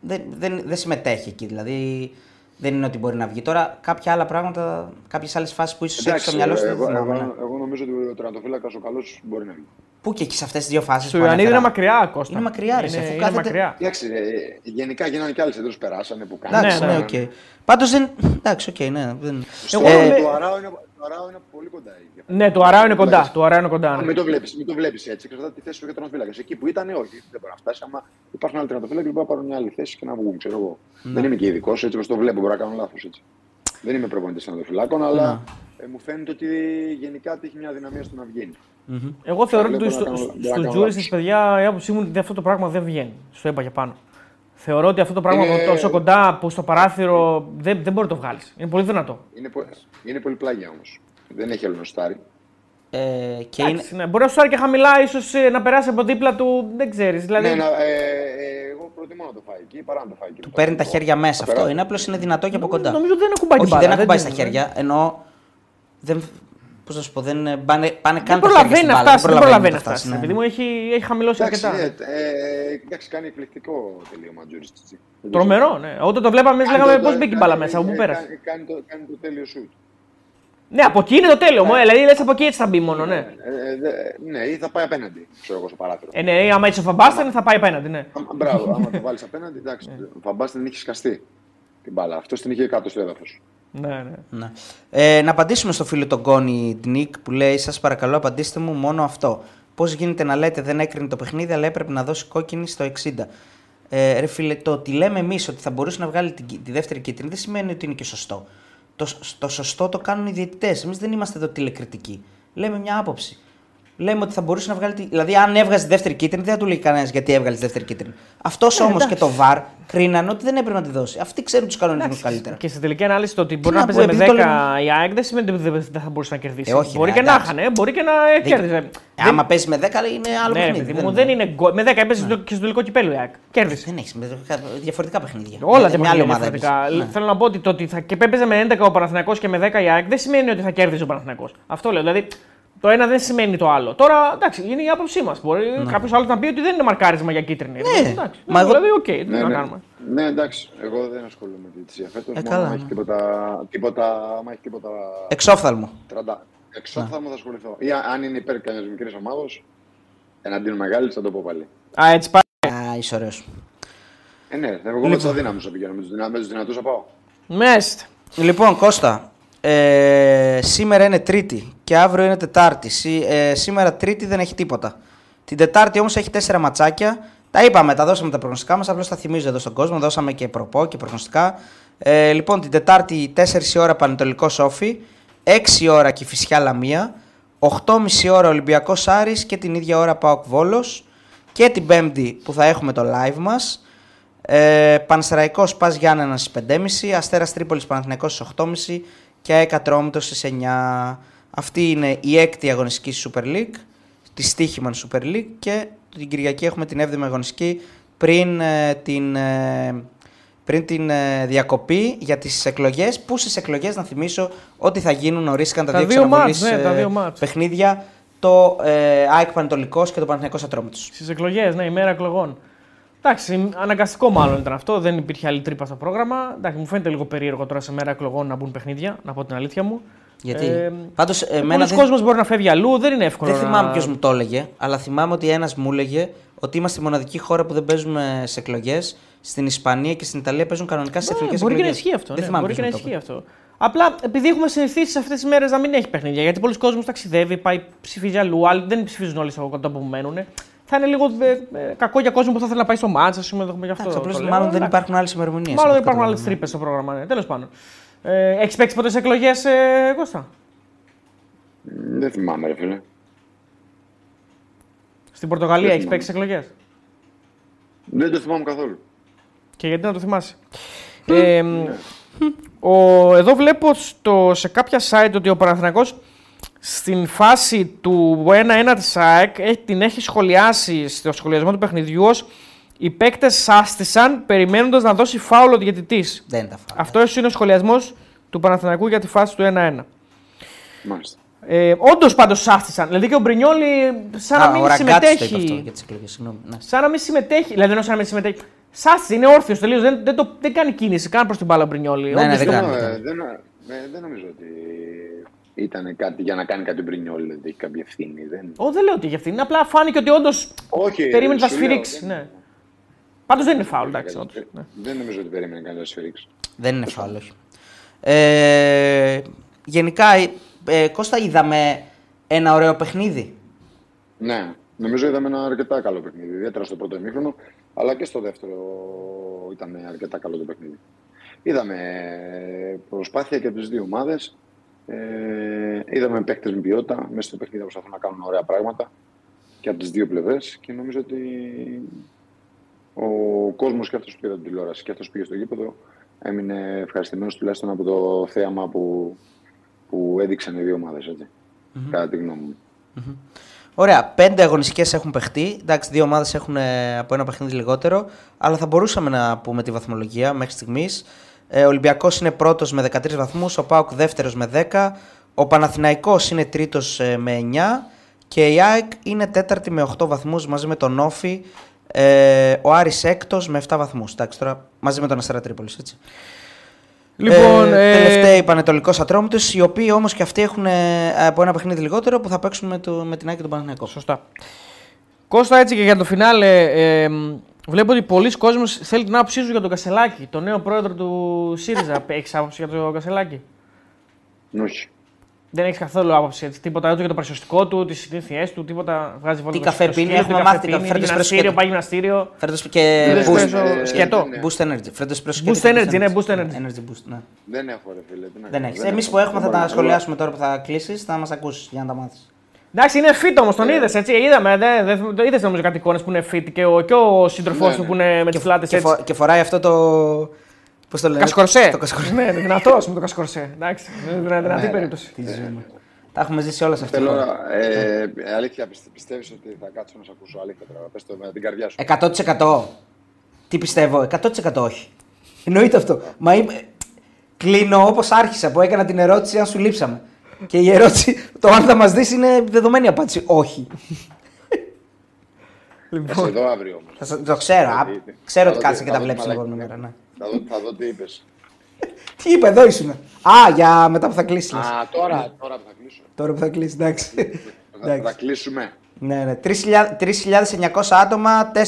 Δεν, δεν, δεν συμμετέχει εκεί. Δηλαδή δεν είναι ότι μπορεί να βγει. Τώρα κάποια άλλα πράγματα, κάποιες άλλες φάσεις που ίσως έχει στο μυαλό σου. δεν εγώ, θυμάμαι, ναι. εγώ, εγώ νομίζω ότι ο τερματοφύλακας ο καλός μπορεί να βγει. Πού και εκεί σε αυτές τις δύο φάσεις. Στο Ιωαννίδη είναι μακριά, Κώστα. Είναι μακριά, ρε, Είναι, αφού είναι κάθεται- μακριά. Εντάξει, ε, γενικά γίνανε και άλλες εντός περάσανε που κάνανε. Εντάξει, Ναι, ναι, ναι. οκ. Πάντως δεν. Εντάξει, οκ, ναι. Δεν... Εγώ, Εγώ Ε, με- το, Αράο είναι, το Αράο είναι πολύ κοντά. εκεί. Ναι, το Αράο είναι κοντά. Το Αράο είναι κοντά. ναι. Μην το βλέπεις μην το βλέπεις έτσι. Εξαρτάται τη θέση του τερματοφύλακα. Εκεί που ήταν, όχι, δεν μπορεί να φτάσει. Άμα υπάρχουν άλλοι τερματοφύλακες που μπορούν να πάρουν μια άλλη θέση και να βγουν. Ξέρω εγώ. Ναι. Δεν είμαι και ειδικός, έτσι όπως το βλέπω, μπορεί να κάνω λάθος. Δεν είμαι προπονητής τερματοφυλάκων, αλλά Ναι. ε, μου φαίνεται ότι γενικά έχει μια αδυναμία στο να βγαίνει. Εγώ θεωρώ ότι Βλέπω στο, να κάνω- στο, να κάνω Τζούρι λάθος. παιδιά, η άποψή μου είναι ότι αυτό το πράγμα δεν βγαίνει. Στο είπα και πάνω. Θεωρώ ότι αυτό το πράγμα Είναι- τόσο κοντά που στο παράθυρο δεν, δεν μπορεί να το βγάλεις. Είναι πολύ δυνατό. Είναι, πο- είναι πολύ πλάγια όμως. Δεν έχει άλλο νοστάρι. Ε, και είναι, Εντάξει, ναι. Μπορεί να σου άρει και χαμηλά, ίσως να περάσει από δίπλα του. Δεν ξέρεις. Δηλαδή, Ναι, να, ε, ε, εγώ προτιμώ να το φάει εκεί παρά να το φάει εκεί. του παίρνει τα χέρια μέσα. Θα Αυτό περάσει. είναι απλώς είναι δυνατό και από κοντά. Νομίζω δεν ακουμπάει την Όχι, μπάλα. δεν ακουμπάει την- στα χέρια. Ενώ. Δεν, πώς να σου πω, δεν ε, πάνε, πάνε Δεν καν τα χέρια προλαβαίνει στην να μπάλα. φτάσει. Δεν προλαβαίνει να φτάσει, φτάσει. ναι. Επειδή μου έχει, έχει χαμηλώσει Εντάξει, αρκετά. ναι, ε, εντάξει, κάνει εκπληκτικό τελείωμα ο Τζούρις. έτσι. Τρομερό, ναι. Όταν το βλέπαμε, εμείς Κάνει λέγαμε το- πώς μπήκε η μπάλα κάνει- μέσα, από πού ε, πέρασε. Κάνει, κάνει, το, κάνει το τέλειο σουτ. Ναι, από εκεί είναι το τέλειο μου. Δηλαδή, λες από εκεί έτσι θα μπει μόνο, ναι. Ε, ε, δε- ναι, ή θα πάει απέναντι, ξέρω εγώ, στο παράθυρο. Ε, ναι, άμα έτσι ο Φαμπάστεν θα πάει απέναντι, ναι. Α, Μπράβο, άμα το βάλεις απέναντι, εντάξει. Ο Φαμπάς την είχε σκαστεί την μπάλα. Αυτός την είχε κάτω στο έδαφος. Ναι, ναι. Ναι. Ε, να απαντήσουμε στο φίλο τον Κόνη Νίκ που λέει: Σας παρακαλώ, απαντήστε μου μόνο αυτό. Πώς γίνεται να λέτε δεν έκρινε το παιχνίδι, αλλά έπρεπε να δώσει κόκκινη στο 60. Ε, ρε φίλε, το ότι λέμε εμείς ότι θα μπορούσε να βγάλει την, τη δεύτερη κίτρινη δεν σημαίνει ότι είναι και σωστό. Το, το σωστό το κάνουν οι διαιτητές. Εμείς δεν είμαστε εδώ τηλεκριτικοί. Λέμε μια άποψη. Λέμε ότι θα μπορούσε να βγάλει. Τη... Δηλαδή, αν έβγαζε τη δεύτερη κίτρινη, δεν θα του λέει κανένας γιατί έβγαλες τη δεύτερη κίτρινη. Αυτός Ε, όμως και το VAR κρίνανε ότι δεν έπρεπε να τη δώσει. Αυτοί ξέρουν τους κανονισμούς καλύτερα. Και στην τελική ανάλυση το ότι μπορεί να να πω, παίζει με επειδή το 10 λέμε- η ΑΕΚ δεν σημαίνει ότι δεν δεν θα μπορούσε να κερδίσει. Ε, όχι, μπορεί ρε, και να εντάξει. είχαν, ε, μπορεί και να ε, κέρδιζε. Ε, άμα παίζει με 10, είναι άλλο Ναι, ρε παιχνίδι. παιδί μου, δεν είναι γκολ. Με 10 έπαιζε στο- και στο τελικό κυπέλο η ΑΕΚ. Κέρδισε. Δεν έχει διαφορετικά παιχνίδια. Όλα Με τα μια άλλη παιχνίδια ομάδα διαφορετικά. έπαιζε. Ναι. Θέλω να πω ότι το ότι θα και έπαιζε με 11 ο Παναθηναϊκός και με 10 η ΑΕΚ δεν σημαίνει ότι θα κέρδιζε ο Παναθηναϊκός. Αυτό λέω. Δηλαδή το ένα δεν σημαίνει το άλλο. Τώρα εντάξει, είναι η άποψή μας. Μπορεί κάποιος άλλος να πει ότι δεν είναι μαρκάρισμα για κίτρινη. Ναι. Εντάξει, Μα εγώ- Δηλαδή, οκ, τι Ναι, να ναι. κάνουμε. ναι, εντάξει. Εγώ δεν ασχολούμαι με τη διαιτησία φέτος. Ε, μόνο καλά, άμα έχει ναι. τίποτα, τίποτα, άμα έχει τίποτα Εξόφθαλμο. 30. Εξόφθαλμο θα ασχοληθώ. Ή αν είναι υπέρ κανένας μικρής ομάδα, εναντίον μεγάλης, θα το πω πάλι. Α, έτσι πάει. Α, είσαι ωραίος. Ε, ναι, εγώ με τους αδύναμους θα πηγαίνω. Με τους δυνατούς θα πάω. Μες. Λοιπόν, Κώστα, ε, σήμερα είναι Τρίτη και αύριο είναι Τετάρτη. Σή- ε, σήμερα Τρίτη δεν έχει τίποτα. Την Τετάρτη όμως έχει τέσσερα ματσάκια. Τα είπαμε, τα δώσαμε τα προγνωστικά μας. Απλώς τα θυμίζω εδώ στον κόσμο. Δώσαμε και προπό και προγνωστικά. Ε, λοιπόν, την Τετάρτη 4 η ώρα Πανετολικό Όφη. 6 ώρα Κυφυσιά Λαμία. 8.30 ώρα Ολυμπιακός Άρης και την ίδια ώρα Πάοκ Βόλος. Και την Πέμπτη που θα έχουμε το live μας. Ε, Πανσεραϊκός Πας Γιάννενας στις 5.30, Αστέρας Τρίπολης Παναθηναϊκός στις 8.30 και ΑΕΚ Ατρόμητος στις 9. Αυτή είναι η έκτη αγωνιστική στη Super League, τη Στίχημαν Super League και την Κυριακή έχουμε την 7η αγωνιστική πριν ε, την, ε, πριν την ε, διακοπή για τις εκλογές που στις εκλογές να θυμίσω ότι θα γίνουν ορίστηκαν τα, Τα δύο δύο μάτς, ξαναβολής, ναι, τα ε, δύο μάτς. παιχνίδια το ε, ΑΕΚ Πανετολικός και το Παναθηναϊκός Ατρόμητος. Στις εκλογές, ναι, ημέρα εκλογών. Εντάξει, αναγκαστικό μάλλον ήταν αυτό. Δεν υπήρχε άλλη τρύπα στο πρόγραμμα. Εντάξει, μου φαίνεται λίγο περίεργο τώρα σε μέρα εκλογών να μπουν παιχνίδια, να πω την αλήθεια μου. Γιατί, Ε, πάντως, εμένα Πολλοί δεν- κόσμος μπορεί να φεύγει αλλού, δεν είναι εύκολο. Δεν να- θυμάμαι ποιος μου το έλεγε, αλλά θυμάμαι ότι ένας μου έλεγε ότι είμαστε η μοναδική χώρα που δεν παίζουμε σε εκλογές. Στην Ισπανία και στην Ιταλία παίζουν κανονικά σε Ναι, εθνικέ μπορεί εκλογέ. και να ισχύει αυτό. Δεν Ναι, θυμάμαι μπορεί και να ποιος μου το ισχύει αυτό. Απλά επειδή έχουμε συνηθίσει αυτές τις μέρες να μην έχει παιχνίδια. Γιατί πολλοί κόσμοι ταξιδεύει, πάει ψηφίζει αλλού, άλλοι δεν ψηφίζουν όλοι στο κοντό που μένουν. Θα είναι λίγο ε, ε, κακό για κόσμο που θα θέλει να πάει στο μάτσα, ας πούμε, γι' αυτό. Εντάξει, απλώς το λέω. μάλλον δεν Εντάξει. υπάρχουν άλλες ημερομηνίες. Μάλλον δεν υπάρχουν άλλες τρύπες στο πρόγραμμα. Ναι. Τέλος πάντων. Ε, έχεις παίξει ποτέ σε εκλογές, ε, Κώστα; Μ, Δεν θυμάμαι, ρε φίλε. Στην Πορτογαλία Δεν έχεις παίξει σε εκλογές; Δεν το θυμάμαι καθόλου. Και γιατί να το θυμάσαι; Ε, ο, εδώ βλέπω στο, σε κάποια site ότι ο Παναθηναϊκός στην φάση του 1-1 της ΑΕΚ έχει- την έχει σχολιάσει στο σχολιασμό του παιχνιδιού ως οι παίκτες σάστησαν περιμένοντας να δώσει φάουλο ο διαιτητής. Δεν τα φάω. Αυτό είναι ο σχολιασμός του Παναθηναϊκού για τη φάση του 1-1. Μάλιστα. Ε, Όντως πάντως σάστησαν. Δηλαδή και ο Μπρινιόλη σαν να Α, μην ο Ραγκάτσι το είπε αυτό συμμετέχει. για τις εκλογές. Συγγνώμη. Ναι. Σαν να μην συμμετέχει. Δηλαδή, δεν εννοώ σαν να μην συμμετέχει. Σάστησε, είναι όρθιος τελείως. Δεν, δεν, το- δεν κάνει κίνηση καν προς την μπάλα ο Μπρινιόλη. Ναι, ναι, Όντως δεν το- κάνει. Ε, δεν δεν, ε, δεν νομίζω ότι ήταν κάτι για να κάνει κάτι μπρινιόλ, δεν έχει κάποια ευθύνη. Δεν... Ω, δεν λέω ότι για αυτήν. Απλά φάνηκε ότι όντως Όχι, περίμενε να σου λέω, σφυρίξει. δεν- Ναι. Πάντως δεν είναι φάουλ, εντάξει. δεν- όντως, ναι. Δεν νομίζω ότι περίμενε κανένα να σφυρίξει. Δεν είναι φάουλ, όχι. Ε, γενικά, ε, Κώστα, είδαμε ένα ωραίο παιχνίδι. Ναι, νομίζω είδαμε ένα αρκετά καλό παιχνίδι. Ιδιαίτερα στο πρώτο ημίχρονο, αλλά και στο δεύτερο ήταν αρκετά καλό το παιχνίδι. Είδαμε προσπάθεια και από τις δύο ομάδες. Ε, είδαμε παίκτες με ποιότητα. Μέσα στο παιχνίδι προσπαθούν να κάνουν ωραία πράγματα και από τις δύο πλευρές. Και νομίζω ότι ο κόσμος και αυτός που είδε την τηλεόραση και αυτός που πήγε στο γήπεδο έμεινε ευχαριστημένος τουλάχιστον από το θέαμα που, που έδειξαν οι δύο ομάδες. Κατά τη γνώμη μου. Ωραία, πέντε αγωνιστικές έχουν παιχτεί. Εντάξει, δύο ομάδες έχουν ε, από ένα παιχνίδι λιγότερο. Αλλά θα μπορούσαμε να πούμε τη βαθμολογία μέχρι στιγμής. Ε, ο Ολυμπιακός είναι πρώτος με 13 βαθμούς. Ο Πάουκ δεύτερος με 10. Ο Παναθηναϊκός είναι τρίτος με 9. Και η ΑΕΚ είναι τέταρτη με 8 βαθμούς μαζί με τον Όφη. Ε, ο Άρης έκτος με 7 βαθμούς. Εντάξει, τώρα μαζί με τον Αστέρα Τρίπολης, έτσι. Λοιπόν, ε, ε, τελευταίοι Πανετολικός Ατρόμητος, οι οποίοι όμως και αυτοί έχουν ε, από ένα παιχνίδι λιγότερο που θα παίξουν με, το, με την ΑΕΚ και τον Παναθηναϊκό. Σωστά. Κώστα, έτσι και για το φινάλε, ε, μ, βλέπω ότι πολλοί κόσμος θέλει την άποψή σου για τον Κασελάκη, τον νέο πρόεδρο του ΣΥΡΙΖΑ. έχεις άποψη για τον Κασελάκη; Όχι. Δεν έχεις καθόλου άποψη. Έτσι, τίποτα ούτε για το παρουσιαστικό του, τις συνήθειές του, τίποτα. Βγάζει βόλτα Τι στο καφέ σκύλο, πίνει, τι έχουμε καφέ μάθει, πίνει, φέρτε εσπρέσο γυμναστήριο, σκέτο. πάει γυμναστήριο. Φέρετος και Φέρετος boost, εσπρέσο ε, σκέτο. ναι. boost energy. Φέρετος espresso Boost σκέτο και energy, ναι, boost boost energy. Energy boost, ναι. Δεν έχω, ρε φίλε. τι να Δεν κάνω, έχεις. Εμείς έχω. που έχουμε θα Δεν τα μπορώ. σχολιάσουμε τώρα που θα κλείσεις, θα μας ακούσεις για να τα μάθεις. Εντάξει, είναι fit όμως, Ε. τον είδες έτσι. Είδαμε. Δεν δε, δε, είδες νομίζω κάτι εικόνες που είναι fit και ο, και ο σύντροφός Ναι, του ναι. που είναι με τις πλάτες Και, έτσι. φο- και φοράει αυτό το. Πώς το λένε; Κασκορσέ. Το κασκορσέ. ναι, δυνατός με το κασκορσέ. Εντάξει, είναι δυνα- δυνατή Ναι, περίπτωση. Τι ζούμε. Τα έχουμε ζήσει όλα σε αυτή τη Θέλω, χώρα. ε, αλήθεια, πιστε- πιστεύεις ότι θα κάτσω να σε ακούσω αλήθεια τώρα. Πες το με την καρδιά σου. 100%. Τι πιστεύω, 100% όχι. Εννοείται αυτό. Μα είμαι... Κλείνω όπως άρχισα που έκανα την ερώτηση αν σου λείψαμε. Και η ερώτηση, το αν θα μας δεις είναι δεδομένη απάντηση. Όχι. Θα σε δω αύριο όμως. Θα σα- το ξέρω. α, Δηλαδή, ξέρω θα ότι δω κάτσε τι- και θα τα δω βλέπει τι την επόμενη μαλακ- μέρα. Ναι. Θα δω, θα δω τι είπες. Τι είπε, εδώ ήσουν. Α, για μετά που θα κλείσει. Α, τώρα, τώρα που θα κλείσω. Τώρα που θα κλείσει, εντάξει. Θα, θα εντάξει. κλείσουμε. Ναι, ναι. 3.000 3.900 άτομα, 4.000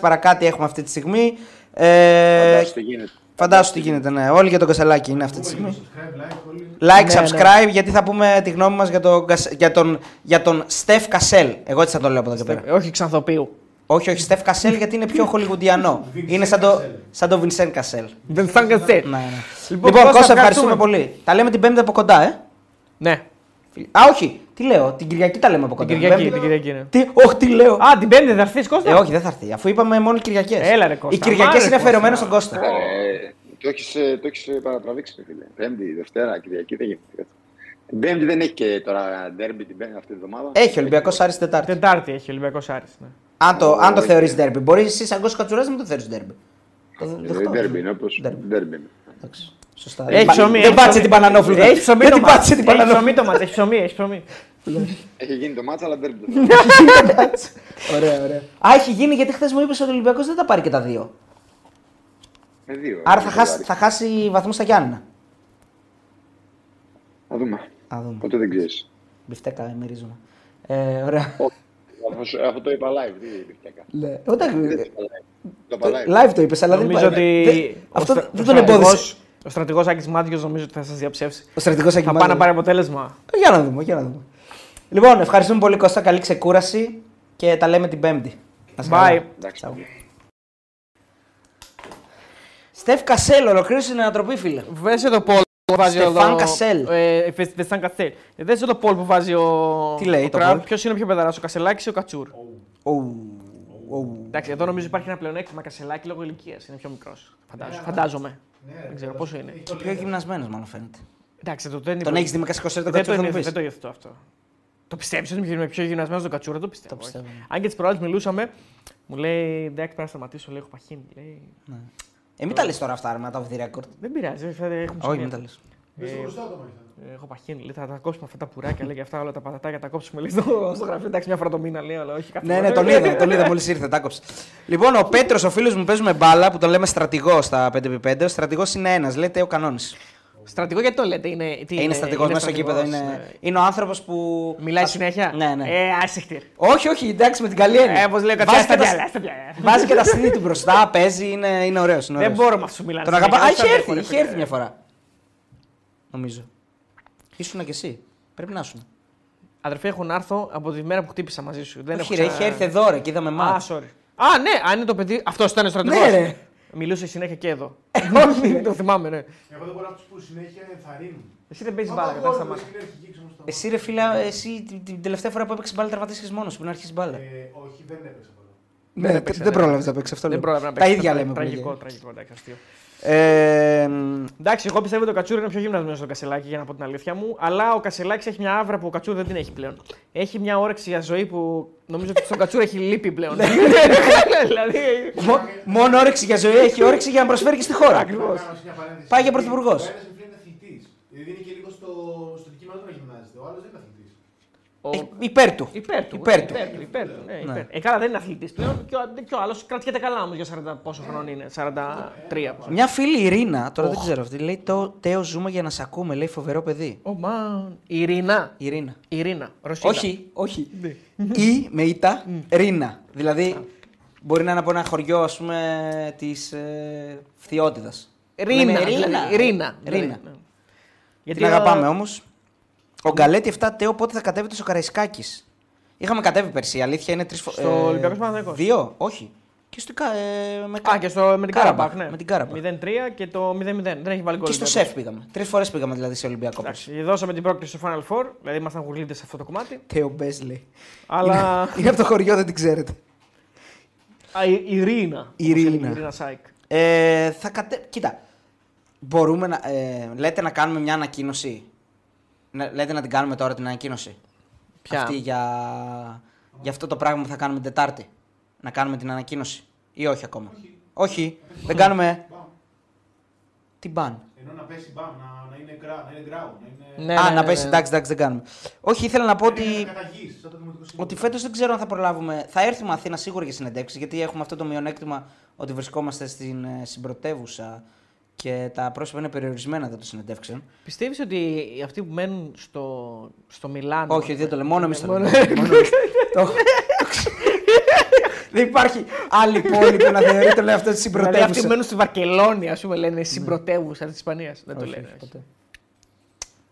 παρακάτω έχουμε αυτή τη στιγμή. Ε, Φαντάσου τι γίνεται. φαντάσου τι γίνεται, ναι. Όλοι για τον Κασελάκη είναι αυτή τη στιγμή. Subscribe, like, όλοι. Like, Ναι, ναι. subscribe, γιατί θα πούμε τη γνώμη μας για τον, Κασ- για τον, για τον Στεφ Κασέλ. Εγώ έτσι θα το λέω από εδώ και πέρα. Ε, Όχι ξανθοπίου. Όχι, όχι, Στεφ Κασέλ γιατί είναι πιο χολιγουντιανό. είναι σαν το, Κασέλ. σαν το Vincent Κασέλ. Δεν θα κασέ. Ναι, ναι. Λοιπόν, Λοιπόν, Κώστα, Κώστα, ευχαριστούμε ευχαριστούμε. πολύ. Τα λέμε την Πέμπτη από κοντά, ε. Ναι, Α, όχι, τι λέω, την Κυριακή τα λέμε από την κοντά. Κυριακή. Πέμπτη- Την Κυριακή ναι. Τι, όχι, τι λέω. Α, την Πέμπτη θα έρθεις Κώστα; Ε, όχι, δεν θα έρθει. Αφού είπαμε μόνο Κυριακές. Έλα, ρε, Κώστα. Οι Κυριακές Μάρε, είναι Κώστα. αφιερωμένε στον Κώστα. Ε, το έχεις, ε, το έχεις ε, παρατραβήξει, ρε φίλε. Πέμπτη, Δευτέρα, Κυριακή δεν γίνεται. Την Πέμπτη δεν έχει και τώρα ντέρμπι την Πέμπτη αυτή τη βδομάδα. Έχει Ολυμπιακός Άρης Τετάρτη. Τετάρτη έχει ο Ολυμπιακός Άρης. Ναι. Αν το, αν το Όχι. θεωρείς ντέρμπι. Μπορείς εσύ σαν Κώστα Κατσουράς να μην το θεωρείς ντέρμπι. Το Ε, δεχτώ. Ντέρμπι είναι όπως Ντέρμπι. ντέρμπι είναι. Εντάξει, Σωστά. Έχει Δεν ψωμί. Δεν έχει πάτησε ψωμί. την Πανανόφλου. Έχει ψωμί Δεν το την μάτς. πάτησε την Έχει Πανανόφλου. ψωμί το μάτς. Έχει ψωμί, έχει ψωμί. Έχει γίνει το μάτσα, αλλά ντέρμπι. Ωραία, ωραία. Α, έχει γίνει γιατί χθες μου είπες ότι ο Ολυμπιακός δεν θα πάρει και τα δύο. Με δύο. Άρα με θα το χάσει, Άρη. θα χάσει βαθμού στα Γιάννενα. Θα δούμε. Α δούμε. Ποτέ δεν ξέρεις. Μπιφτέκα, μυρίζουμε. Ε, ωραία. Όχι. Αυτό σου- Αυτό το είπα live. Τι είπα. Ναι. Όταν- Δεν το είπα live. Το είπα το- live. Live το είπες, αλλά δεν Νομίζω είπα- ότι. δεν- ο Αυτό στρα- δεν ο τον στρατηγός- εμπόδισε. Ο στρατηγός Άκης Μάτιος νομίζω ότι θα σας διαψεύσει. Ο στρατηγός Θα πάει να πάρει αποτέλεσμα. Για να δούμε, για να δούμε. Λοιπόν, ευχαριστούμε πολύ Κώστα. Καλή ξεκούραση και τα λέμε την Πέμπτη. Να είσαι Bye. καλά. Εντάξει. Ciao. Στεφ Κασέλ, ολοκλήρωσε την ανατροπή, φίλε. Βέσε το πόλ που βάζει Στεφάν ο. Κασέλ. Ε, Φε- Φεστάν Κασέλ. Δέσε το πόλ που βάζει ο. Τι λέει το poll? Ποιος είναι ο πιο πεδαρά, ο Κασελάκης ή ο Κατσούρ; Ου, ου. Εντάξει, εδώ νομίζω υπάρχει ένα πλεονέκτημα Κασελάκη λόγω ηλικίας. Είναι πιο μικρός. Φαντάζομαι. Ναι, Δεν ξέρω πόσο είναι. Έχει Πιο γυμνασμένος, μάλλον φαίνεται. Εντάξει, το δεν Τον έχεις δει με κασικοσέρ το Δεν το, κατσούρ, θα είναι- μου δεν πεις. το υιοθετώ αυτό. Το πιστεύεις ότι είναι πιο γυμνασμένος τον Κατσούρα, το πιστεύω. Το πιστεύω, όχι. ναι. Αν και τις προάλλες μιλούσαμε, μου λέει εντάξει, πρέπει να σταματήσω, λέει, έχω παχύνει. Λέει, Ε, μην τα λες τώρα αυτά, ρε, μετά off the record. δεν πειράζει, θα έχουμε Όχι, σημεία. μην τα λες. Μπες στο μπροστά το μάλιστα. Ε, Έχω παχύνει, λέει, θα τα κόψουμε αυτά τα πουράκια λέει, και αυτά όλα τα πατατάκια, τα κόψουμε λέει, στο, στο γραφείο. Εντάξει, μια φορά το μήνα λέει, αλλά όχι κάθε Ναι, φορά. ναι, τον είδα, τον είδα μόλις ήρθε, τα άκοψε. Λοιπόν, ο Πέτρος, ο φίλος μου, παίζουμε μπάλα που τον λέμε στρατηγός στα 5x5. Ο στρατηγός είναι ένας, λέτε ο κανόνης. Στρατηγό γιατί το λέτε, είναι, τι Είναι, είναι στρατηγός μέσα στο στρατηγός, γήπεδο. Είναι, ναι. είναι ο άνθρωπος που. Μιλάει ας- συνέχεια; Ναι, ναι. Ε, άσυχτη. Όχι, όχι, εντάξει, με την καλή έννοια. Ε, όπως λέει ο Βάζει Κατσούρα, και στα τα- πιάλα, στα πιάλα. Βάζει και τα στήθη του μπροστά, παίζει, είναι, είναι ωραίος. Είναι Δεν ωραίος. μπορώ με αυτού μιλάνε. Τον αγαπά. Α, συνέχεια, είχε δεν έρθει, έχω, είχε ρε, έρθει φίλε. μια φορά. Νομίζω. Ήσουν και εσύ. Πρέπει να ήσουν. Αδερφέ, έχω να έρθω από τη μέρα που χτύπησα μαζί σου. Δεν Όχι, έχω ρε, ξανα- είχε έρθει εδώ ρε, και είδαμε Α, μάτς. sorry. Α, ναι, αν είναι το παιδί. Αυτός ήταν ο στρατηγός. Ναι, ρε. Μιλούσε συνέχεια και εδώ. Όχι. το θυμάμαι, ναι. Εγώ δεν μπορώ αυτού που συνέχεια ενθαρρύνουν. Εσύ δεν παίζεις Μα μπάλα, τα κατά γκολ σταμάτα. είναι αρχική, ξεμωστά. Εσύ ρε φίλα, εσύ την, την τελευταία φορά που έπαιξες μπάλα τερματίσχε μόνος πριν αρχίσει μπάλα. Ε, Όχι, δεν έπαιξα πολλά. Ναι, έπαιξες, δεν ναι. πρόλαβες να παίξεις αυτό. Δεν λέω. πρόλαβες να Τα παίξεις. ίδια Τρα- λέμε. που Τραγικό, λέγε. τραγικό, εντάξει, αστείο. Ε, μ, Εντάξει, εγώ πιστεύω ότι ο Κατσούρ είναι πιο γυμνασμένος στο Κασελάκη για να πω την αλήθεια μου. Αλλά ο Κασελάκης έχει μια άβρα που ο Κατσούρ δεν την έχει πλέον. Έχει μια όρεξη για ζωή που νομίζω ότι στον Κατσούρ έχει λείπει πλέον. Ναι. δηλαδή. μο- μόνο όρεξη για ζωή έχει όρεξη για να προσφέρει και στη χώρα. Ακριβώς. Να κάνω μια παρένθεση. Πάει για πρωθυπουργός. Ο ένας είναι αθλητής. Δηλαδή είναι και λίγο στο, στο αντικείμενο του να γυμνάζεται. Ο άλλος δεν είναι αθλητής. Ο- Ε, Υπέρ του. Υπέρ του. Υπέρ του. Υπέρ του. Υπέρ του, ναι, Ναι. υπέρ. Ε, καλά, δεν είναι αθλητής πλέον. Και ο, και ο άλλος κρατιέται καλά όμως για 40 πόσο χρόνο είναι. 43. πόσο. Μια φίλη Ειρήνα, τώρα δεν ξέρω αυτή, λέει το Τέο ζούμε για να σε ακούμε, λέει φοβερό παιδί. Ω, μαν. Ειρήνα. Ειρήνα. Ειρήνα. Ρωσίδα. Όχι, όχι. Ή με ήττα, Ρίνα. Δηλαδή μπορεί να είναι από ένα χωριό, ας πούμε, της ε, Φθιώτιδας. Ρίνα. Ρίνα. δηλαδή, Ρίνα. δηλαδή, Ρίνα. ναι. Την αγαπάμε όμως. Ο Γκαλέτη 7 Τέο πότε θα κατέβετε στο Καραϊσκάκης; Είχαμε κατέβει πέρσι, η αλήθεια είναι τρεις φορέ. Στο Ολυμπιακός Παναθηναϊκός. Δύο, όχι. Και στο, Κα- ε, με, Α, και στο, με την Κάραμπαχ, ναι. Με την Κάραμπαχ. 0-3 και το 0-0. Δεν έχει βάλει γκολ. Και στο ο σεφ πήγαμε. Τρεις φορές πήγαμε δηλαδή σε Ολυμπιακό. πέρσι. Εντάξει, δώσαμε την πρόκληση στο Final Four, δηλαδή ήμασταν γουρλίτες σε αυτό το κομμάτι. Τέο Μπέσλey. Αλλά. Είναι από το χωριό, δεν την ξέρετε. Α, η η Ρίνα. Η όπως έλεγε Ρίνα. Η Ρίνα Σάικ. Ε, θα κατε... Κοίτα, μπορούμε να... Ε, λέτε να κάνουμε μια ανακοίνωση; Να- λέτε να την κάνουμε τώρα την ανακοίνωση. Ποια; Αυτή για... για αυτό το πράγμα που θα κάνουμε την Τετάρτη. Να κάνουμε την ανακοίνωση. Ή όχι ακόμα. Όχι. Δεν κάνουμε... Μπαμ. Τι μπαν. Ενώ να πέσει μπαμ, να, να είναι γκρά, να είναι γκράου, να είναι. Ναι, Α, ναι, να ναι, πέσει, ναι. εντάξει, εντάξει, δεν κάνουμε. Όχι, ήθελα να πω να είναι ότι, καταγής, σαν το Δημοτικό Σύμβουλο. ότι φέτος δεν ξέρω αν θα προλάβουμε. Θα έρθουμε Αθήνα σίγουρα για συνεντεύξεις, γιατί έχουμε αυτό το μειονέκτημα ότι βρισκόμαστε στην ε, συμπρωτεύουσα και τα πρόσωπα είναι περιορισμένα εδώ των συνεντεύξεων. Πιστεύεις ότι αυτοί που μένουν στο, στο Μιλάνο. Όχι, δεν το λέμε, μόνο εμείς το Μόνο- λέμε. Μόνο εμείς. Το- το ξέρω. Δεν υπάρχει άλλη πόλη που να θεωρεί τον εαυτό τη Δηλαδή αυτοί συμπρωτεύουσα. που μένουν στη Βαρκελόνη, ας πούμε, λένε συμπρωτεύουσα της Ισπανίας. Δεν το Όχι, λένε. ποτέ.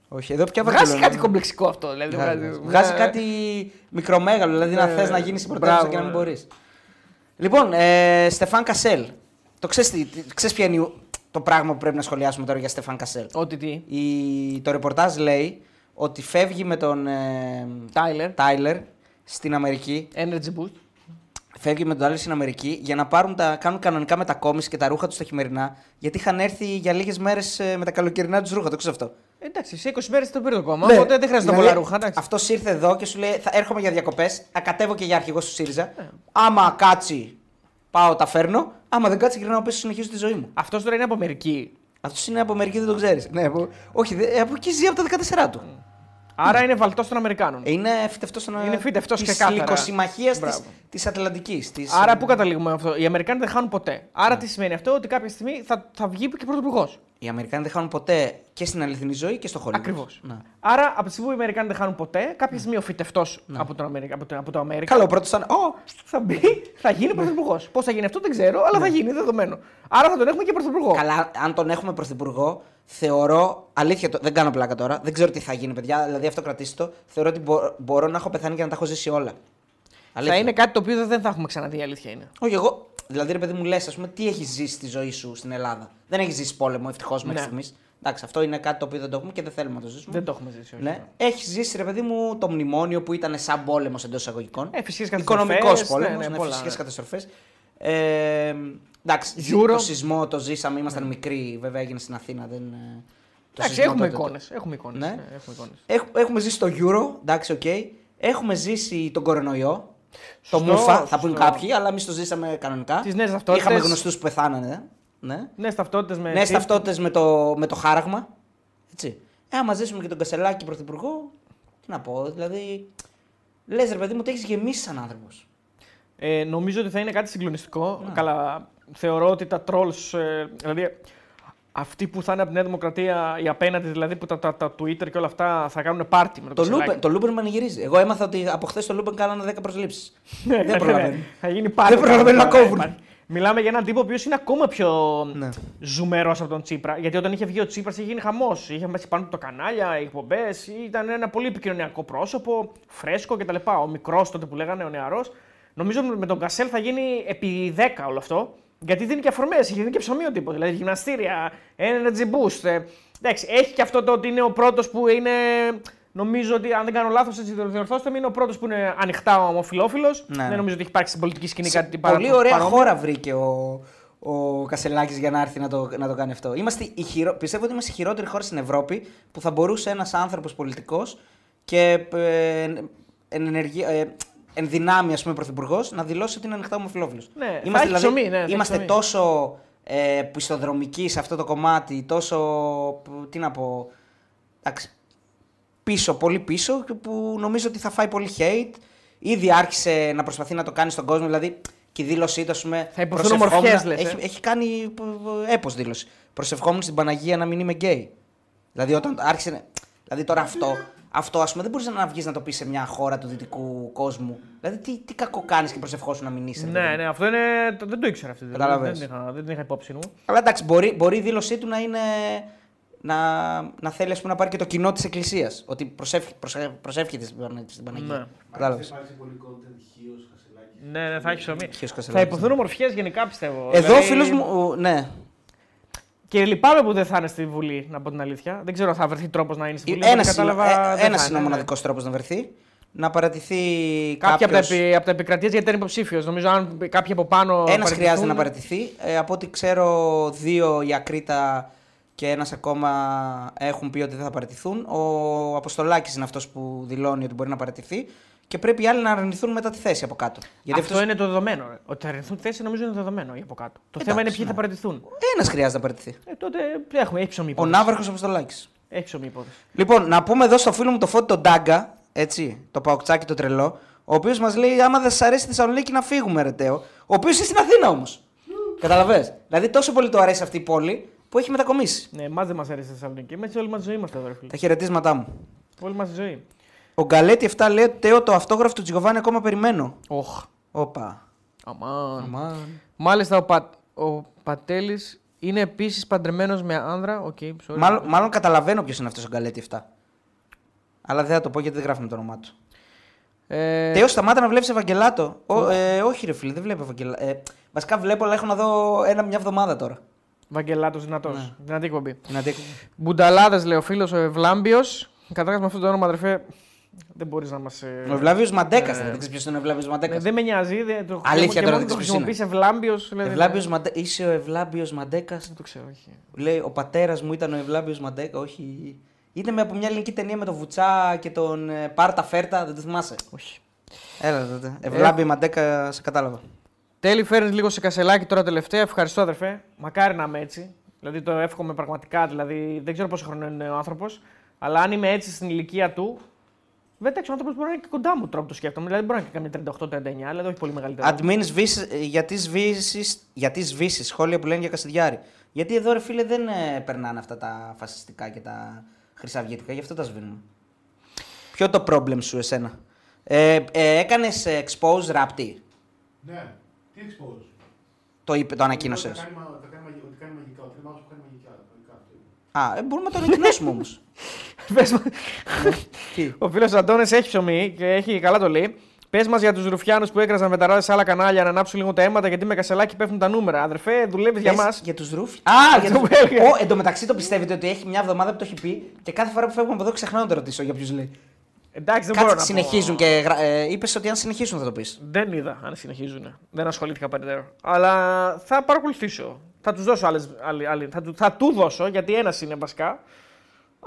Όχι, εδώ πια Βγάζει Βαρκελόνη. κάτι κομπλεξικό αυτό. Δηλαδή, Βγάζει, βγάζει- βγάζει ναι. κάτι μικρομέγαλο, δηλαδή να Ναι, θες να γίνεις συμπρωτεύουσα μπράβο, και να μην ναι. μπορείς. Λοιπόν, ε, Στεφάν Κασέλ. Το ξέρεις, τι- τι- ξέρεις ποιο είναι η- το πράγμα που πρέπει να σχολιάσουμε τώρα για Στεφάν Κασέλ. Ότι τι; Η, το ρεπορτάζ λέει ότι φεύγει με τον ε, Τάιλερ. Τάιλερ στην Αμερική. Energy boost. Φεύγει με τον Τάιλερ στην Αμερική για να πάρουν τα, κάνουν κανονικά μετακόμιση και τα ρούχα τους στα χειμερινά. Γιατί είχαν έρθει για λίγες μέρες με τα καλοκαιρινά τους ρούχα. Το ξέρεις αυτό. Εντάξει, σε 20 μέρες το πήρε το κόμμα. Ναι. Οπότε δεν χρειάζεται πολλά ρούχα. εντάξει. Αυτός ήρθε εδώ και σου λέει: Θα έρχομαι για διακοπές. Θα κατέβω και για αρχηγός του ΣΥΡΙΖΑ. Ναι. Άμα κάτσει, πάω, τα φέρνω. Άμα δεν κάτσει, γυρνάω πίσω, συνεχίζω τη ζωή μου. Αυτός τώρα είναι από Αμερική. Αυτός είναι από Αμερική, δεν το ξέρεις. Ναι, από... Όχι, δε- από εκεί ζει από τα 14 του. Άρα είναι βαλτός των Αμερικάνων. Ε, Είναι φυτευτός στον Είναι φυτευτός της ξεκάθαρα. λυκοσυμμαχίας Μπράβο. της, της Ατλαντικής. Της... Άρα πού καταλήγουμε με αυτό; Οι Αμερικάνοι δεν χάνουν ποτέ. Άρα τι σημαίνει αυτό, ότι κάποια στιγμή θα, θα βγει και πρωθυπουργό. Οι Αμερικάνοι δεν χάνουν ποτέ και στην αληθινή ζωή και στο χωριό. Ακριβώς. Ναι. Άρα από τη στιγμή που οι Αμερικάνοι δεν χάνουν ποτέ, κάποια στιγμή ο φυτευτός από, τον Αμερικα... από, το... από το Αμέρικα Καλό, ο πρώτος ήταν. Ω, θα μπει, θα γίνει πρωθυπουργός. Πώς θα γίνει αυτό δεν ξέρω, αλλά θα γίνει δεδομένο. Άρα θα τον έχουμε και πρωθυπουργό. Ναι. Καλά, αν τον έχουμε πρωθυπουργό, θεωρώ. Αλήθεια, το, δεν κάνω πλάκα τώρα. Δεν ξέρω τι θα γίνει, παιδιά. Δηλαδή, αυτό κρατήστε το. Θεωρώ ότι μπο- μπορώ να έχω πεθάνει και να τα έχω ζήσει όλα. Θα Αλήθεια. είναι κάτι το οποίο δεν θα έχουμε ξαναδεί, η αλήθεια είναι. Όχι, εγώ. Δηλαδή, ρε παιδί μου, λες, ας πούμε, τι έχεις ζήσει στη ζωή σου στην Ελλάδα; Δεν έχεις ζήσει πόλεμο, ευτυχώς μέχρι Ναι. στιγμής. Εντάξει, αυτό είναι κάτι το οποίο δεν το έχουμε και δεν θέλουμε να το ζήσουμε. Δεν το έχουμε ζήσει. όχι. Ναι. Έχεις ζήσει, ρε παιδί μου, το μνημόνιο που ήταν σαν πόλεμος εντός εισαγωγικών. Ε, φυσικές καταστροφές, Οικονομικός ναι, πόλεμος, ναι, ναι, πολλά, φυσικές ναι. καταστροφές. Ε, εντάξει, Euro. το σεισμό το ζήσαμε, ήμασταν μικροί, βέβαια έγινε στην Αθήνα. Δεν, ε, το Εντάξει, σεισμό έχουμε τότε- εικόνες. Έχουμε εικόνες. Ναι. Ναι, έχουμε εικόνες. Έχ- έχουμε ζήσει το Euro, εντάξει, οκ. Έχουμε ζήσει τον κορονοϊό. Το Σωστό, Μούφα, θα πούν σωστό. κάποιοι, αλλά εμείς το ζήσαμε κανονικά. Τις νέες ταυτότητες. Είχαμε γνωστούς που πεθάνανε. Ναι. Νέες ταυτότητες με. Νέες chip. ταυτότητες με το, με το χάραγμα. Έτσι. Ε, άμα ζήσουμε και τον Κασελάκη πρωθυπουργό, τι να πω, δηλαδή. Λες ρε παιδί μου, ότι έχεις γεμίσει σαν άνθρωπος. Ε, νομίζω ότι θα είναι κάτι συγκλονιστικό. Ναι. Καλά, θεωρώ ότι τα trolls, ε, δηλαδή αυτοί που θα είναι από τη Νέα Δημοκρατία, οι απέναντι δηλαδή που τα, τα, τα Twitter και όλα αυτά θα κάνουν πάρτι με το Το, Κασελάκη. Λούπεν, το Λούπεν πανηγυρίζει. Εγώ έμαθα ότι από χθες το Λούπεν κάνανε 10 προσλήψεις. Ναι, δεν προλαβαίνει. Θα γίνει πάρτι. Δεν προλαβαίνουν να Ναι, κόβουν. πάρτι. Μιλάμε για έναν τύπο ο οποίος είναι ακόμα πιο Ναι. ζουμερός από τον Τσίπρα. Γιατί όταν είχε βγει ο Τσίπρας είχε γίνει χαμός. Είχε μέσα πάνω του τα κανάλια, οι εκπομπές. Ήταν ένα πολύ επικοινωνιακό πρόσωπο, φρέσκο κτλ. Ο μικρός τότε που λέγανε, ο νεαρός. Νομίζω με τον Κασέλ θα γίνει επί 10 όλο αυτό. Γιατί δίνει και αφορμές, έχει δίνει και ψωμί ο τύπος. Δηλαδή γυμναστήρια, energy boost. Ε, εντάξει, έχει και αυτό το ότι είναι ο πρώτος που είναι. Νομίζω ότι αν δεν κάνω λάθος, έτσι το διορθώστε με, είναι ο πρώτος που είναι ανοιχτά ομοφυλόφιλος. Ναι. Δεν νομίζω ότι έχει υπάρξει στην πολιτική σκηνή Σε κάτι πολύ παρα- ωραία παρόμοιο. χώρα βρήκε ο, ο Κασελάκης για να έρθει να το, να το κάνει αυτό. Είμαστε η χειρο... Πιστεύω ότι είμαστε η χειρότερη χώρα στην Ευρώπη που θα μπορούσε ένας άνθρωπος πολιτικός και ε, εν, εν, ενεργή- ε, εν δυνάμει, ας πούμε, πρωθυπουργός να δηλώσει ότι είναι ανοιχτά ομοφυλόφιλος. Ναι, θα έχει ψωμί, ναι, θα έχει είμαστε ψωμί. τόσο ε, πιστοδρομικοί σε αυτό το κομμάτι, τόσο. Τι να πω. εντάξει, πίσω, πολύ πίσω, και που νομίζω ότι θα φάει πολύ hate. Ήδη άρχισε να προσπαθεί να το κάνει στον κόσμο, δηλαδή και η δήλωσή του, ας πούμε. Θα υποθούν προσευχόμουν- ομορφιές, λες, Έχει, ε. έχει κάνει έπος δήλωση. Προσευχόμουν στην Παναγία να μην είμαι γκέι. Δηλαδή όταν άρχισε. να- Δηλαδή τώρα αυτό, αυτό ας πούμε, δεν μπορείς να βγεις να το πεις σε μια χώρα του δυτικού κόσμου. Δηλαδή τι, τι κακό κάνεις και προσευχόσου να μην είσαι. ρε παιδί Ναι, μου. ναι, αυτό είναι. το- Δεν το ήξερα αυτή. Δηλαδή. Κατάλαβες. Δεν, είχα, δεν την είχα υπόψη μου. Αλλά εντάξει, μπορεί, μπορεί η δήλωσή του να είναι. Να, να θέλει ας πούμε, να πάρει και το κοινό της Εκκλησίας. Ότι προσευχ, προσε, προσεύχεται στην Παναγία. Στην Παναγία. Ναι. Κατάλαβες. Θα υπάρξει πολύ content χίος, Κασελάκη. Ναι, ναι, θα έχει ψωμί. Χιος Θα Κασελάκης, υποθούν ομορφιές γενικά πιστεύω. Εδώ ο Δηλαδή, φίλος μου. Ναι. Και λυπάμαι που δεν θα είναι στη Βουλή, να πω την αλήθεια. Δεν ξέρω αν θα βρεθεί τρόπος να είναι στη Βουλή. Ένα δεν κατάλαβα, δεν ένας θα είναι ο είναι, ναι. μοναδικός τρόπος να βρεθεί. Να παρατηθεί Κάποιοι από τα, κάποιος... επι, από τα επικρατείες γιατί ήταν υποψήφιος. Νομίζω αν κάποιοι από πάνω. Ένας παραιτηθούν- χρειάζεται να παρατηθεί. Ε, από ό,τι ξέρω, δύο η Ακρίτα και ένας ακόμα έχουν πει ότι δεν θα παρατηθούν. Ο Αποστολάκης είναι αυτός που δηλώνει ότι μπορεί να παρατηθεί. Και πρέπει οι άλλοι να αρνηθούν μετά τη θέση από κάτω. Γιατί Αυτό είναι το δεδομένο. ρε. Ότι θα αρνηθούν θέση νομίζω είναι δεδομένο ή από κάτω. Το Εντάξει, θέμα είναι ποιοι ναι. θα παραιτηθούν. Ένας χρειάζεται να παρατηθεί. Ε, τότε έχουμε, έχει ψωμί Ο υπόθεση. Ναύαρχος Αποστολάκης. Έχει ψωμί υπόθεση. Λοιπόν, να πούμε εδώ στο φίλο μου το φώτι τον Ντάγκα, έτσι, το παουκτσάκι το τρελό, ο οποίος μας λέει: Άμα δεν σα αρέσει η Θεσσαλονίκη, να φύγουμε, ρε Τέο. Ο οποίος είναι στην Αθήνα όμως. Κατάλαβες. Δηλαδή, τόσο πολύ του αρέσει αυτή η πόλη, που έχει μετακομίσει. Ναι, μα δεν μας αρέσει η Θεσσαλονίκη. Εμείς όλη μας ζωή είμαστε εδώ, ρε φίλε. Τα χαιρετίσματά μου. Όλη μας ζωή. Ο Γκαλέτη 7 λέει: Τέο, το αυτόγραφο του Τζιγκοβάνι ακόμα περιμένω. Οχ. Όπα. Αμάν. Αμάν. Μάλιστα ο, Πα... ο Πατέλης είναι επίσης παντρεμένος με άνδρα. Οκ, okay, sorry. Μάλλον, μάλλον καταλαβαίνω ποιος είναι αυτός ο Γκαλέτη 7. Αλλά δεν θα το πω γιατί δεν γράφουμε το όνομά του. Ε, Τέο, σταμάτα να βλέπεις Ευαγγελάτο. Ο, ε, όχι, ρε φίλε, δεν βλέπω Ευαγγελάτο. Ε, βασικά βλέπω, αλλά έχω να δω ένα, μια εβδομάδα τώρα. Βαγγελάτο δυνατός. Ναι. Δυνατή εκπομπή. Να δει. Μπουνταλάδες λέει ο φίλος ο Ευλάμπιος. Καταρχάς με αυτό το όνομα, αδερφέ, δεν μπορείς να μας. Ο Ευλάβιος Μαντέκας. Δεν ξέρεις ποιος είναι ο Ευλάβιος Μαντέκας. δεν με νοιάζει. Δεν, το Αλήθεια και τώρα μόνο δεν το ξέρεις ποιος χρησιμοποιήσει Ευλάμπιος. Ευλάμπιος Μαντε... Είσαι ο Ευλάμπιο Μαντέκας; Δεν το ξέρω, όχι. Λέει ο πατέρας μου ήταν ο Ευλάμπιο Μαντέκα. Όχι. Ήταν με από μια ελληνική ταινία με τον Βουτσά και τον ε, Πάρτα Φέρτα. Δεν το θυμάσαι; όχι. Έλα τότε. Ευλάμπιο Μαντέκα, σε κατάλαβα. Τέλει, φέρνεις λίγο σε κασελάκι τώρα τελευταία. Ευχαριστώ, αδερφέ. Μακάρι να είμαι έτσι. Δηλαδή το εύχομαι πραγματικά. Δηλαδή δεν ξέρω πόσο χρόνο είναι ο άνθρωπος. Αλλά αν είμαι έτσι στην ηλικία του. Δεν εντάξει, ο άνθρωπος μπορεί να είναι και κοντά μου τώρα που το σκέφτομαι. Δηλαδή μπορεί να είναι και καμία 38-39, δηλαδή όχι πολύ μεγαλύτερο. Admin σβήσεις, ε, γιατί σβήσεις γιατί σβήσεις, σχόλια που λένε για Κασιδιάρη. Γιατί εδώ ρε φίλε δεν ε, περνάνε αυτά τα φασιστικά και τα χρυσαυγητικά, γι' αυτό τα σβήνουμε. Ποιο το problem σου εσένα; Ε, ε, Έκανες expose rapti. Ναι, τι expose; Το, είπε, το ανακοίνωσες. Θα κάνει, μα- θα κάνει, μαγι- ότι κάνει μαγικά. Ότι είναι μάγος που κάνει μαγικά. μαγικά, αυτό είπε. Α, ε, μπορούμε να το ανακοινώσουμε όμως. Πες μας- Τι; Ο φίλος Αντώνης έχει ψωμί και έχει καλά το λέει. Πες μας για τους ρουφιάνους που έκραζαν μεταράδε σε άλλα κανάλια να ανάψουν λίγο τα αίματα γιατί με κασελάκι πέφτουν τα νούμερα. Αδερφέ, δουλεύεις για Πες μας. Για τους ρούφι. Α, για το του έλεγα. Ω, Εν τω μεταξύ το πιστεύετε ότι έχει μια εβδομάδα που το έχει πει και κάθε φορά που φεύγουμε από εδώ ξεχνάω να το ρωτήσω για ποιους λέει. Εντάξει, δεν μπορώ Κάτσε, να συνεχίζουν πω. και γρα... ε, είπες ότι αν συνεχίσουν θα το πεις. Δεν είδα αν συνεχίζουν. Δεν ασχολήθηκα περαιτέρω. Αλλά θα παρακολουθήσω. Θα τους δώσω άλλες, άλλοι, άλλοι- θα, του, θα του δώσω γιατί ένας είναι βασικά.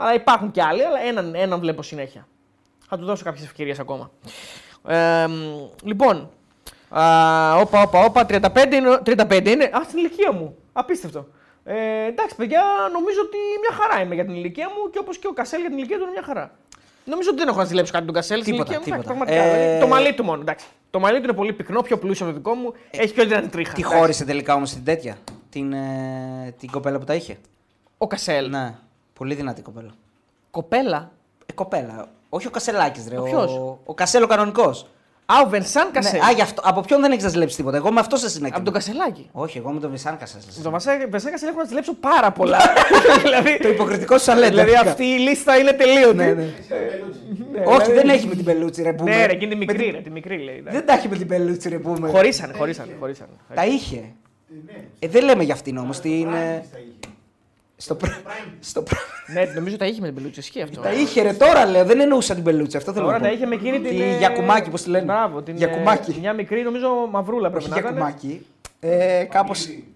Αλλά υπάρχουν και άλλοι, αλλά έναν, έναν βλέπω συνέχεια. Θα του δώσω κάποιες ευκαιρίες ακόμα. Ε, μ, λοιπόν. Α, όπα, όπα, όπα. 35 είναι. 35 είναι. Α, στην ηλικία μου. Απίστευτο. Ε, εντάξει, παιδιά, νομίζω ότι μια χαρά είμαι για την ηλικία μου και όπως και ο Κασέλ για την ηλικία του είναι μια χαρά. Νομίζω ότι δεν έχω να ζηλέψω κάτι τον Κασέλ στην Τίποτα, ηλικία μου. Εντάξει, τίποτα. πραγματικά. Ε, δηλαδή, το μαλλί του μόνο. Εντάξει. Το μαλλί του είναι πολύ πυκνό, πιο πλούσιο από το δικό μου. Έχει πιο δυνατή τρίχα. Τι εντάξει. χώρισε τελικά όμως την τέτοια. Την, ε, την κοπέλα που τα είχε. Ο Κασέλ. Ναι, πολύ δυνατή κοπέλα. Κοπέλα; Ε, κοπέλα. Όχι ο Κασελάκης, ρε. Ο Ο, ποιος; ο Κασέλο κανονικός. Α, ο Βενσάν Κασέλ. Ναι, α, γι' αυτό, από ποιον δεν έχει να ζηλέψει τίποτα. Εγώ με αυτό σε συνέχεια. Από τον Κασελάκη. Όχι, εγώ με τον Βισάν Κασέλ. Με τον Βασέ- Βενσάν Κασέλ έχω να ζηλέψω πάρα πολλά. δηλαδή, Το υποκριτικό σου αλέτα. δηλαδή αυτή η λίστα είναι τελείωτη. Ναι, ναι. Εσύ είσαι Μπελούτσι. Ναι, Όχι, δηλαδή- δεν έχει με την πελούτσι, ρε. Πούμε. Ναι, ρε, εκείνη τη Με μικρή, την- ρε, τη μικρή λέει. Δεν τα έχει με την πελούτσι, ρε. Πούμε. Χωρίσανε, χωρίσανε, χωρίσανε. Τα είχε. Ε, Ναι, Ε, δεν λέμε για αυτήν όμως. Την... Prime ε, της τα είχε. Στο προ... Prime. στο προ... Ναι, νομίζω τα είχε με την πελούτσα, ισχύει αυτό. Τα είχε ρε τώρα λέω, δεν εννοούσα την πελούτσα. Αυτό θέλω Τώρα να πω. τα είχε με εκείνη την. Τη ε, Γιακουμάκη, πώς τη λένε; Μπράβο, την. ε, Γιακουμάκη. Μια μικρή, νομίζω μαυρούλα πρέπει Όχι να ήταν. Γιακουμάκη. Ε, Κάπω. Παυλίδη.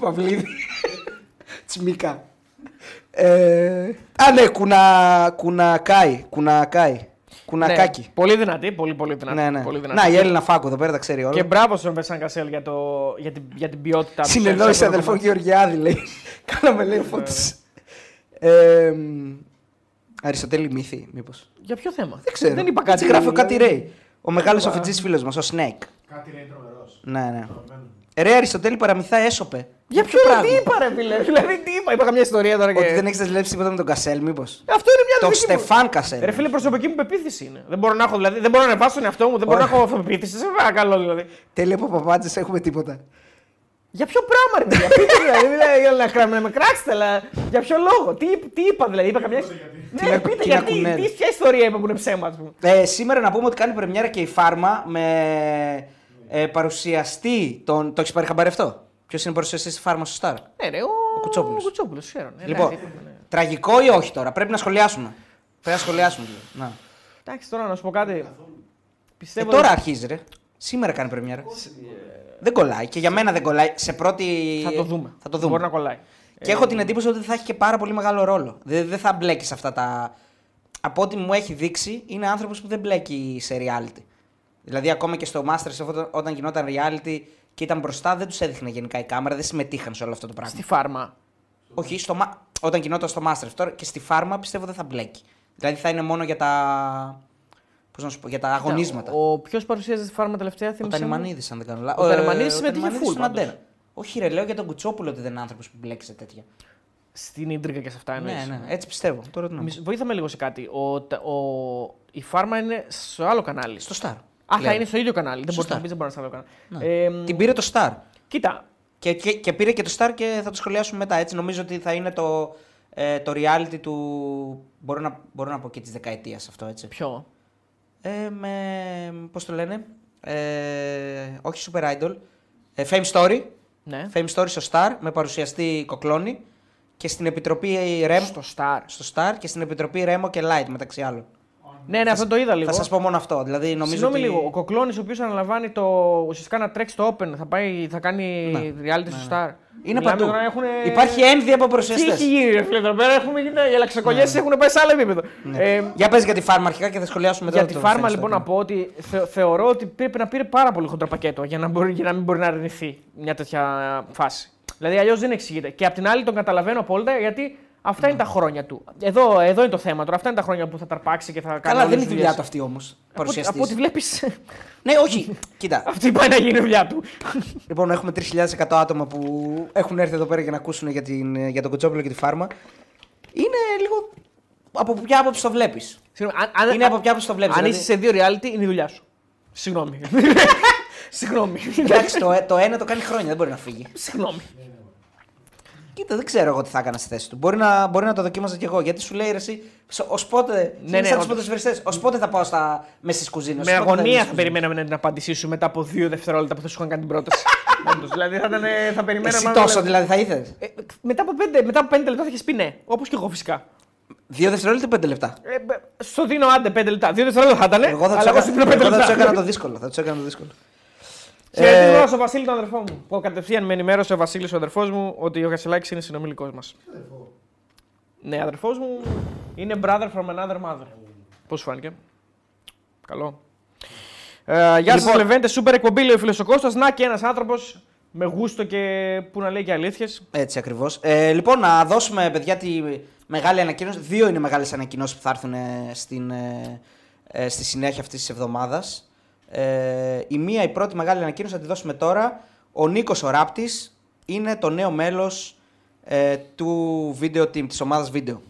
Παυλίδη. Τσιμίκα. Ε... Α, ναι, κουνα... κουνακάι. Κουνακάι. Κουνακάκι. Ναι, πολύ δυνατή, πολύ, πολύ δυνατή. Ναι, ναι. Πολύ δυνατή. Να, η Έλληνα Φάκο εδώ πέρα τα ξέρει όλα. Και μπράβο στον Βεσάν Κασέλ για, το, για, την, για την ποιότητά του. Συνεννόηση σε αυτό το αδελφό κομμάτι. Γεωργιάδη, λέει. Κάναμε, λέει, φώτιση. Ε, μ, Αριστοτέλη Μύθη, μήπως. Για ποιο θέμα; Δεν ξέρω. Δεν είπα Έτσι κάτι. γράφει ο κάτι δηλαδή. Ρέι. Ο μεγάλος οφητζή φίλος μας, ο Σνέικ. Κάτι ρε είναι τρομερός. Ναι, ναι. Τρομερό. Ε, Ρε Αριστοτέλη παραμυθά έσωπε. Για ποιο τι είπα, ρε φίλε; Δηλαδή, τι είπα; Είπα καμιά ιστορία τώρα και. Ότι δεν έχεις ζηλέψει τίποτα με τον Κασέλ, μήπως; Αυτό είναι μια Το δική μου- Στεφάν Κασέλ. Ρε φίλε, προσωπική μου πεποίθηση είναι. Δεν μπορώ να έχω, δηλαδή, δεν μπορώ να ανεβάσω τον εαυτό μου, δεν μπορώ να έχω αυτοπεποίθηση. Σε παρακαλώ δηλαδή. Τέλειο από παπάντζε έχουμε τίποτα. Για ποιο πράγμα, ρε παιδιά, πείτε δηλαδή, δηλαδή, για να, κρα- να με κράξετε, αλλά για ποιο λόγο, τι, τι είπα δηλαδή, είπα καμιά. Τι Ναι, να- πείτε τι να γιατί, κουνέλ. τι, ποια ιστορία είπα που είναι ψέμα, ας πούμε. Ε, σήμερα να πούμε ότι κάνει πρεμιέρα και η Φάρμα με ε, παρουσιαστή. Τον... Το έχεις πάρει χαμπάρι αυτό; Ποιος είναι παρουσιαστή τη Φάρμα στο Star. Ναι, ρε, ο, Κουτσόπουλος. Ο Κουτσόπουλος, ξέρω. Ναι, Λοιπόν, ναι, ναι. τραγικό ή όχι τώρα, πρέπει να σχολιάσουμε. Πρέπει να σχολιάσουμε. λίγο. Να. Εντάξει, τώρα να σου πω κάτι. Ε, Πιστεύω. τώρα αρχίζει, ρε. Σήμερα κάνει πρεμιέρα. Δεν κολλάει. Και για μένα δεν κολλάει. Σε πρώτη. θα το δούμε. Θα το δούμε. Μπορεί να κολλάει. Και έχω την εντύπωση ότι θα έχει και πάρα πολύ μεγάλο ρόλο. Δεν, δεν θα μπλέκεις σε αυτά τα. Από ό,τι μου έχει δείξει, είναι άνθρωπος που δεν μπλέκει σε reality. Δηλαδή, ακόμα και στο Masters, όταν- όταν γινόταν reality και ήταν μπροστά, δεν τους έδειχνε γενικά η κάμερα, δεν συμμετείχαν σε όλο αυτό το πράγμα. Στη φάρμα. Όχι, στο, μα- όταν γινόταν στο Masters. Τώρα και στη φάρμα πιστεύω δεν θα μπλέκει. Δηλαδή θα είναι μόνο για τα. Πώς να σου πω, για τα αγωνίσματα. Ο ποιος παρουσίαζε στη φάρμα τελευταία Ο θύμισε. μου; Τανιμανίδη, αν δεν κάνω λάθο. Ο Τανιμανίδης συμμετείχε full, στον πάντως. αντένα. Όχι, ρε, λέω για τον Κουτσόπουλο ότι δεν είναι άνθρωπος που μπλέξει σε τέτοια. Στην ίντρικα και σε αυτά εννοείς. Ναι, ναι, έτσι πιστεύω. Τώρα τι να πω. Μισ- Βοήθαμε λίγο σε κάτι. Ο, τα- ο, η φάρμα είναι στο άλλο κανάλι. Στο Star. Α, θα πλέον. είναι στο ίδιο κανάλι. Δεν μπορεί Star. να πει, δεν μπορεί να είναι στο άλλο Ναι. κανάλι. Ε, μ, Την πήρε το Star. Κοίτα, Και, και, και πήρε και το Star και θα το σχολιάσουμε μετά. Έτσι νομίζω ότι θα είναι το, ε, το reality του. Μπορώ να, μπορώ να πω και της δεκαετίας αυτό έτσι. ποιο; Ε, με. Πώς το λένε. Ε, όχι Super Idol. Ε, Fame Story. Ναι. Fame Story στο Star με παρουσιαστή Κοκλώνη και στην επιτροπή Rem. Στο Star. στο Star και στην επιτροπή Remo και Light μεταξύ άλλων. Ναι, ναι, αυτό το είδα λίγο. Θα σας πω μόνο αυτό. Δηλαδή, νομίζω Συγγνώμη ότι... λίγο. Ο Κοκλώνης, ο οποίος αναλαμβάνει το. ουσιαστικά να τρέξει το Open, θα, πάει, θα κάνει reality στο Star. Ναι, Είναι Μιλάμε παντού. τώρα, έχουνε- Υπάρχει ένδυα από Τι παρουσιαστέ. έχει γίνει, ρε φίλε, εδώ πέρα έχουμε γίνει. Οι αλλαξακολλιέ έχουν πάει σε άλλο επίπεδο. Ε, Για πες για τη φάρμα αρχικά και θα σχολιάσουμε μετά. για τη το φάρμα Fame λοιπόν Story. να πω ότι θε- θεωρώ ότι πρέπει να πήρε πάρα πολύ χοντρό πακέτο για να, μπορεί, για να μην μπορεί να αρνηθεί μια τέτοια φάση. Δηλαδή αλλιώς δεν εξηγείται. Και απ' την άλλη τον καταλαβαίνω απόλυτα γιατί αυτά είναι τα χρόνια του. Εδώ, εδώ είναι το θέμα τώρα. Αυτά είναι τα χρόνια που θα ταρπάξει και θα κάνει. Καλά, όλες δεν τις είναι η δουλειά δουλειές. του αυτή όμως. Από, ό,τι- από ό,τι βλέπεις. Ναι, όχι. Κοίτα. αυτή πάει να γίνει η δουλειά του. Λοιπόν, έχουμε 3.100 άτομα που έχουν έρθει εδώ πέρα για να ακούσουν για, την, για τον Κοτσόπουλο και τη φάρμα. Είναι λίγο. Από ποια άποψη το βλέπεις; Συγγνώμη, αν- αν- Είναι από ποια άποψη το βλέπεις. Αν είσαι σε δύο reality, είναι η δουλειά σου. Συγγνώμη. Συγγνώμη. Εντάξει, το, το ένα το κάνει χρόνια, δεν μπορεί να φύγει. Συγγνώμη. Κοίτα, δεν ξέρω εγώ τι θα έκανα στη θέση του. Μπορεί να, μπορεί να το δοκίμαζα κι εγώ. Γιατί σου λέει ρε, εσύ, ως πότε. Ναι, ναι, σαν τους όντως. ποδοσφαιριστές, ως πότε θα πάω στα, μέσα στι κουζίνε. Με αγωνία θα περιμέναμε την απάντησή σου μετά από δύο δευτερόλεπτα που θα σου είχαν κάνει την πρόταση. Όντως, δηλαδή θα, ήταν, θα περιμέναμε. Εσύ αν τόσο δεν- δηλαδή θα ήθελες; Ε, μετά, από πέντε, μετά από πέντε λεπτά θα είχες πει ναι. Όπως και εγώ φυσικά. Δύο δευτερόλεπτα ή πέντε λεπτά; Ε, μπ- στο δίνω άντε πέντε λεπτά. Δύο δευτερόλεπτα θα ήταν. Εγώ θα αλλά εγώ του σου δίνω έκανα, πέντε εγώ θα τους λεπτά. έκανα το δύσκολο. Θα του έκανα το δύσκολο. Χαιρετίζω Ε, στον Βασίλη, τον αδερφό μου. Που κατευθείαν με ενημέρωσε ο Βασίλης, ο αδερφός μου, ότι ο Γασιλάκη είναι συνομιλικός μας. Ναι, αδερφός μου είναι brother from another mother. Πώς σου φάνηκε; Καλό. Ε, γεια σας, Λοιπόν- Λεβέντε. Σούπερ εκπομπή, λέει ο φίλος ο Κώστας. Να και ένας άνθρωπος με γούστο και που να λέει και αλήθειες. Έτσι ακριβώς. Ε, λοιπόν, να δώσουμε παιδιά τη μεγάλη ανακοίνωση. Δύο είναι μεγάλες ανακοινώσεις που θα έρθουν ε, στην, ε, ε, στη συνέχεια αυτής της εβδομάδας. Ε, η μία, η πρώτη μεγάλη ανακοίνωση θα τη δώσουμε τώρα. Ο Νίκος ο Ράπτης είναι το νέο μέλος ε, του video team, της ομάδας βίντεο.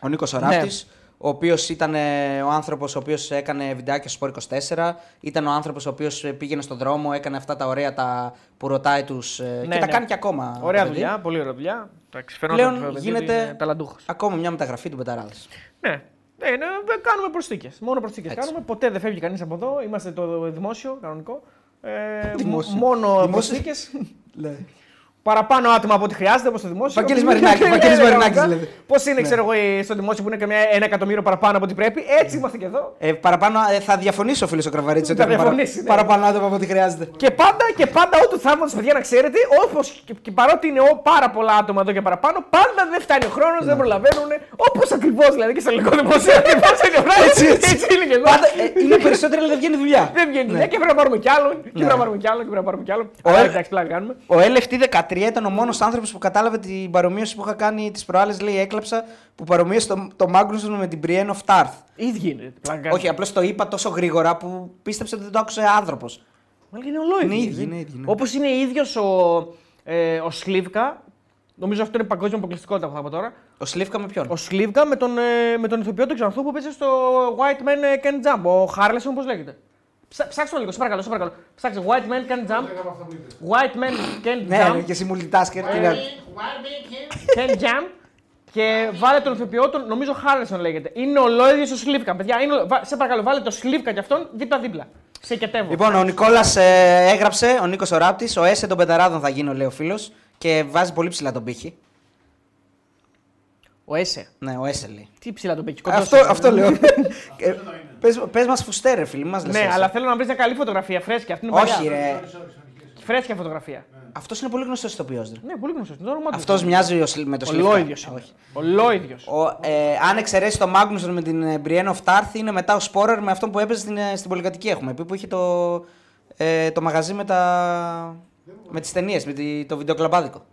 Ο Νίκος ο Ναι. Ράπτης, ο οποίος ήταν ε, ο άνθρωπος ο οποίος έκανε βιντεάκια στο Sport 24. Ήταν ο άνθρωπος ο οποίος πήγαινε στον δρόμο, έκανε αυτά τα ωραία τα που ρωτάει τους. και τα ναι. κάνει και ακόμα. Ωραία το παιδί. δουλειά, πολύ ωραία δουλειά. Εντάξει, φαινόταν Πλέον το παιδί γίνεται- ότι είναι ταλαντούχος. Ακόμα μια μεταγραφή του Μπεταράδε. Ναι. Ναι, ναι, δεν κάνουμε προσθήκες. Μόνο προσθήκες Έτσι. κάνουμε. Ποτέ δεν φεύγει κανείς από εδώ. Είμαστε το δημόσιο, κανονικό. Ε, Δημόσιο. μ- Μόνο Δημόσιο. προσθήκες. παραπάνω άτομα από ό,τι χρειάζεται, όπως το δημόσιο. Βαγγέλης Μαρινάκης, Βαγγέλης ναι, ναι, Μαρινάκης ναι. δηλαδή. Πώς είναι, ξέρω εγώ, στο δημόσιο που είναι καμιά ένα εκατομμύριο παραπάνω από ό,τι πρέπει, έτσι είμαστε και εδώ. Ε, παραπάνω, ε, θα διαφωνήσω, φίλο ο Κραβαρίτση, ότι παρα... ναι. παραπάνω άτομα από ό,τι χρειάζεται. Και πάντα, και πάντα, ό,τι θαύματο, παιδιά, να ξέρετε, όπω και, και παρότι είναι ό, πάρα πολλά άτομα εδώ και παραπάνω, πάντα δεν φτάνει ο χρόνος, δεν προλαβαίνουν. Όπως ακριβώς δηλαδή και στο ελληνικό δημόσιο, ακριβώς είναι Έτσι είναι και εδώ. Ε, είναι περισσότερο, αλλά δεν βγαίνει δουλειά. Δεν βγαίνει δουλειά και πρέπει να πάρουμε κι άλλο και πρέπει να πάρουμε κι άλλο. Ο LFT 13 μακριά ήταν ο μόνος άνθρωπος που κατάλαβε την παρομοίωση που είχα κάνει τις προάλλες. Λέει, έκλαψα που παρομοίωσε το, το Μάγκλουσον με την Brienne of Tarth. Ίδιοι είναι. Όχι, απλώς το είπα τόσο γρήγορα που πίστεψε ότι δεν το άκουσε άνθρωπος. Μα είναι ολόιδι. Είναι. Είναι ναι. Όπως είναι ίδιος ο, ε, ο Σλίβκα. Νομίζω αυτό είναι παγκόσμιο αποκλειστικότητα που θα πω τώρα. Ο Σλίβκα με ποιον; Ο Σλίβκα με τον, ε, με τον ηθοποιό του Ξανθού που πήγε στο White Man ε, Can Jump. Ο Χάρλεσον, πώς λέγεται. Ψά- Ψάξτε το λίγο, σε παρακαλώ, σε παρακαλώ. Ψάξτε White Man Can Jump. White Man Can Ναι, ναι, Jump. και εσύ multitasker. τι είναι. Can Jump. Και βάλε τον ηθοποιό του, νομίζω Χάρλεσον λέγεται. Είναι ολόιδιος ο Σλίβκα. Παιδιά, είναι, ο- βα- σε παρακαλώ, βάλε το Σλίβκα κι αυτόν δίπλα-δίπλα. Σε ικετεύω. Λοιπόν, ο Νικόλας έγραψε, ο Νίκος ο Ράπτης, ο Εσέ των Πεταράδων θα γίνω, λέει ο φίλος. Και βάζει πολύ ψηλά τον πύχη. Ο Έσε. Ναι, ο Έσε λέει. Τι ψηλά τον παίξει. κοντός Αυτό, είναι. αυτό λέω. Ε, πες, πες μας φουστέρε, φίλοι μας λες Ναι, Έσε. αλλά θέλω να βρεις μια καλή φωτογραφία, φρέσκια. Αυτή είναι Όχι παλιά. ρε, Φρέσκια φωτογραφία. αυτός είναι πολύ γνωστός ηθοποιός. ρε. Ναι, πολύ γνωστός. Είναι το όνομά του. Αυτός μοιάζει ο Σλ- με το Σλίβκα. Ολόιδιο. Όχι. Ολόιδιο. Ο, ε, αν εξαιρέσει το Μάγνουσον με την ε, Brienne of Tarth, είναι μετά ο Σπόρερ με αυτόν που έπαιζε στην, ε, στην πολυκατοικία. Έχουμε πει που είχε το, ε, το μαγαζί με, τα, με τις ταινίες, με τη, το βιντεοκλαμπάδικο.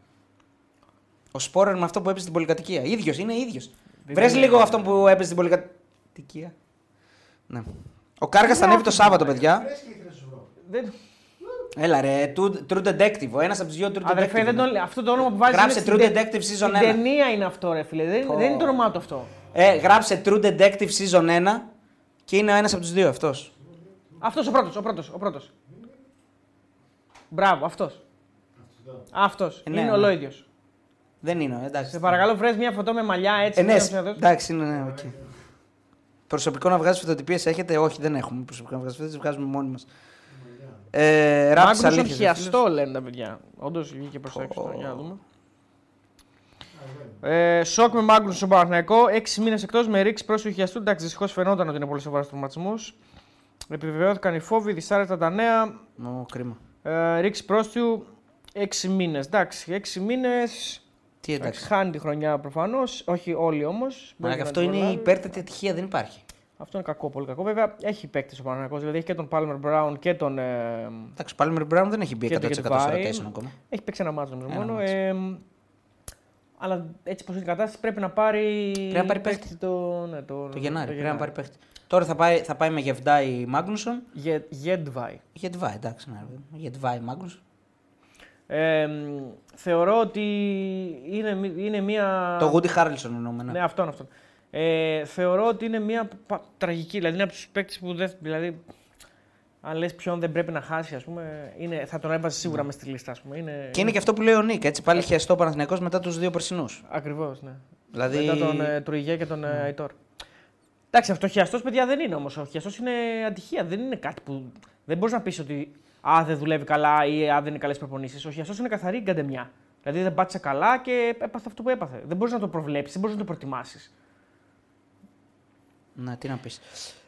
Ο Σπόρερ με αυτό που έπαιζε στην πολυκατοικία. ίδιος, είναι ίδιος. Βρες είναι- λίγο αυτόν που έπαιζε στην πολυκατοικία. Ναι. Ο Κάργας θα ανέβει το Σάββατο, παιδιά. Δεν... Έλα ρε, True True Detective. Ο ένας από τους δύο True Αδερφέ, Detective. δεν είναι. τον... αυτό το όνομα που βάζεις. Γράψε είναι True στην τε- Detective Season στην 1. ταινία είναι αυτό, ρε φίλε. Δεν, Πω. δεν είναι το όνομά του αυτό. Ε, γράψε True Detective Season 1 και είναι ο ένας από τους δύο αυτός. Αυτός ο πρώτος, ο πρώτος. Ο πρώτος. Μπράβο, αυτός. Αυτός. Ε, ναι, είναι ναι. ολόιδιος. Δεν είναι, ε, εντάξει. Σε παρακαλώ, βρες μια φωτό με μαλλιά έτσι. Ε, ναι, να σου δώσω. εντάξει, είναι, ναι, οκ. Προσωπικό να βγάζει φωτοτυπίες έχετε, όχι, δεν έχουμε προσωπικό να βγάζει φωτοτυπίες, βγάζουμε μόνοι μας. Ε, Ράπτης Μάγκνουσον αλήθειας, ρε χιαστό λένε τα παιδιά. Όντως βγήκε προς τα έξω. Πω. Για να δούμε. Ε, σοκ με Μάγκνουσον στον Παναθηναϊκό. 6 μήνες εκτός με ρήξη πρόσθιου χιαστού. Εντάξει, δυστυχώς φαινόταν ότι είναι πολύ σοβαρός τραυματισμός. Επιβεβαιώθηκαν οι φόβοι, δυσάρεστα τα νέα. φίλε. Ω, κρίμα. Ε, ρίξη πρόστιου 6 μήνες. Εντάξει, 6 μήνες. Τι εντάξει. Χάνει τη χρονιά προφανώς. Όχι όλοι όμως. Μα αυτό είναι η υπέρτατη ατυχία, δεν υπάρχει. Αυτό είναι κακό, πολύ κακό. Βέβαια έχει παίκτη ο Παναθηναϊκός, δηλαδή έχει και τον Palmer Brown και τον. Ε, Εντάξει, ο Πάλμερ Μπράουν δεν έχει μπει 100% Και το στο Gedvine. rotation ακόμα. Έχει παίξει ένα μάτσο νομίζω Ένα μόνο. μάτσο. Ε, αλλά έτσι πως είναι η κατάσταση πρέπει να πάρει. Πρέπει να πάρει παίκτη. Το, ναι, το, Το Γενάρη, πρέπει να πάρει παίχτη. Τώρα θα πάει, θα πάει με Γεβδάη Μάγνουσον. Γεντβάη. Γετβάη, εντάξει, ναι. Γετβάη Μάγνουσον. Ε, θεωρώ ότι είναι, μη- είναι μια. Το Γούντι Χάρλσον εννοούμε. Ναι, Ναι. αυτόν, αυτόν. Ε, θεωρώ ότι είναι μια πα- τραγική. Δηλαδή είναι από τους παίκτες που δεν. Δηλαδή, αν λες ποιον δεν πρέπει να χάσει, ας πούμε, είναι, θα τον έβαζε σίγουρα μες στη λίστα. Ας πούμε. Είναι, Και είναι και αυτό που λέει ο Νίκ, έτσι πάλι χιαστό Παναθηναϊκός μετά τους δύο περσινούς. Ακριβώς, ναι. Δηλαδή. Μετά τον ε, Τρουγέ και τον ε, Αϊτόρ. Εντάξει, αυτό χιαστός παιδιά δεν είναι όμως. Ο χιαστός είναι ατυχία. Δεν είναι κάτι που. Δεν μπορείς να πεις ότι α, δεν δουλεύει καλά ή α, δεν είναι καλές προπονήσεις. Ο χιαστό είναι καθαρή γκαντεμιά. Δηλαδή δεν πάτησε καλά και έπαθε αυτό που έπαθε. Δεν μπορείς να το προβλέψεις, δεν μπορείς να το προετοιμάσει. Ναι, τι να πεις.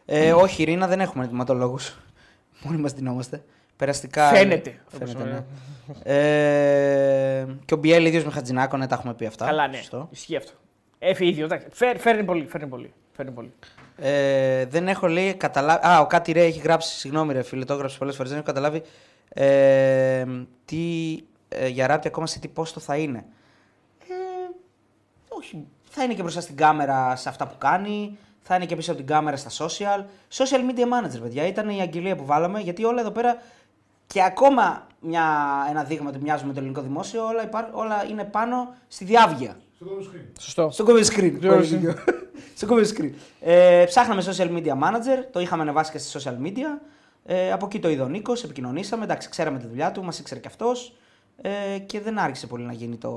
Ε, όχι, Ρίνα, δεν έχουμε ενδυματολόγου. Μόνοι μας δινόμαστε. Περαστικά. Φαίνεται. Φαίνεται, Όπως, ναι. Ε, και ο Μπιέλ ίδιος με Χατζινάκο, ναι, τα έχουμε πει αυτά. Καλά, ναι. Σωστό. Ισχύει αυτό. Έφυγε ίδιος. εντάξει. Φέρ- Φέρνει πολύ. Φέρνει πολύ. Φέρνει πολύ. Ε, δεν έχω λέει καταλάβει. Α, ο Κάτι Ρε έχει γράψει, συγγνώμη, ρε φίλε, το έγραψε πολλές φορές. Δεν έχω καταλάβει ε, τι ε, για ράπτη ακόμα σε τι πόστο θα είναι. Ε, όχι. Θα είναι και μπροστά στην κάμερα σε αυτά που κάνει. Θα είναι και πίσω από την κάμερα στα social. Social media manager, παιδιά. Ήταν η αγγελία που βάλαμε. Γιατί όλα εδώ πέρα και ακόμα μια, ένα δείγμα ότι μοιάζουμε με το ελληνικό δημόσιο, όλα, υπά, όλα είναι πάνω στη διάβγεια. Στο κόμμα screen. Σωστό. Στο comment screen. Ποιο Πολύ είναι; δίκιο. Στο comment screen. Ε, ψάχναμε social media manager, το είχαμε ανεβάσει και στη social media. Ε, από εκεί το είδε ο Νίκος, επικοινωνήσαμε. Εντάξει, ξέραμε τη δουλειά του, μας ήξερε και αυτός. Ε, και δεν άρχισε πολύ να γίνει το,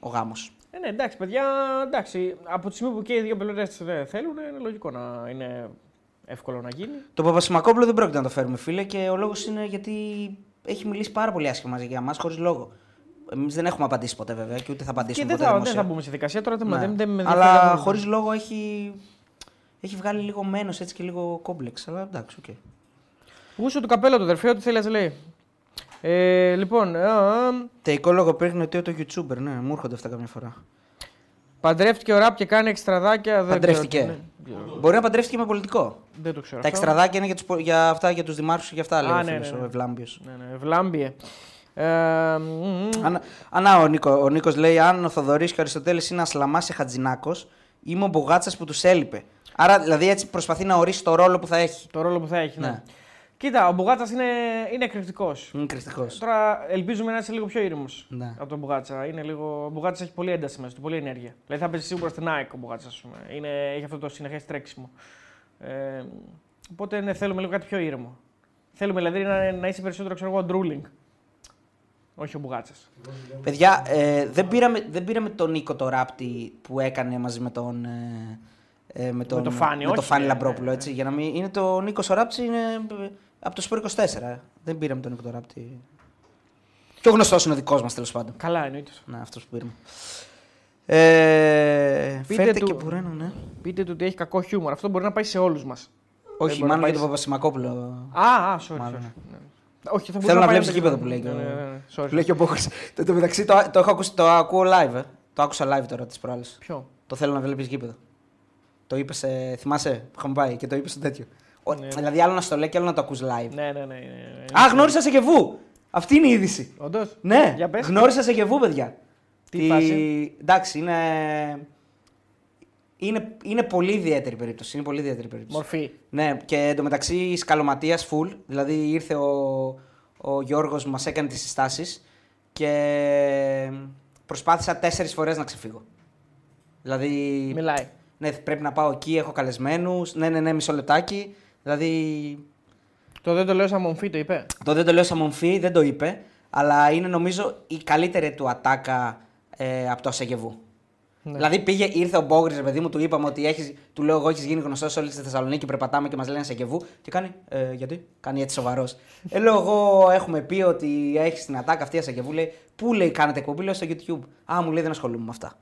ο γάμος. Ε, ναι, εντάξει, παιδιά, εντάξει. Από τη στιγμή που και οι δύο πλευρέ δεν θέλουν, είναι λογικό να είναι εύκολο να γίνει. Το Παπασημακόπουλο δεν πρόκειται να το φέρουμε, φίλε, και ο λόγος είναι γιατί έχει μιλήσει πάρα πολύ άσχημα για μας χωρίς λόγο. Εμείς δεν έχουμε απαντήσει ποτέ, βέβαια, και ούτε θα Και απαντήσουμε δεν ποτέ. θα, δεν δημοσία. θα μπούμε στη δικασία τώρα. Δεν, Ναι. δεν, δεν, με ενδιαφέρει Αλλά καθόλου. χωρίς λόγο έχει, έχει βγάλει λίγο μένος έτσι και λίγο κόμπλεξ. Αλλά εντάξει, οκ. Γούσο του καπέλο του δερφέ, ό,τι θέλεις να λέει. Ε, λοιπόν, ε, ε, Τεϊκό λογοπαίγνιο ότι το YouTuber, ναι, μου έρχονται αυτά καμιά φορά. παντρεύτηκε ο ραπ και κάνει εξτραδάκια. Δεν Παντρεύτηκε. ξέρω τι είναι. Μπορεί να παντρεύτηκε με πολιτικό. Δεν το ξέρω. Τα αυτό. εξτραδάκια είναι για, τους, πο- για, αυτά, για τους δημάρχους και για αυτά, λέει Α, ο ναι, φίλος, ναι, ναι. ο Ευλάμπιος. Ναι, ναι, Βλάμπιε. Ε, μ, μ, Αν, ανά, ο, Νίκο, ο Νίκος λέει, αν ο Θοδωρής και ο Αριστοτέλης είναι ασλαμάς ή χατζινάκος, είμαι ο Μπουγάτσας που τους έλειπε. Άρα, δηλαδή, έτσι προσπαθεί να ορίσει το ρόλο που θα έχει. Το ρόλο που θα έχει. Ναι. Ναι. Κοίτα, ο Μπουγάτσας είναι, είναι εκρηκτικός. Είναι κρυστικός. Τώρα ελπίζουμε να είσαι λίγο πιο ήρεμος Ναι. από τον Μπουγάτσα. Είναι λίγο... Ο Μπουγάτσας έχει πολύ ένταση μέσα του, πολύ ενέργεια. Δηλαδή θα παίζει σίγουρα στην ΑΕΚ ο Μπουγάτσας. Είναι... Έχει αυτό το συνεχές τρέξιμο. Ε, οπότε ναι, θέλουμε λίγο κάτι πιο ήρεμο. Θέλουμε δηλαδή να, να είσαι περισσότερο ξέρω εγώ, ντρούλινγκ. Όχι ο Μπουγάτσας. Παιδιά, ε, δεν, πήραμε, δεν πήραμε τον Νίκο το ράπτη που έκανε μαζί με τον. Ε, ε, με τον, το Φάνη, με το όχι, Φάνη ναι, Λαμπρόπουλο. ναι, Έτσι, για να μην, είναι το Νίκο ο Ράπτης είναι ε, από το Σπορ 24. ε. Δεν πήραμε τον Νίκο το ράπτη. Πιο γνωστός είναι ο δικός μας τέλος πάντων. Καλά εννοείται. Ναι, αυτός που πήραμε. Ε, Πείτε φέρτε του- και Μπουρένο, ναι. Πείτε του ότι έχει κακό χιούμορ. Αυτό μπορεί να πάει σε όλους μας. Όχι, μπορεί να μάλλον πάει για τον σε- Παπασημακόπουλο. Α, α, sorry. Μάλλον, sorry. Ναι. Ναι. Όχι, θα Θέλω μπορούσε να πάει βλέπεις το γήπεδο που λέει. και Ναι, ο- ναι, ναι, sorry. Που λέει και ο Μπόχος. Εν τω μεταξύ το, το, έχω ακούσει, το ακούω live. Ε. Το άκουσα live τώρα τις προάλλες. Ποιο; Το θέλω να βλέπεις γήπεδο. Το είπες, ε, θυμάσαι που είχαμε πάει και το είπες στο τέτοιο. Ο- Ναι. Δηλαδή, άλλο να στο λέει και άλλο να το ακούς live. Ναι, ναι, ναι. ναι, ναι. Α, γνώρισα σε Γεβού! Αυτή είναι η είδηση. Όντως. Ναι, Για πες. γνώρισα σε Γεβού, παιδιά. Τι φάση; Εντάξει, είναι... είναι. Είναι πολύ ιδιαίτερη περίπτωση. Είναι πολύ ιδιαίτερη περίπτωση. Μορφή. Ναι, και εντωμεταξύ σκαλωματίας full. Δηλαδή ήρθε ο, ο Γιώργος μας έκανε τις συστάσεις και προσπάθησα τέσσερις φορές να ξεφύγω. Δηλαδή. Μιλάει. Ναι, πρέπει να πάω εκεί, έχω καλεσμένους. Ναι, ναι, ναι, μισό λεπτάκι. Δηλαδή. Το δεν το λέω σαν μομφή, το είπε. Το δεν το λέω σαν μομφή, δεν το είπε. Αλλά είναι νομίζω η καλύτερη του ατάκα ε, από το Ασεγεβού. Ναι. Δηλαδή πήγε, ήρθε ο Μπόγκρι, παιδί μου, του είπαμε ότι έχεις, του λέω εγώ έχεις γίνει γνωστός σε όλη τη Θεσσαλονίκη, περπατάμε και μας λένε Ασεγεβού. Και κάνει, ε, γιατί, κάνει έτσι σοβαρός. ε, λέω εγώ, έχουμε πει ότι έχεις την ατάκα αυτή Ασεγεβού. Λέει, πού λέει, κάνετε εκπομπή, λέω στο YouTube. Α, μου λέει, δεν ασχολούμαι με αυτά.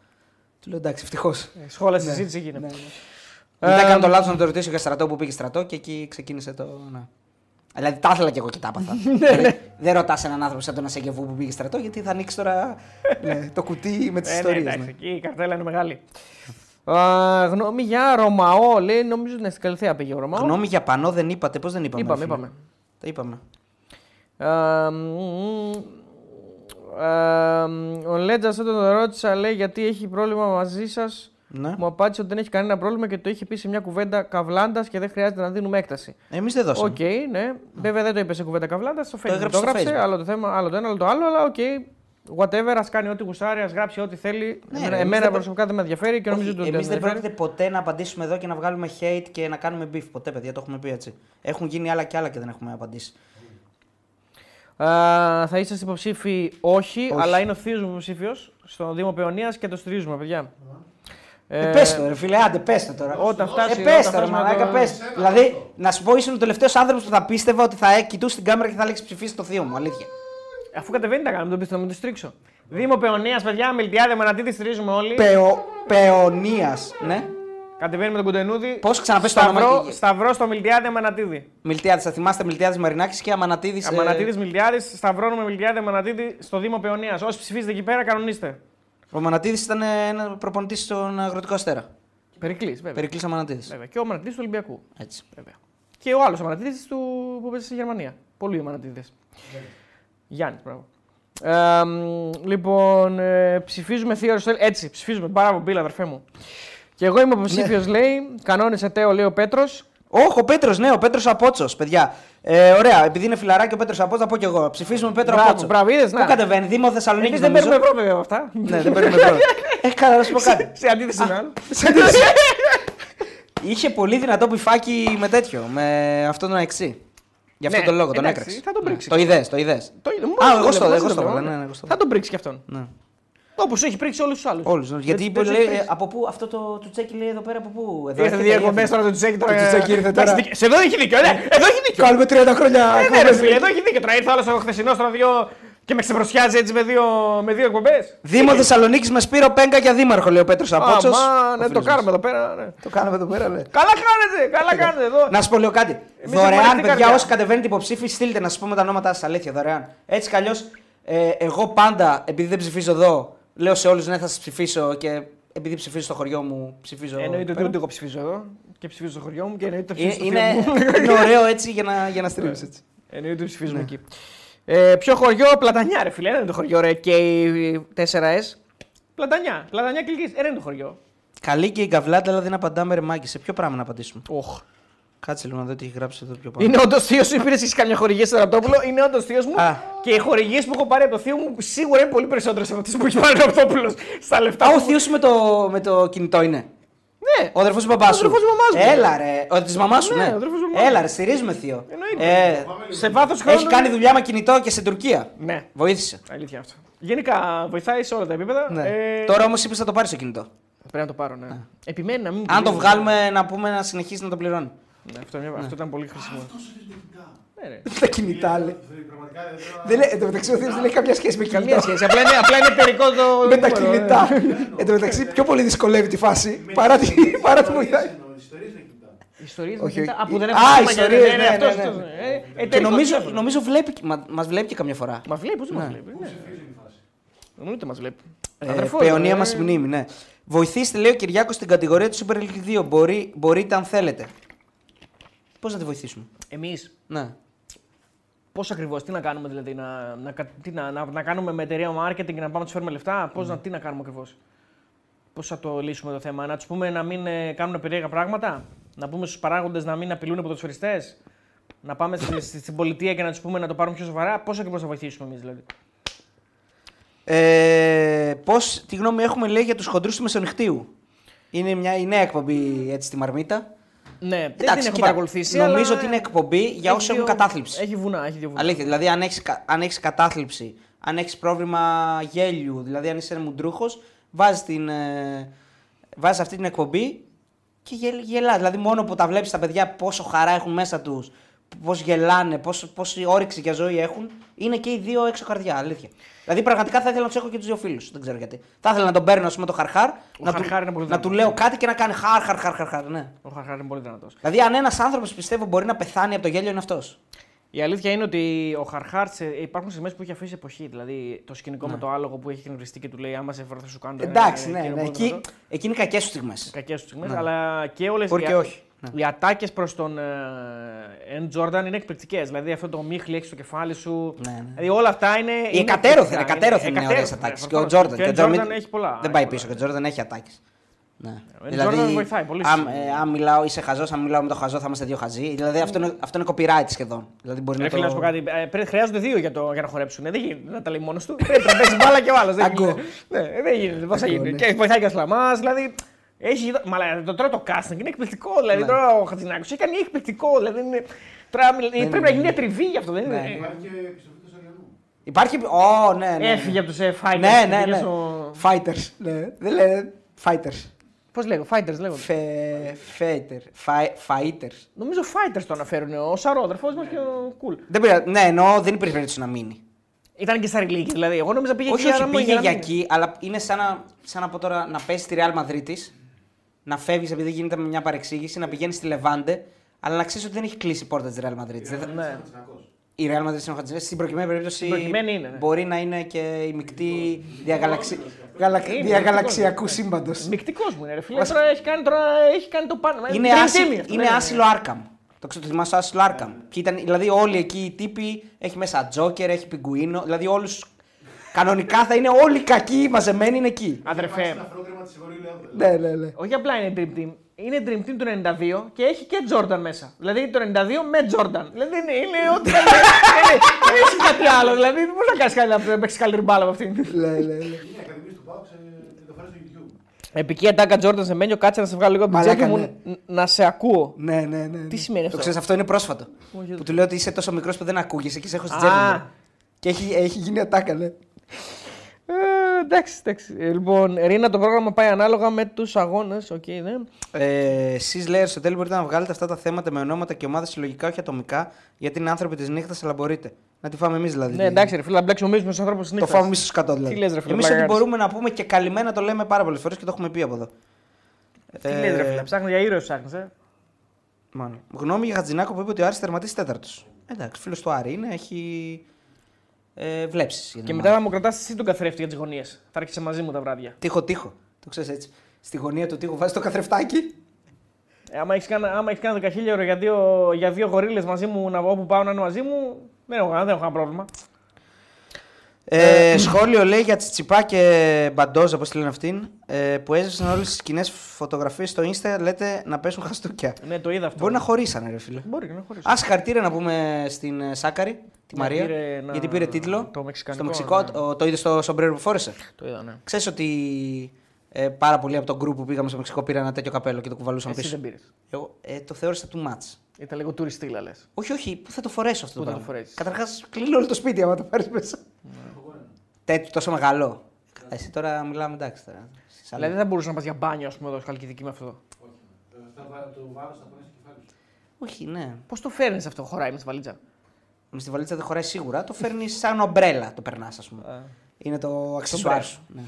Του λέω εντάξει, ευτυχώς. Ε, Σχόλια συζήτηση γίνεται. Μετά Ε, έκανε το λάθος να το ρωτήσω για στρατό που πήγε στρατό και εκεί ξεκίνησε το. Ναι. Δηλαδή τα ήθελα και εγώ και τα έπαθα. Δηλαδή, δεν ρωτάς έναν άνθρωπο σαν τον Ασεγεβού που πήγε στρατό, γιατί θα ανοίξει τώρα ναι, το κουτί με τις Ε, ναι, ιστορίες. εντάξει, εκεί η καρτέλα είναι μεγάλη. Α, γνώμη για Ρωμαό, λέει, νομίζω ναι, στην Καλλιθέα πήγε ο Ρωμαό. Γνώμη για πανό δεν είπατε, πώς δεν είπαμε. Είπαμε, φίλε; είπαμε. Τα είπαμε. Α, μ, α, ο Λέτζας όταν τον ρώτησα, λέει γιατί έχει πρόβλημα μαζί σας. Ναι. Μου απάντησε ότι δεν έχει κανένα πρόβλημα και το είχε πει σε μια κουβέντα καβλάντας και δεν χρειάζεται να δίνουμε έκταση. Εμείς δεν δώσαμε. Οκ, ναι. Βέβαια δεν το είπε σε κουβέντα καβλάντας. Στο Facebook το, έγραψε στο έγραψε. Facebook. Άλλο το θέμα, άλλο το ένα, άλλο το άλλο. Αλλά OK. Whatever, ας κάνει ό,τι γουστάρει, ας γράψει ό,τι θέλει. Ναι, εμένα ρε, εμείς εμένα δεν- προσωπικά δεν με ενδιαφέρει και νομίζω ότι Εμείς δεν δεν ενδιαφέρει. πρόκειται ποτέ να απαντήσουμε εδώ και να βγάλουμε hate και να κάνουμε beef. Ποτέ, παιδιά, το έχουμε πει έτσι. Έχουν γίνει άλλα και άλλα και δεν έχουμε απαντήσει. Α, θα είσαστε υποψήφοι, όχι, Όχι. αλλά είναι ο θείος μου υποψήφιος στο Δήμο Παιονίας και το στηρίζουμε, παιδιά. Ε, πες το, ρε φίλε, άντε, πες το τώρα. Όταν φτάσει. ε, πες όταν το, ρε φτάσουμε μαλάκα, το- πες. Δηλαδή, να σου πω, ήσουν ο τελευταίος άνθρωπος που θα πίστευα ότι θα ε, κοιτούσε την κάμερα και θα λέξει ψηφίσει το θείο μου. Αλήθεια. Αφού κατεβαίνει τα κάνουμε, τον πίστευα, να μην το στρίξω. Δήμο Παιωνία, παιδιά, Μιλτιάδε, Μανατίδη στηρίζουμε όλοι. Πεο, Πεωνίας. Ναι. Κατεβαίνει με τον Κουντενούδη. Πώς ξαναπες το όνομα Σταυρό, και- σταυρό στο Μιλτιάδε Μανατίδη. Μιλτιάδη, θα θυμάστε Μιλτιάδη Μαρινάκης και Αμανατίδης. Αμανατίδης Μιλτιάδη, σταυρώνουμε Μιλτιάδε Μανατίδη στο Δήμο Παιωνία. Όσοι ψηφίζετε εκεί πέρα, κανονίστε. Ο Μανατίδης ήταν ένας προπονητής στον αγροτικό αστέρα. Περικλής, βέβαια. Περικλής Αμανατίδη. βέβαια. Και ο Μανατίδης του Ολυμπιακού. Έτσι. Βέβαια. Και ο άλλος Αμανατίδη του που παίζει στη Γερμανία. Πολλοί Αμανατίδε. Γιάννης, μπράβο. Ε, μ, λοιπόν, ε, ψηφίζουμε Θείο Αριστοτέλη. Έτσι, ψηφίζουμε. Μπράβο, μπίλα, αδερφέ μου. Και εγώ είμαι υποψήφιο, λέει. Κανόνισε τέο, λέει ο Πέτρος. Όχι, ο Πέτρος, ναι, ο Πέτρος Απότσος, παιδιά. Ε, ωραία, επειδή είναι φιλαράκι ο Πέτρος Απότσος, θα πω κι εγώ. Ψηφίζουμε Πέτρο Μπράβο, Απότσο. μπράβο, είδες, Πού να. κατεβαίνει, Δήμο Θεσσαλονίκης. Εμείς δεν παίρνουμε ευρώ, βέβαια, από αυτά. Ναι, δεν παίρνουμε ευρώ. Έχει καλά να σου πω κάτι. Σε αντίθεση με άλλο. Είχε πολύ δυνατό πιφάκι με τέτοιο, με αυτόν τον εξή. Γι' αυτόν Ναι, τον λόγο τον εντάξει, έκραξε. θα τον Ναι, πρίξει. Το είδες, το είδες. Το είδε. Α, Μόνο εγώ στο- βλέπω, εγώ δεν στο το έβαλα, βλέπω. ναι, ναι, εγώ στο Θα τον πρίξει κι αυτόν. Ναι. Όπως έχει πρίξει όλους τους άλλους. Όλους. Γιατί είπε, λέει, ε, από πού αυτό το τσέκι λέει εδώ πέρα από πού. Εδώ Ήρθε έρχεται, διακοπέ έρχεται. τώρα το τσέκι τώρα. Το Τσέκι ήρθε Εντάξει, τώρα. δίκιο. Σε εδώ έχει δίκιο, ναι. Εδώ έχει δίκιο. Κάνουμε 30 χρόνια. Ε, ναι, ρε εκπομπές. φίλε, εδώ έχει δίκιο. Τώρα ήρθε άλλος ο χθεσινός τώρα δύο. και με ξεπροσιάζει έτσι με δύο, με δύο εκπομπές. Δήμο Θεσσαλονίκης με Σπύρο Πέγκα για δήμαρχο, λέει ο Πέτρος Απότσος. Αμά, ναι, το κάνουμε εδώ πέρα. ναι. Το κάναμε εδώ πέρα, λέει. Καλά κάνετε, καλά κάνετε εδώ. Να σου πω λίγο κάτι. Εμείς δωρεάν, έχουμε ανοιχτή παιδιά, καρδιά. όσοι κατεβαίνετε υποψήφοι, στείλτε να σας πούμε τα ονόματά σας. Αλήθεια, δωρεάν. Έτσι κι αλλιώς, ε, εγώ πάντα, επειδή δεν ψηφίζω εδώ, λέω σε όλους ναι, θα σας ψηφίσω και επειδή ψηφίζω στο χωριό μου, ψηφίζω. Εννοείται ότι πέρα. ούτε εγώ ψηφίζω εδώ και ψηφίζω στο χωριό μου και εννοείται ότι Είναι, ψηφίζω στο είναι, θείο μου. είναι ωραίο έτσι για να, για να στρίβεις έτσι. Εννοείται ότι ψηφίζουμε εκεί. Ε, ποιο χωριό, Πλατανιά, ρε φίλε, ένα είναι το χωριό, ρε, και η 4S. Πλατανιά, Πλατανιά κλική, ένα είναι το χωριό. Καλή και η καβλάτα, αλλά δεν απαντάμε ρε μάγκη. Σε ποιο πράγμα να απαντήσουμε; Οχ. Κάτσε λίγο να δω τι έχει γράψει εδώ πιο πάνω. Είναι όντως θείος σου, πήρε εσύ καμιά χορηγία στο Ραπτόπουλο. Είναι όντως θείος μου. Α. Και οι χορηγίες που έχω πάρει από το θείο μου σίγουρα είναι πολύ περισσότερες από αυτές που έχει πάρει ο Ραπτόπουλο στα λεφτά. Α, ο που- θείος σου με το, με το κινητό είναι. Ναι, Ο αδερφός του μπαμπάς σου. αδερφός του μπαμπάς σου. Έλα ρε. Ο της μαμάς σου, Ναι, ναι. ο αδερφός του μπαμπάς Έλα ρε, στηρίζουμε θείο. Εννοείται. Ε, σε βάθος χρόνου. έχει κάνει δουλειά με κινητό και στην Τουρκία. Ναι, Βοήθησε. αλήθεια αυτό. Γενικά βοηθάει σε όλα τα επίπεδα. Ναι. Ε, Τώρα όμως είπες θα το πάρεις το κινητό. Πρέπει να το πάρω, ναι. Επιμένει να μην. Αν το πουλήσει. βγάλουμε να πούμε να συνεχίσει να το πληρώνει. Ναι, αυτό, είναι- αυτό ήταν πολύ χρήσιμο. Ναι, ρε. Τα κινητά λέει. Πραγματικά δεν θέλω να- Δεν λέει, εν τω μεταξύ ο Θείος δεν έχει καμιά σχέση με Καμία κινητό. σχέση. Απλά είναι, απλά είναι εταιρικό το. Με τα νούμερο, κινητά. Εν τω μεταξύ πιο πολύ δυσκολεύει τη φάση παρά τη παρά τη βοηθάει. Εννοώ, ιστορίες με κινητά. ε. Ιστορίες Όχι, με κινητά. όχι. Α, που δεν Α, έχουν σήμα ιστορίες, για- ναι, αυτός, ναι, ναι. αυτός, ε, Και εταιρικό νομίζω, τηλέφωνο. νομίζω βλέπει, μα, μας βλέπει και καμιά φορά. Μας βλέπει, πώς δεν μας Ναι. βλέπει. Πού ναι. ψηφίζει η φάση; Εννοείται μας βλέπει. Ε, Αδερφός, Παιωνία ε. μας μνήμη, ναι. Βοηθήστε, λέει ο Κυριάκος, στην κατηγορία του Super League 2. Μπορεί, μπορείτε αν θέλετε. Πώς να τη βοηθήσουμε; Εμείς Ναι. πώς ακριβώς, τι να κάνουμε δηλαδή, να, να, κα- τι να, να, να κάνουμε με εταιρεία marketing και να πάμε να τους φέρουμε λεφτά, πώς να, τι να κάνουμε ακριβώς; Πώς θα το λύσουμε το θέμα, να τους πούμε να μην ε, κάνουν περίεργα πράγματα, να πούμε στους παράγοντες να μην απειλούν ποδοσφαιριστέ. να πάμε στη- στη- στην πολιτεία και να τους πούμε να το πάρουν πιο σοβαρά, πώς ακριβώς θα βοηθήσουμε εμείς δηλαδή; Ε, Πώς, τι γνώμη έχουμε λέει για τους χοντρούς του Μεσονυχτίου; Είναι μια η νέα εκπομπή έτσι στη Μαρμίτα. Ναι, δεν την Εντάξει, έχω κοίτα, παρακολουθήσει. Νομίζω αλλά ότι είναι εκπομπή για έχει όσους έχουν δύο- κατάθλιψη. Έχει βουνά, έχει δύο βουνά. Αλήθεια. Δηλαδή, αν έχεις αν έχεις κατάθλιψη, αν έχεις πρόβλημα γέλιου, δηλαδή αν είσαι μουντρούχος, βάζεις ε, βάζεις αυτή την εκπομπή και γελ, γελάς. Δηλαδή, μόνο που τα βλέπεις τα παιδιά πόσο χαρά έχουν μέσα τους, πώς γελάνε, πόσο, πόση όρεξη για ζωή έχουν, είναι και οι δύο έξω καρδιά. Αλήθεια. Δηλαδή, πραγματικά θα ήθελα να τους έχω και τους δύο φίλους. Δεν ξέρω γιατί. Θα ήθελα να τον παίρνω, ας πούμε, το χαρχάρ, να, Χαρχάρ είναι του, πολύ να του δυνατός. λέω κάτι και να κάνει χαρ, χαρ, χαρ, χαρ, χαρ ναι. Ο Χαρχάρ είναι πολύ δυνατός. Δηλαδή, αν ένας άνθρωπος πιστεύω μπορεί να πεθάνει από το γέλιο, είναι αυτός. Η αλήθεια είναι ότι ο Χαρχάρ σε- υπάρχουν στιγμές που έχει αφήσει εποχή. Δηλαδή το σκηνικό με το άλογο που έχει εκνευριστεί και του λέει Άμα σε φορά θα σου κάνω το Ναι. Εντάξει, ένα, ναι, εκείνο ναι. που Εκεί, εδώ». εκεί είναι κακές σου στιγμές. Κακές τους στιγμές, Ναι. αλλά και όλες Μπορεί οι, και όχι. Ναι. οι ατάκες προς τον Εν Τζόρνταν είναι εκπληκτικές. Δηλαδή αυτό το μίχλι έχει στο κεφάλι σου. Ναι, ναι. Δηλαδή όλα αυτά είναι. Η είναι εκατέρωθεν, εκπληκτικά. εκατέρωθεν είναι ωραίες εκατέρωθεν, ατάκες. ναι, Και ο προφανώς. Τζόρνταν. Και ο και ο Τζόρνταν Τζόρνταν έχει πολλά. Δεν πάει έχει πίσω. Και ο πολλά. Τζόρνταν έχει ατάκες. Ναι. Ο Τζόρνταν βοηθάει πολύ Αν, συχνά. ε, αν μιλάω, είσαι χαζός, αν μιλάω με το χαζό θα είμαστε δύο χαζοί. Δηλαδή αυτό είναι, αυτό είναι copyright σχεδόν. Δηλαδή μπορεί Ρε να φίλε, να σου το. πω κάτι. Ε, πρέπει, χρειάζονται δύο για, το, για να χορέψουν. Δεν γίνεται να τα λέει μόνος του. Πρέπει να παίζει μπάλα και ο άλλος. Δεν Αγκό. γίνεται. Ναι, δεν γίνεται. Πώς θα Αγκό, γίνει. ναι. Και βοηθάει και ο Σλαμάς. Δηλαδή. Έχει, μα το τώρα το casting είναι εκπληκτικό. Δηλαδή Ναι. τώρα ο Χατζηνάκη έχει κάνει εκπληκτικό. Δηλαδή είναι, τώρα, μιλ- πρέπει είναι, να γίνει ναι. μια τριβή γι' αυτό. Δεν είναι. Ναι. Υπάρχει και επιστροφή του Σαριανού. Υπάρχει. Ω, ναι, ναι. Έφυγε από τους ε, fighters. Ναι, και ναι, πήγε ναι. στο- Fighters. Ναι. Δεν λένε fighters. Πώς λέγω, fighters λέγω. Φε- Fighter. Fi- Fighters. Νομίζω fighters το αναφέρουν. Ο Σαρόδερφο μας και ο Κουλ. Δεν πήρα, ναι, εννοώ δεν υπήρχε περίπτωση να μείνει. Ήταν και στα ρηλίκη, δηλαδή. Εγώ νόμιζα πήγε όχι, εκεί. όχι, άρα μου πήγε για να για μην- εκεί, αλλά είναι σαν να, σαν να πω τώρα να πέσει στη Real Madrid να φεύγεις επειδή γίνεται με μια παρεξήγηση, να πηγαίνεις στη Λεβάντε, αλλά να ξέρεις ότι δεν έχει κλείσει η πόρτα της Real Madrid. Δεν- Ναι. Η Real Madrid είναι ο Χατζηβές. Στην προκειμένη περίπτωση Στην προκειμένη είναι, ναι. μπορεί να είναι και η μεικτή διαγαλαξι... γαλα- Είναι διαγαλαξιακού σύμπαντος. Μεικτικός μου είναι, ρε φίλε. Βασικά- Τώρα έχει κάνει, τώρα έχει κάνει το πάνω. Είναι, Dream άσυ... team αυτό, είναι δεν άσυλο Άρκαμ. Το ξέρω, το θυμάσαι το άσυλο Άρκαμ. Και ήταν, δηλαδή όλοι εκεί οι τύποι έχει μέσα Τζόκερ, έχει πιγκουίνο. Δηλαδή όλους. Κανονικά θα είναι όλοι κακοί μαζεμένοι είναι εκεί. Αδερφέ, Υπάρχει ένα πρόγραμμα της Εγωρίου Λεόδου. Ναι, ναι, ναι. όχι απλά είναι Dream Team. Είναι Dream Team του 92 και έχει και Jordan μέσα. Δηλαδή το 92 με Jordan. Δηλαδή είναι, είναι ό,τι καλύτερο. Είναι- Δεν έχει κάτι άλλο. Δηλαδή δεν μπορεί να κάνεις κάτι να παίξεις καλύτερη μπάλα από αυτήν; ναι, ναι, ναι. Είναι ακαδημίε του Πάουξ, το φέρω στο YouTube. Επική ατάκα Jordan σε μένιο, κάτσε να σε βγάλω λίγο από την Μαλάκα, τσέπη μου ν- να σε ακούω. Ναι, ναι, ναι. Τι σημαίνει αυτό; Το ξέρεις, αυτό είναι πρόσφατο. Όχι, που δεν του λέω ότι είσαι τόσο μικρός που δεν ακούγεσαι και σε έχω στην Α. τσέπη μου. Και έχει, έχει γίνει ατάκα, ναι. Ε, εντάξει, εντάξει. Ε, Λοιπόν, Ρίνα, το πρόγραμμα πάει ανάλογα με τους αγώνες. Οκ, ναι. Ε, Εσείς λέει στο τέλος μπορείτε να βγάλετε αυτά τα θέματα με ονόματα και ομάδες συλλογικά, όχι ατομικά, γιατί είναι άνθρωποι της νύχτας, αλλά μπορείτε. Να τη φάμε εμείς δηλαδή. Ναι, εντάξει, ρε φίλε, να μπλέξουμε εμείς με τους ανθρώπους της Το φάμε εμείς στο σκατό δηλαδή. Τι λες, ρε φίλε, Εμείς πλάκα ό,τι κάνεις. μπορούμε να πούμε και καλυμμένα το λέμε πάρα πολλές φορές και το έχουμε πει από εδώ. Τι λες, ρε φίλε, ψάχνεις για ήρωες, ψάχνεις. Ε; Μάλλον. Γνώμη για Χατζηνάκο που είπε ότι ο Άρης τερματίσει τέταρτος. Εντάξει, φίλος του Άρη είναι, έχει ε, βλέψεις. Και μετά θα μου κρατάς εσύ τον καθρέφτη για τις γωνίες. Θα έρχεσαι μαζί μου τα βράδια. Τείχο, τείχο. Το ξέρεις έτσι. Στη γωνία του τείχου βάζεις το καθρεφτάκι. Ε, άμα έχεις κάνει, άμα έχεις κάνει 10.000 ευρώ για δύο, για δύο γορίλες μαζί μου, να, όπου πάω να είναι μαζί μου, δεν έχω, δεν έχω κανένα πρόβλημα. Ε, σχόλιο λέει για Τσιτσιπά και Μπαντόζα, όπω τη λένε αυτήν, ε, που έζησαν όλες τις κοινέ φωτογραφίες στο Insta, λέτε να πέσουν χαστούκια. Ναι, το είδα αυτό. Μπορεί να χωρίσανε, ρε φίλε. Μπορεί να χωρίσει. Α χαρτίρε να πούμε στην ε, Σάκαρη, τη Ναι, Μαρία, πήρε ένα- γιατί πήρε τίτλο. το μεξικανικό, στο Μεξικό, ναι. το, το είδες στο σομπρέρο που φόρεσε; Το είδα, ναι. Ξέρεις ότι ε, πάρα πολλοί από τον group που πήγαμε στο Μεξικό πήραν ένα τέτοιο καπέλο και το κουβαλούσαν Εσύ πίσω; δεν πήρες. Εγώ ε, το θεώρησα too much. Ήταν λίγο τουριστήλα λες. Όχι, όχι, πού θα το φορέσω αυτό Πού το θα το πράγμα. φορέσεις; Καταρχάς, κλείνει όλο το σπίτι άμα το πάρεις μέσα. Τέτοιο τόσο μεγάλο. Καλά, Εσύ τώρα μιλάμε εντάξει τώρα. Στις άλλες. Δηλαδή δεν θα μπορούσες να πας για μπάνιο, ας πούμε, εδώ Χαλκιδική με αυτό. Ε, Θα βα- το βάρος θα πονέσει το κεφάλι σου. Όχι, ναι. Πώς το φέρνεις αυτό, χωράει με στη βαλίτσα; Με στη βαλίτσα δεν χωράει σίγουρα. Το φέρνει σαν ομπρέλα το περνάς, ας πούμε. Α. Είναι το αξισουάρ σου. Ναι.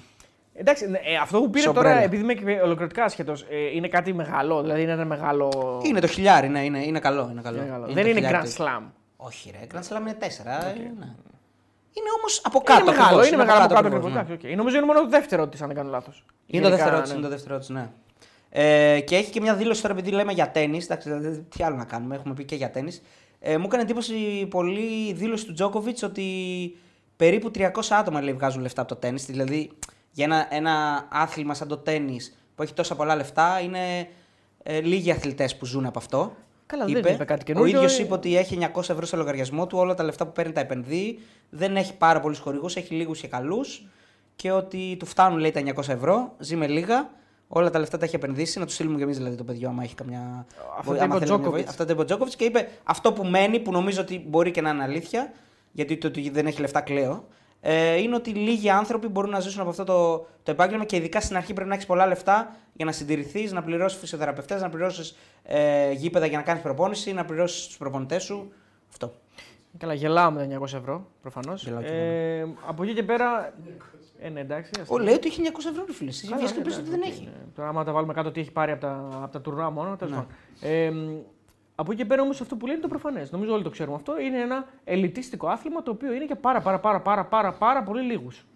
Εντάξει, ναι, ε, αυτό που πήρε Σομπρέλα. τώρα, επειδή είμαι και ολοκληρωτικά άσχετος, ε, είναι κάτι μεγάλο. Δηλαδή είναι ένα μεγάλο. Είναι το χιλιάρι, ναι, είναι, είναι καλό. Είναι καλό. Είναι καλό. Είναι δεν το είναι χιλιάρι Grand του- Slam. Όχι, ρε. Grand Slam είναι τέσσερα. ε, ναι. Είναι όμως από κάτω. είναι μεγάλο, ακριβώς, είναι μεγάλο από κάτω. ακριβώς, ακριβώς, ναι. εντάξει, οκ. Νομίζω είναι μόνο το δεύτερο τη, αν δεν κάνω λάθος. Είναι το δεύτερό τη, είναι το δεύτερό της, ναι. Ε, και έχει και μια δήλωση τώρα επειδή λέμε για τένις. Εντάξει, δηλαδή, τι άλλο να κάνουμε, έχουμε πει και για τένις. Ε, μου έκανε εντύπωση πολύ η δήλωση του Τζόκοβιτς ότι περίπου 300 άτομα λέει, βγάζουν λεφτά από το τένις. Δηλαδή για ένα, ένα άθλημα σαν το τένις που έχει τόσα πολλά λεφτά είναι ε, λίγοι αθλητές που ζουν από αυτό. Καλά, δεν είπε κάτι ο καινούργιο, ίδιος ε. είπε ότι έχει 900 ευρώ στο λογαριασμό του, όλα τα λεφτά που παίρνει τα επενδύει. Δεν έχει πάρα πολλούς χορηγούς, έχει λίγους και καλούς. Και ότι του φτάνουν λέει τα 900 ευρώ, ζει με λίγα. Όλα τα λεφτά τα έχει επενδύσει. Να τους στείλουμε και εμείς δηλαδή το παιδιό, άμα έχει καμιά. Αυτό άμα το είπε ο θέλει καμιά Τζόκοβιτς. βοήθεια. Αυτό το είπε ο Τζόκοβιτς και είπε αυτό που μένει, που νομίζω ότι μπορεί και να είναι αλήθεια, γιατί το ότι δεν έχει λεφτά κλαίω, ε, είναι ότι λίγοι άνθρωποι μπορούν να ζήσουν από αυτό το, το επάγγελμα και ειδικά στην αρχή πρέπει να έχεις πολλά λεφτά για να συντηρηθείς, να πληρώσεις φυσιοθεραπευτές, να πληρώσεις ε, γήπεδα για να κάνεις προπόνηση, να πληρώσεις τους προπονητές σου. Αυτό. Καλά, γελάω με τα 900 ευρώ προφανώς. Γελάω κι Ε, από εκεί και πέρα. Ε, ναι, εντάξει. ας Ο τα- λέει ότι έχει 900 ευρώ, ρε φίλε. Εσύ Καλά, βγες και ναι, πες ότι εντάξει, δεν οκ, έχει. ναι. Τώρα, άμα τα βάλουμε κάτω τι έχει πάρει από τα, από τα τουρνουά μόνο. τέλος Ναι. πάντων. Ε, μ, από εκεί και πέρα όμως αυτό που λέει είναι το προφανές. Νομίζω όλοι το ξέρουμε αυτό. Είναι ένα ελιτίστικο άθλημα το οποίο είναι για πάρα, πάρα, πάρα, πάρα, πάρα, πάρα πολύ λίγους.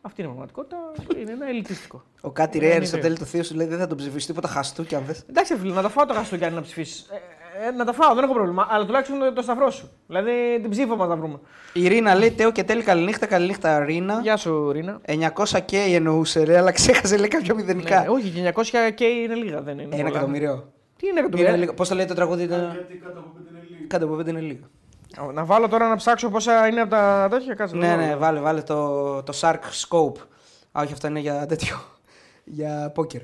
Αυτή είναι η πραγματικότητα. Είναι ένα ελιτίστικο. Ο Κάτι Ναι, Ρέερ είναι στο βέβαιο. τέλο του θείου σου λέει δεν θα τον ψηφίσει τίποτα χαστού κι αν θες. Εντάξει, φίλε, να τα φάω το χαστούκι να ψηφίσεις. Ε, ε, να τα φάω, δεν έχω πρόβλημα. Αλλά τουλάχιστον το, το σταυρό σου. Δηλαδή την ψήφο μας να βρούμε. Η Ρίνα λέει Τέο και τέλει καληνύχτα, καληνύχτα Ρίνα. Γεια σου, Ρίνα. 900k εννοούσε ρε, αλλά ξέχασε λέει κάποια μηδενικά. Ναι, όχι, 900 και είναι λίγα, δεν είναι. Ένα πολλά. εκατομμύριο. Τι είναι Είναι εκατομμύρια. λίγο- Πώς το λέει το τραγούδι, ήταν... Γιατί κάτω από πέντε είναι λίγο. κάτω από πέντε είναι λίγο. Να βάλω τώρα να ψάξω πόσα είναι από τα τέτοια. Κάτσε. Ναι, να ναι, βάλω. βάλε, βάλε το, το Shark Scope. Α, όχι, αυτό είναι για τέτοιο. για poker.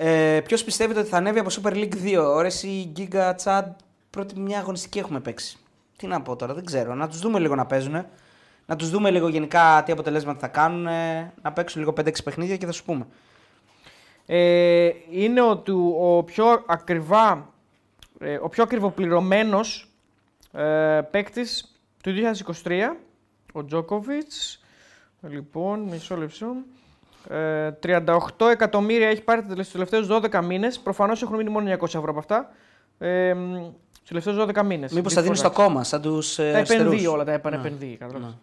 Ε, Ποιος πιστεύετε ότι θα ανέβει από Super League 2, ώρες ή Giga Chad, πρώτη μια αγωνιστική έχουμε παίξει. Τι να πω τώρα, δεν ξέρω. Να τους δούμε λίγο να παίζουν. Να τους δούμε λίγο γενικά τι αποτελέσματα θα κάνουν. Να παίξουν λίγο 5-6 παιχνίδια και θα σου πούμε. Ε, είναι ο, του, ο πιο ακριβά, ε, ο πιο ακριβοπληρωμένος ε, παίκτης του 2023, ο Τζόκοβιτς. Λοιπόν, μισό λεπτό. Ε, 38 εκατομμύρια έχει πάρει τους τελευταίους 12 μήνες. Προφανώς έχουν μείνει μόνο 900 ευρώ από αυτά. Ε, στους τελευταίους 12 μήνες. Μήπως θα δίνεις στο κόμμα, σαν τους. Τα επενδύει όλα, τα επανεπενδύει. καταλάβες.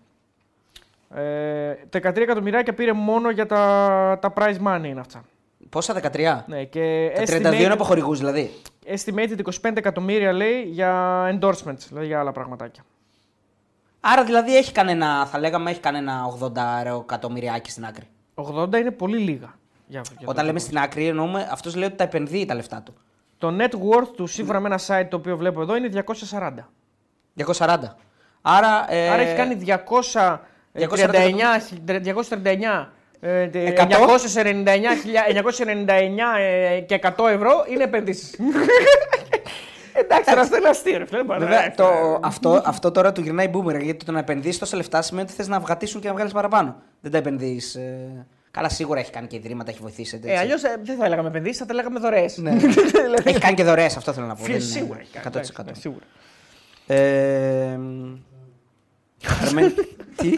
Ε, τα 13 εκατομμυριάκια πήρε μόνο για τα, τα prize money είναι αυτά. Πόσα, 13. Ναι, και Τα 32 estimated- είναι από χορηγούς δηλαδή. Estimated 25 εκατομμύρια λέει για endorsements, δηλαδή για άλλα πραγματάκια. Άρα δηλαδή έχει κανένα, θα λέγαμε, έχει κανένα 80 εκατομμυριάκι στην άκρη. 80 είναι πολύ λίγα. Για, για Όταν το- λέμε στην άκρη, εννοούμε αυτός λέει ότι τα επενδύει τα λεφτά του. Το net worth του σύμφωνα με ένα site το οποίο βλέπω εδώ είναι 240. 240. Άρα. Ε, Άρα έχει κάνει 239, 239 ε, τε- 100? 999, χιλιά- 999 ε, και 100 ευρώ είναι επενδύσεις. Εντάξει, τώρα αυτό είναι αστείο. ρε φίλε, δεν μπορεί να- Βέβαια, το, αυτό, αυτό τώρα του γυρνάει boomerang γιατί το να επενδύσεις τόσα λεφτά σημαίνει ότι θες να βγατήσουν και να βγάλεις παραπάνω. Δεν τα επενδύεις. Ε... Καλά, σίγουρα έχει κάνει και ιδρύματα, έχει βοηθήσει. Έτσι. Ε, Αλλιώς δεν θα έλεγαμε επενδύσεις, θα τα λέγαμε δωρεές. Ναι. έχει κάνει και δωρεές, αυτό θέλω να πω. δεν είναι Σίγουρα έχει κάνει. 100%. εντάξει, ναι, Σίγουρα. Ε, Αρμένη... Τι;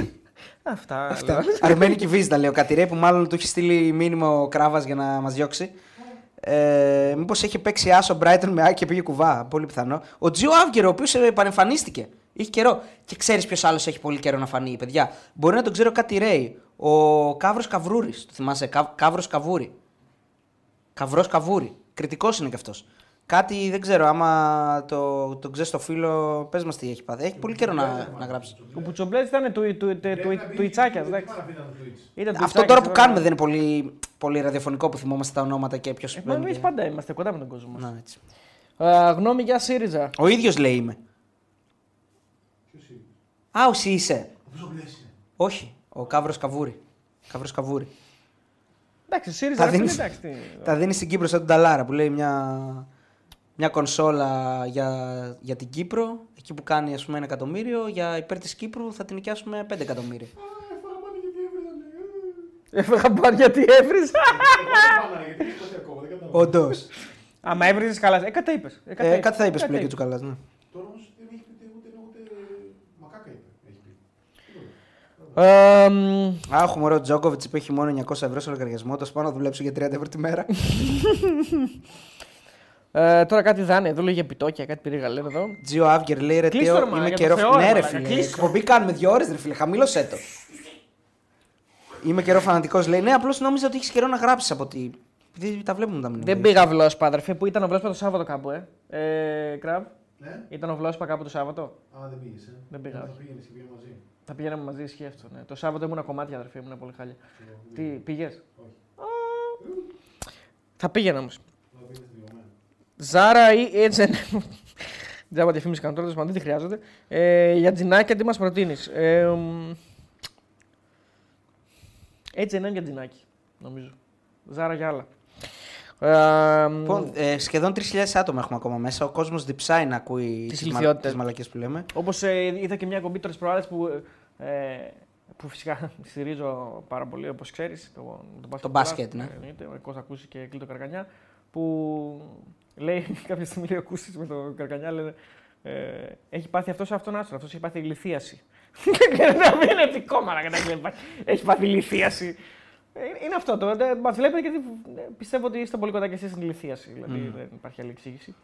Αυτά. Αυτά. Αρμένικη Βίζα λέει ο Κατηρέ που μάλλον του έχει στείλει μήνυμα ο Κράβας για να μας διώξει. Ε, Μήπως έχει παίξει άσο Μπράιτον με Άκη και πήγε κουβά. Πολύ πιθανό. Ο Τζιο Αύγερο, ο οποίος επανεμφανίστηκε. Είχε καιρό. Και ξέρεις ποιος άλλος έχει πολύ καιρό να φανεί, παιδιά. Μπορεί να τον ξέρω κάτι Ρέι. Ο Καύρος Καβρούρης. Το θυμάσαι. Καύρος Καβούρη. Καυρό Καβούρη. Κριτικός είναι κι αυτός. Κάτι δεν ξέρω, άμα το, το ξέρεις το φίλο, πες μας τι έχει πάθει. Έχει πολύ καιρό να, να γράψει. Ο Μπουτσομπλέτ ήταν του, του, του, του, του Ιτσάκια. Τι εντάξει. πάρα αυτά ήταν το Twitch. Ήταν του Αυτό Ιτσάκιας, τώρα που βέβαια. κάνουμε δεν είναι πολύ, πολύ ραδιοφωνικό που θυμόμαστε τα ονόματα και ποιος Ε, μα εμείς πάντα είμαστε κοντά με τον κόσμο μας. Να, έτσι. γνώμη για ΣΥΡΙΖΑ. Ο ίδιος λέει είμαι. Ποιος είναι; Α, εσύ είσαι. Ο Βουζομπλές είναι. Όχι, ο Καύρος Καβούρη. Καύρος Καβούρη. Εντάξει, ΣΥΡΙΖΑ. Τα ρε φίλε, δίνεις- εντάξει, τι- Τα δίνεις στην Κύπρο σαν τον Ταλάρα που λέει μια, μια κονσόλα για, για την Κύπρο. Εκεί που κάνει ας πούμε ένα εκατομμύριο. Για υπέρ της Κύπρου θα την νοικιάσουμε 5 εκατομμύρια. Έφεγα μπαν γιατί έβριζα. Γιατί είναι κάτι ακόμα, δεν καταλαβαίνω. Όντως. Άμα έβριζες καλά. Ε, κάτι είπες. Ε, ε, κάτι θα είπες που λέει και του καλάς. Ναι. Τώρα όμως δεν έχει πει ούτε, ούτε, μακάκα είπε. Έχει πει. Ε, μ, Α, έχουμε ωραίο Τζόκοβιτς που έχει μόνο 900 ευρώ στο λογαριασμό. Το πάω να δουλέψω για 30 ευρώ τη μέρα. ε, τώρα κάτι δάνεια. Εδώ λέγε επιτόκια, κάτι πήρε λένε εδώ. Τζιο Αύγερ λέει ρε Κλείστο, Τέο, ρε, μάνα, είμαι για το καιρό. Θεό, ρε, ναι, ρε μαλάκα, φίλε. κλείστο. Εκπομπή κάνουμε δύο ώρες, ρε φίλε. Χαμήλωσέ το. Είμαι καιρό φανατικός. Λέει ναι, απλώς νόμιζα ότι έχεις καιρό να γράψεις από ότι. Δεν τα βλέπουμε τα μηνύματα. Δεν πήγα βλόσπα, αδερφέ, που ήταν ο βλόσπα το Σάββατο κάπου, ε. ε Κραβ, Ναι. ήταν ο βλόσπα κάπου το Σάββατο; Α, δεν πήγες, ε. Δεν πήγα, Θα όχι. πήγαινες και πήγαμε μαζί. Θα πηγαίναμε μαζί, ισχύει αυτό. Ναι. Το Σάββατο ήμουν κομμάτια, αδερφέ, ήμουν πολύ χάλια. Τι, πήγες; Όχι. Θα πήγαινα όμως. Θα πήγαινες τελειωμένο. Ζάρα ή H&M. Τζάμπα διαφήμιση κάνω τώρα, δεν τη χρειάζεται. Ε, για τζινάκια, τι μας προτείνεις; Ε, μ, έτσι είναι για τζινάκι, νομίζω. Ζάρα για άλλα. Ε, μ, Λοιπόν, ε, σχεδόν 3.000 άτομα έχουμε ακόμα μέσα. Ο κόσμος διψάει να ακούει Τις τις μα, ηλικιότητες. μαλακίε που λέμε. Όπως ε, είδα και μια κομπή τώρα προάλλες που, ε, που φυσικά στηρίζω πάρα πολύ, όπως ξέρεις. Το, το, Το μπάσκετ, ναι. ε, εννοείται, Ο Κώστα ακούσει και Κλήτο Καρκανιά. Που λέει κάποια στιγμή λέει ο Κούσης με τον Καρκανιά, λένε, ε, έχει πάθει αυτός σε αυτόν άστρο. Αυτός έχει πάθει λιθίαση. Δεν είναι επικό μαλάκα, να λέει, Έχει πάθει λιθίαση. Ε, Είναι αυτό το. Μα βλέπετε γιατί ε, πιστεύω ότι είστε πολύ κοντά και εσείς στην λιθίαση. Δηλαδή δεν υπάρχει άλλη εξήγηση.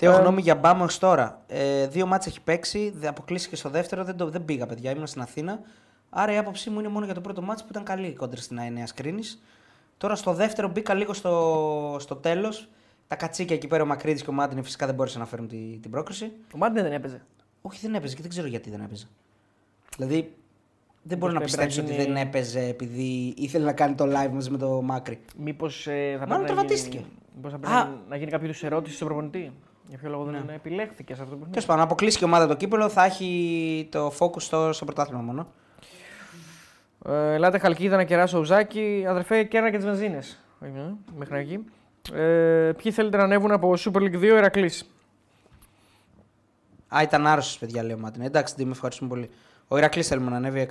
Theo Ε, γνώμη για Μπάμ ως τώρα. Ε, δύο μάτς έχει παίξει, δε- αποκλείστηκε στο δεύτερο, δεν, το, δεν πήγα παιδιά, ήμουν στην Αθήνα. Άρα η άποψή μου είναι μόνο για το πρώτο μάτς που ήταν καλή κόντρα στην Αενέα Κρίνης. Τώρα στο δεύτερο μπήκα λίγο στο, στο τέλος. Τα κατσίκια εκεί πέρα ο Μακρύδης και ο Μάντινε φυσικά δεν μπόρεσαν να φέρουν τη, την πρόκριση. Ο Μάντιν δεν έπαιζε. Όχι, δεν έπαιζε και δεν ξέρω γιατί δεν έπαιζε. Δηλαδή, δεν μπορώ να Μήπως πρέπει πιστέψω να ότι γίνει- δεν έπαιζε επειδή ήθελε να κάνει το live μαζί με το Μάκρη. Μήπως ε, θα Μάλλον πρέπει να τραυματίστηκε. γίνει, μήπως θα πρέπει Α. να, να γίνει κάποιο είδους ερώτηση στον προπονητή. Για ποιο λόγο δεν επιλέχθηκε σε αυτό το παιχνίδι; Τέλος πάντων, να αποκλείσει και η ομάδα το κύπελο, θα έχει το focus στο, στο πρωτάθλημα μόνο. Ε, ελάτε Χαλκίδα να κεράσω ουζάκι. Αδερφέ, κέρνα και τις βενζίνες. Μέχρι εκεί. Ε, ποιοι θέλετε να ανέβουν από Super League 2 Ερακλής; Α, ήταν άρρωστος, παιδιά, λέει ο Μάτιν. Εντάξει, τι με ευχαριστούμε πολύ. Ο Ηρακλή θέλουμε να ανέβει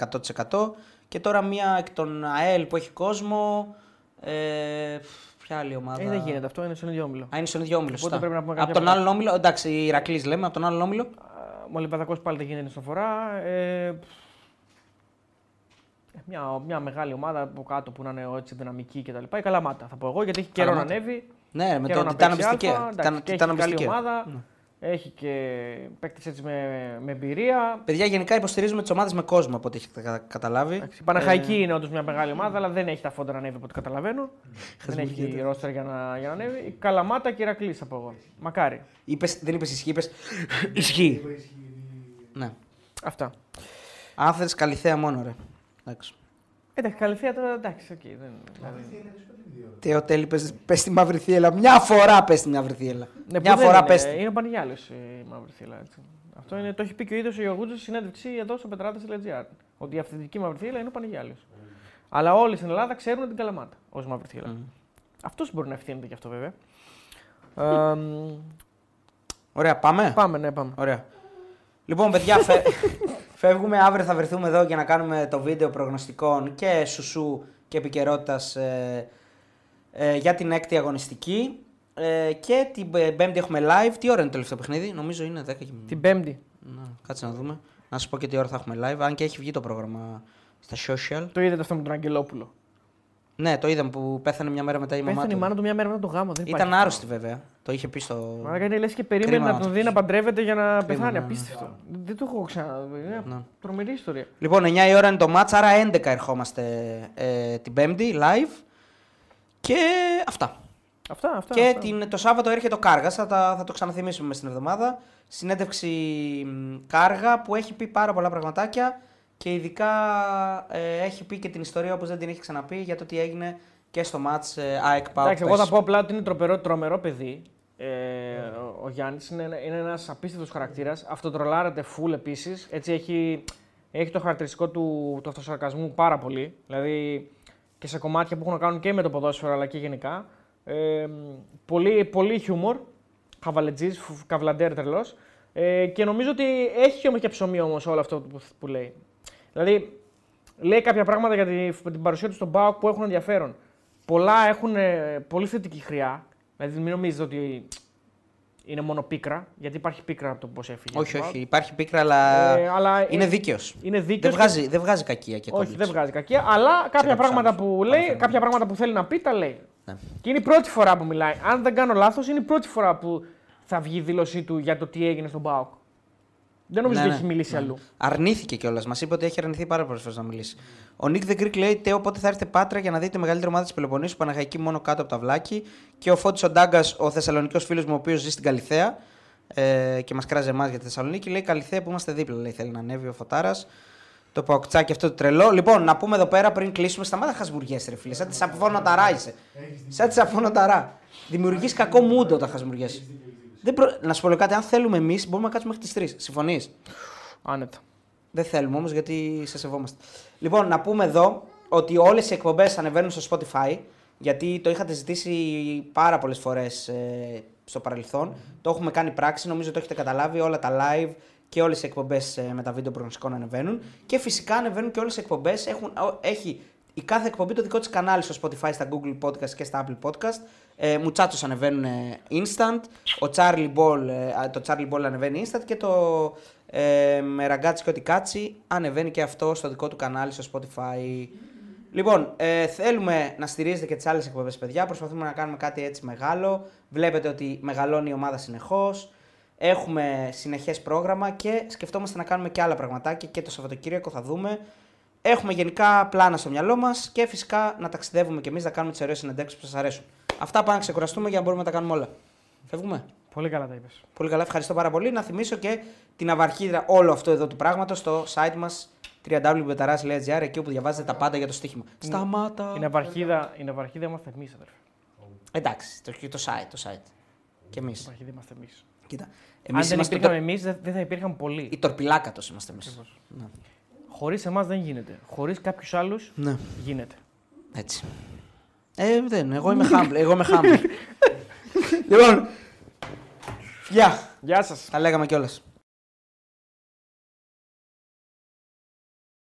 100%. Και τώρα μία εκ των ΑΕΛ που έχει κόσμο. Ε, ποια άλλη ομάδα; Ε, δεν γίνεται αυτό, είναι στον ίδιο όμιλο. Α, είναι στον ίδιο όμιλο. Οπότε σωστά. πρέπει να πούμε Από κάποια τον άλλον όμιλο, εντάξει, η Ηρακλή λέμε, από τον άλλον όμιλο. Ο Ολυμπιακό πάλι δεν γίνεται στον φορά. Ε, μια, μια μεγάλη ομάδα από κάτω που να είναι έτσι δυναμική κτλ. Η Καλαμάτα θα πω εγώ γιατί έχει καιρό να Καλαμάτα. ανέβει. Ναι, με καιρό το να Τιτάνα παίξει Μπιστικέ. Α, εντάξει, και έχει καλή Μπιστικέ. ομάδα. Ναι. Έχει και παίκτες έτσι με, με εμπειρία. Παιδιά, γενικά υποστηρίζουμε τις ομάδες με κόσμο από ό,τι έχετε κα- καταλάβει. Εντάξει, Η Παναχαϊκή είναι όντως μια μεγάλη ομάδα, αλλά δεν έχει τα φόντα να ανέβει από ό,τι καταλαβαίνω. δεν έχει Χασμουριέται. ρόστερ για να, για να ανέβει. Η Καλαμάτα και η Ηρακλής από εγώ. Μακάρι. Είπες, δεν είπες ισχύει, είπε. Ισχύει. Ναι. Αυτά. Αν θες καλυθέα μόνο, ρε. Εντάξει. Εντάξει, καλυφία τώρα εντάξει, οκ. δεν, δηλαδή... Τι ο τέλει, πες, πες τη μαύρη θύελα. Μια φορά πες τη μαύρη θύελα. Ναι, Μια που δεν φορά είναι, πες τη. Είναι ο Πανηγιάλης η μαύρη θύλα. Έτσι. Αυτό είναι, το έχει πει και ο ίδιος ο Ιωγούτζο στη συνέντευξη εδώ στο πετράτε.gr. Ότι η αυθεντική μαύρη θύλα είναι ο Πανηγιάλης. Αλλά όλοι στην Ελλάδα ξέρουν την Καλαμάτα ως μαύρη θύλα. Μμ. Αυτός μπορεί να ευθύνεται γι' αυτό βέβαια. Ε, μ, Ωραία, πάμε; πάμε, ναι, πάμε. Ωραία. Λοιπόν, παιδιά, φε... φεύγουμε. Αύριο θα βρεθούμε εδώ για να κάνουμε το βίντεο προγνωστικών και σουσού και επικαιρότητας ε, ε, για την έκτη αγωνιστική. Ε, και την ε, Πέμπτη έχουμε live. Τι ώρα είναι το τελευταίο παιχνίδι, νομίζω είναι 10 και Την Πέμπτη. Να, κάτσε να δούμε. Να σα πω και τι ώρα θα έχουμε live. Αν και έχει βγει το πρόγραμμα στα social. Το είδατε αυτό με τον Αγγελόπουλο. Ναι, το είδαμε που πέθανε μια μέρα μετά η μαμά Πέθανε η του. μάνα του μια μέρα μετά το γάμο. Δεν Ήταν άρρωστη βέβαια. Το είχε πει στο. Μαλάκα είναι λες και περίμενε Κρίμα να τον να δει να παντρεύεται για να πεθάνει. ναι, ναι. Απίστευτο. Δεν το έχω ξαναδεί. Είναι Ναι. τρομερή ιστορία. Λοιπόν, 9 η ώρα είναι το match, άρα 11 ερχόμαστε ε, την Πέμπτη live. Και αυτά. Αυτά, αυτά. και αυτά. την, το Σάββατο έρχεται ο Κάργας, θα, τα- θα το ξαναθυμίσουμε μες στην εβδομάδα. Συνέντευξη μ, Κάργα που έχει πει πάρα πολλά πραγματάκια και ειδικά ε, έχει πει και την ιστορία όπως δεν την έχει ξαναπεί για το τι έγινε και στο match ε, ΑΕΚ ΠΑΟΚ. Εντάξει, εγώ θα Πες. πω απλά ότι είναι τρομερό, τρομερό παιδί. Ε, ο ο Γιάννης είναι, ένα- είναι ένας απίστευτος χαρακτήρας. Αυτοτρολάρεται full επίσης. Έτσι έχει, έχει το χαρακτηριστικό του, του αυτοσαρκασμού πάρα πολύ. Δηλαδή και σε κομμάτια που έχουν να κάνουν και με το ποδόσφαιρο αλλά και γενικά. Ε, πολύ, πολύ χιούμορ. Χαβαλετζής, καβλαντέρ τρελός. Ε, και νομίζω ότι έχει όμως και ψωμί όμως όλο αυτό που, που λέει. Δηλαδή, λέει κάποια πράγματα για την, την παρουσία του στον ΠΑΟΚ που έχουν ενδιαφέρον. Πολλά έχουν ε, πολύ θετική χρειά. Δηλαδή, μην νομίζετε ότι είναι μόνο πίκρα, γιατί υπάρχει πίκρα από το πώς έφυγε. Όχι, ο ΠΑΟΚ. όχι. Υπάρχει πίκρα, αλλά, Ε, αλλά είναι ε, δίκαιος. Είναι Δεν δίκαιος. βγάζει, δεν βγάζει κακία και Όχι, κόμπλεξ. δεν βγάζει κακία, αλλά κάποια κάποιους πράγματα άλλους. που λέει, Παραφέρομαι. κάποια πράγματα που θέλει να πει, τα λέει. Ναι. Και είναι η πρώτη φορά που μιλάει. Αν δεν κάνω λάθος, είναι η πρώτη φορά που θα βγει η δήλωσή του για το τι έγινε στον ΠΑΟΚ. Δεν νομίζω Ναι, ότι ναι, έχει μιλήσει ναι. αλλού. Αρνήθηκε κιόλας. Μας είπε ότι έχει αρνηθεί πάρα πολλές φορές να μιλήσει. Ο Νίκ The Greek λέει: Τέο, πότε θα έρθετε πάτρα για να δείτε μεγαλύτερη ομάδα της Πελοποννήσου, Παναχαϊκή μόνο κάτω από τα βλάκι. Και ο Φώτης ο Ντάγκα, ο Θεσσαλονικό φίλος μου, ο οποίος ζει στην Καλιθέα ε, και μας κράζει εμάς για τη Θεσσαλονίκη, λέει: Καλιθέα που είμαστε δίπλα. Λέει: Θέλει να ανέβει ο Φωτάρας. Το παοκτσάκι αυτό το τρελό. Λοιπόν, να πούμε εδώ πέρα πριν κλείσουμε, σταμάτα χασμουριές, ρε φίλε. Σαν τη σαφώναταρά είσαι. Σαν τη σαφώναταρά. Δημιουργείς κακό μούντο τα χασμουριές. Δεν προ... Να σου πω λίγο κάτι, αν θέλουμε εμείς, μπορούμε να κάτσουμε μέχρι τις 3. Συμφωνείς; Άνετα. Δεν θέλουμε όμως γιατί σε σεβόμαστε. Λοιπόν, να πούμε εδώ ότι όλες οι εκπομπές ανεβαίνουν στο Spotify. Γιατί το είχατε ζητήσει πάρα πολλές φορές ε, στο παρελθόν. Το έχουμε κάνει πράξη, νομίζω το έχετε καταλάβει. Όλα τα live και όλες οι εκπομπές ε, με τα βίντεο προγνωστικών ανεβαίνουν. Και φυσικά ανεβαίνουν και όλες οι εκπομπές. Έχει η κάθε εκπομπή το δικό της κανάλι στο Spotify, στα Google Podcast και στα Apple Podcast. Ε, Μουτσάτσος ανεβαίνουν ε, instant. Ο Charlie Ball, ε, το Charlie Ball ανεβαίνει instant και το ε, με ραγκάτσι και ό,τι κάτσι ανεβαίνει και αυτό στο δικό του κανάλι στο Spotify. Λοιπόν, ε, θέλουμε να στηρίζετε και τις άλλες εκπομπές, παιδιά. Προσπαθούμε να κάνουμε κάτι έτσι μεγάλο. Βλέπετε ότι μεγαλώνει η ομάδα συνεχώς. Έχουμε συνεχές πρόγραμμα και σκεφτόμαστε να κάνουμε και άλλα πραγματάκια και το Σαββατοκύριακο θα δούμε. Έχουμε γενικά πλάνα στο μυαλό μας και φυσικά να ταξιδεύουμε κι εμείς να κάνουμε τις ωραίες συνεντεύξεις που σας αρέσουν. Αυτά πάμε να ξεκουραστούμε για να μπορούμε να τα κάνουμε όλα. Φεύγουμε; Πολύ καλά τα είπες. Πολύ καλά, ευχαριστώ πάρα πολύ. Να θυμίσω και την αυαρχίδα όλο αυτό εδώ του πράγματος στο site μας www.betaras.gr εκεί όπου διαβάζετε τα πάντα για το στοίχημα. Σταμάτα. Η ναυαρχίδα, η ναυαρχίδα είμαστε εμείς, αδερφέ. Εντάξει, το, το site, το site. Και εμείς. Η ναυαρχίδα είμαστε εμείς. Κοίτα. Αν Εμείς δεν είμαστε υπήρχαμε το... εμείς, δεν δεν θα υπήρχαν πολλοί. η τορπιλάκατος είμαστε εμείς. Ναι. Χωρίς εμάς δεν γίνεται. Χωρίς κάποιους άλλους ναι, γίνεται. έτσι. Ε, δεν, εγώ είμαι humble. εγώ είμαι humble. λοιπόν, γεια. Γεια σας. Τα λέγαμε κιόλας.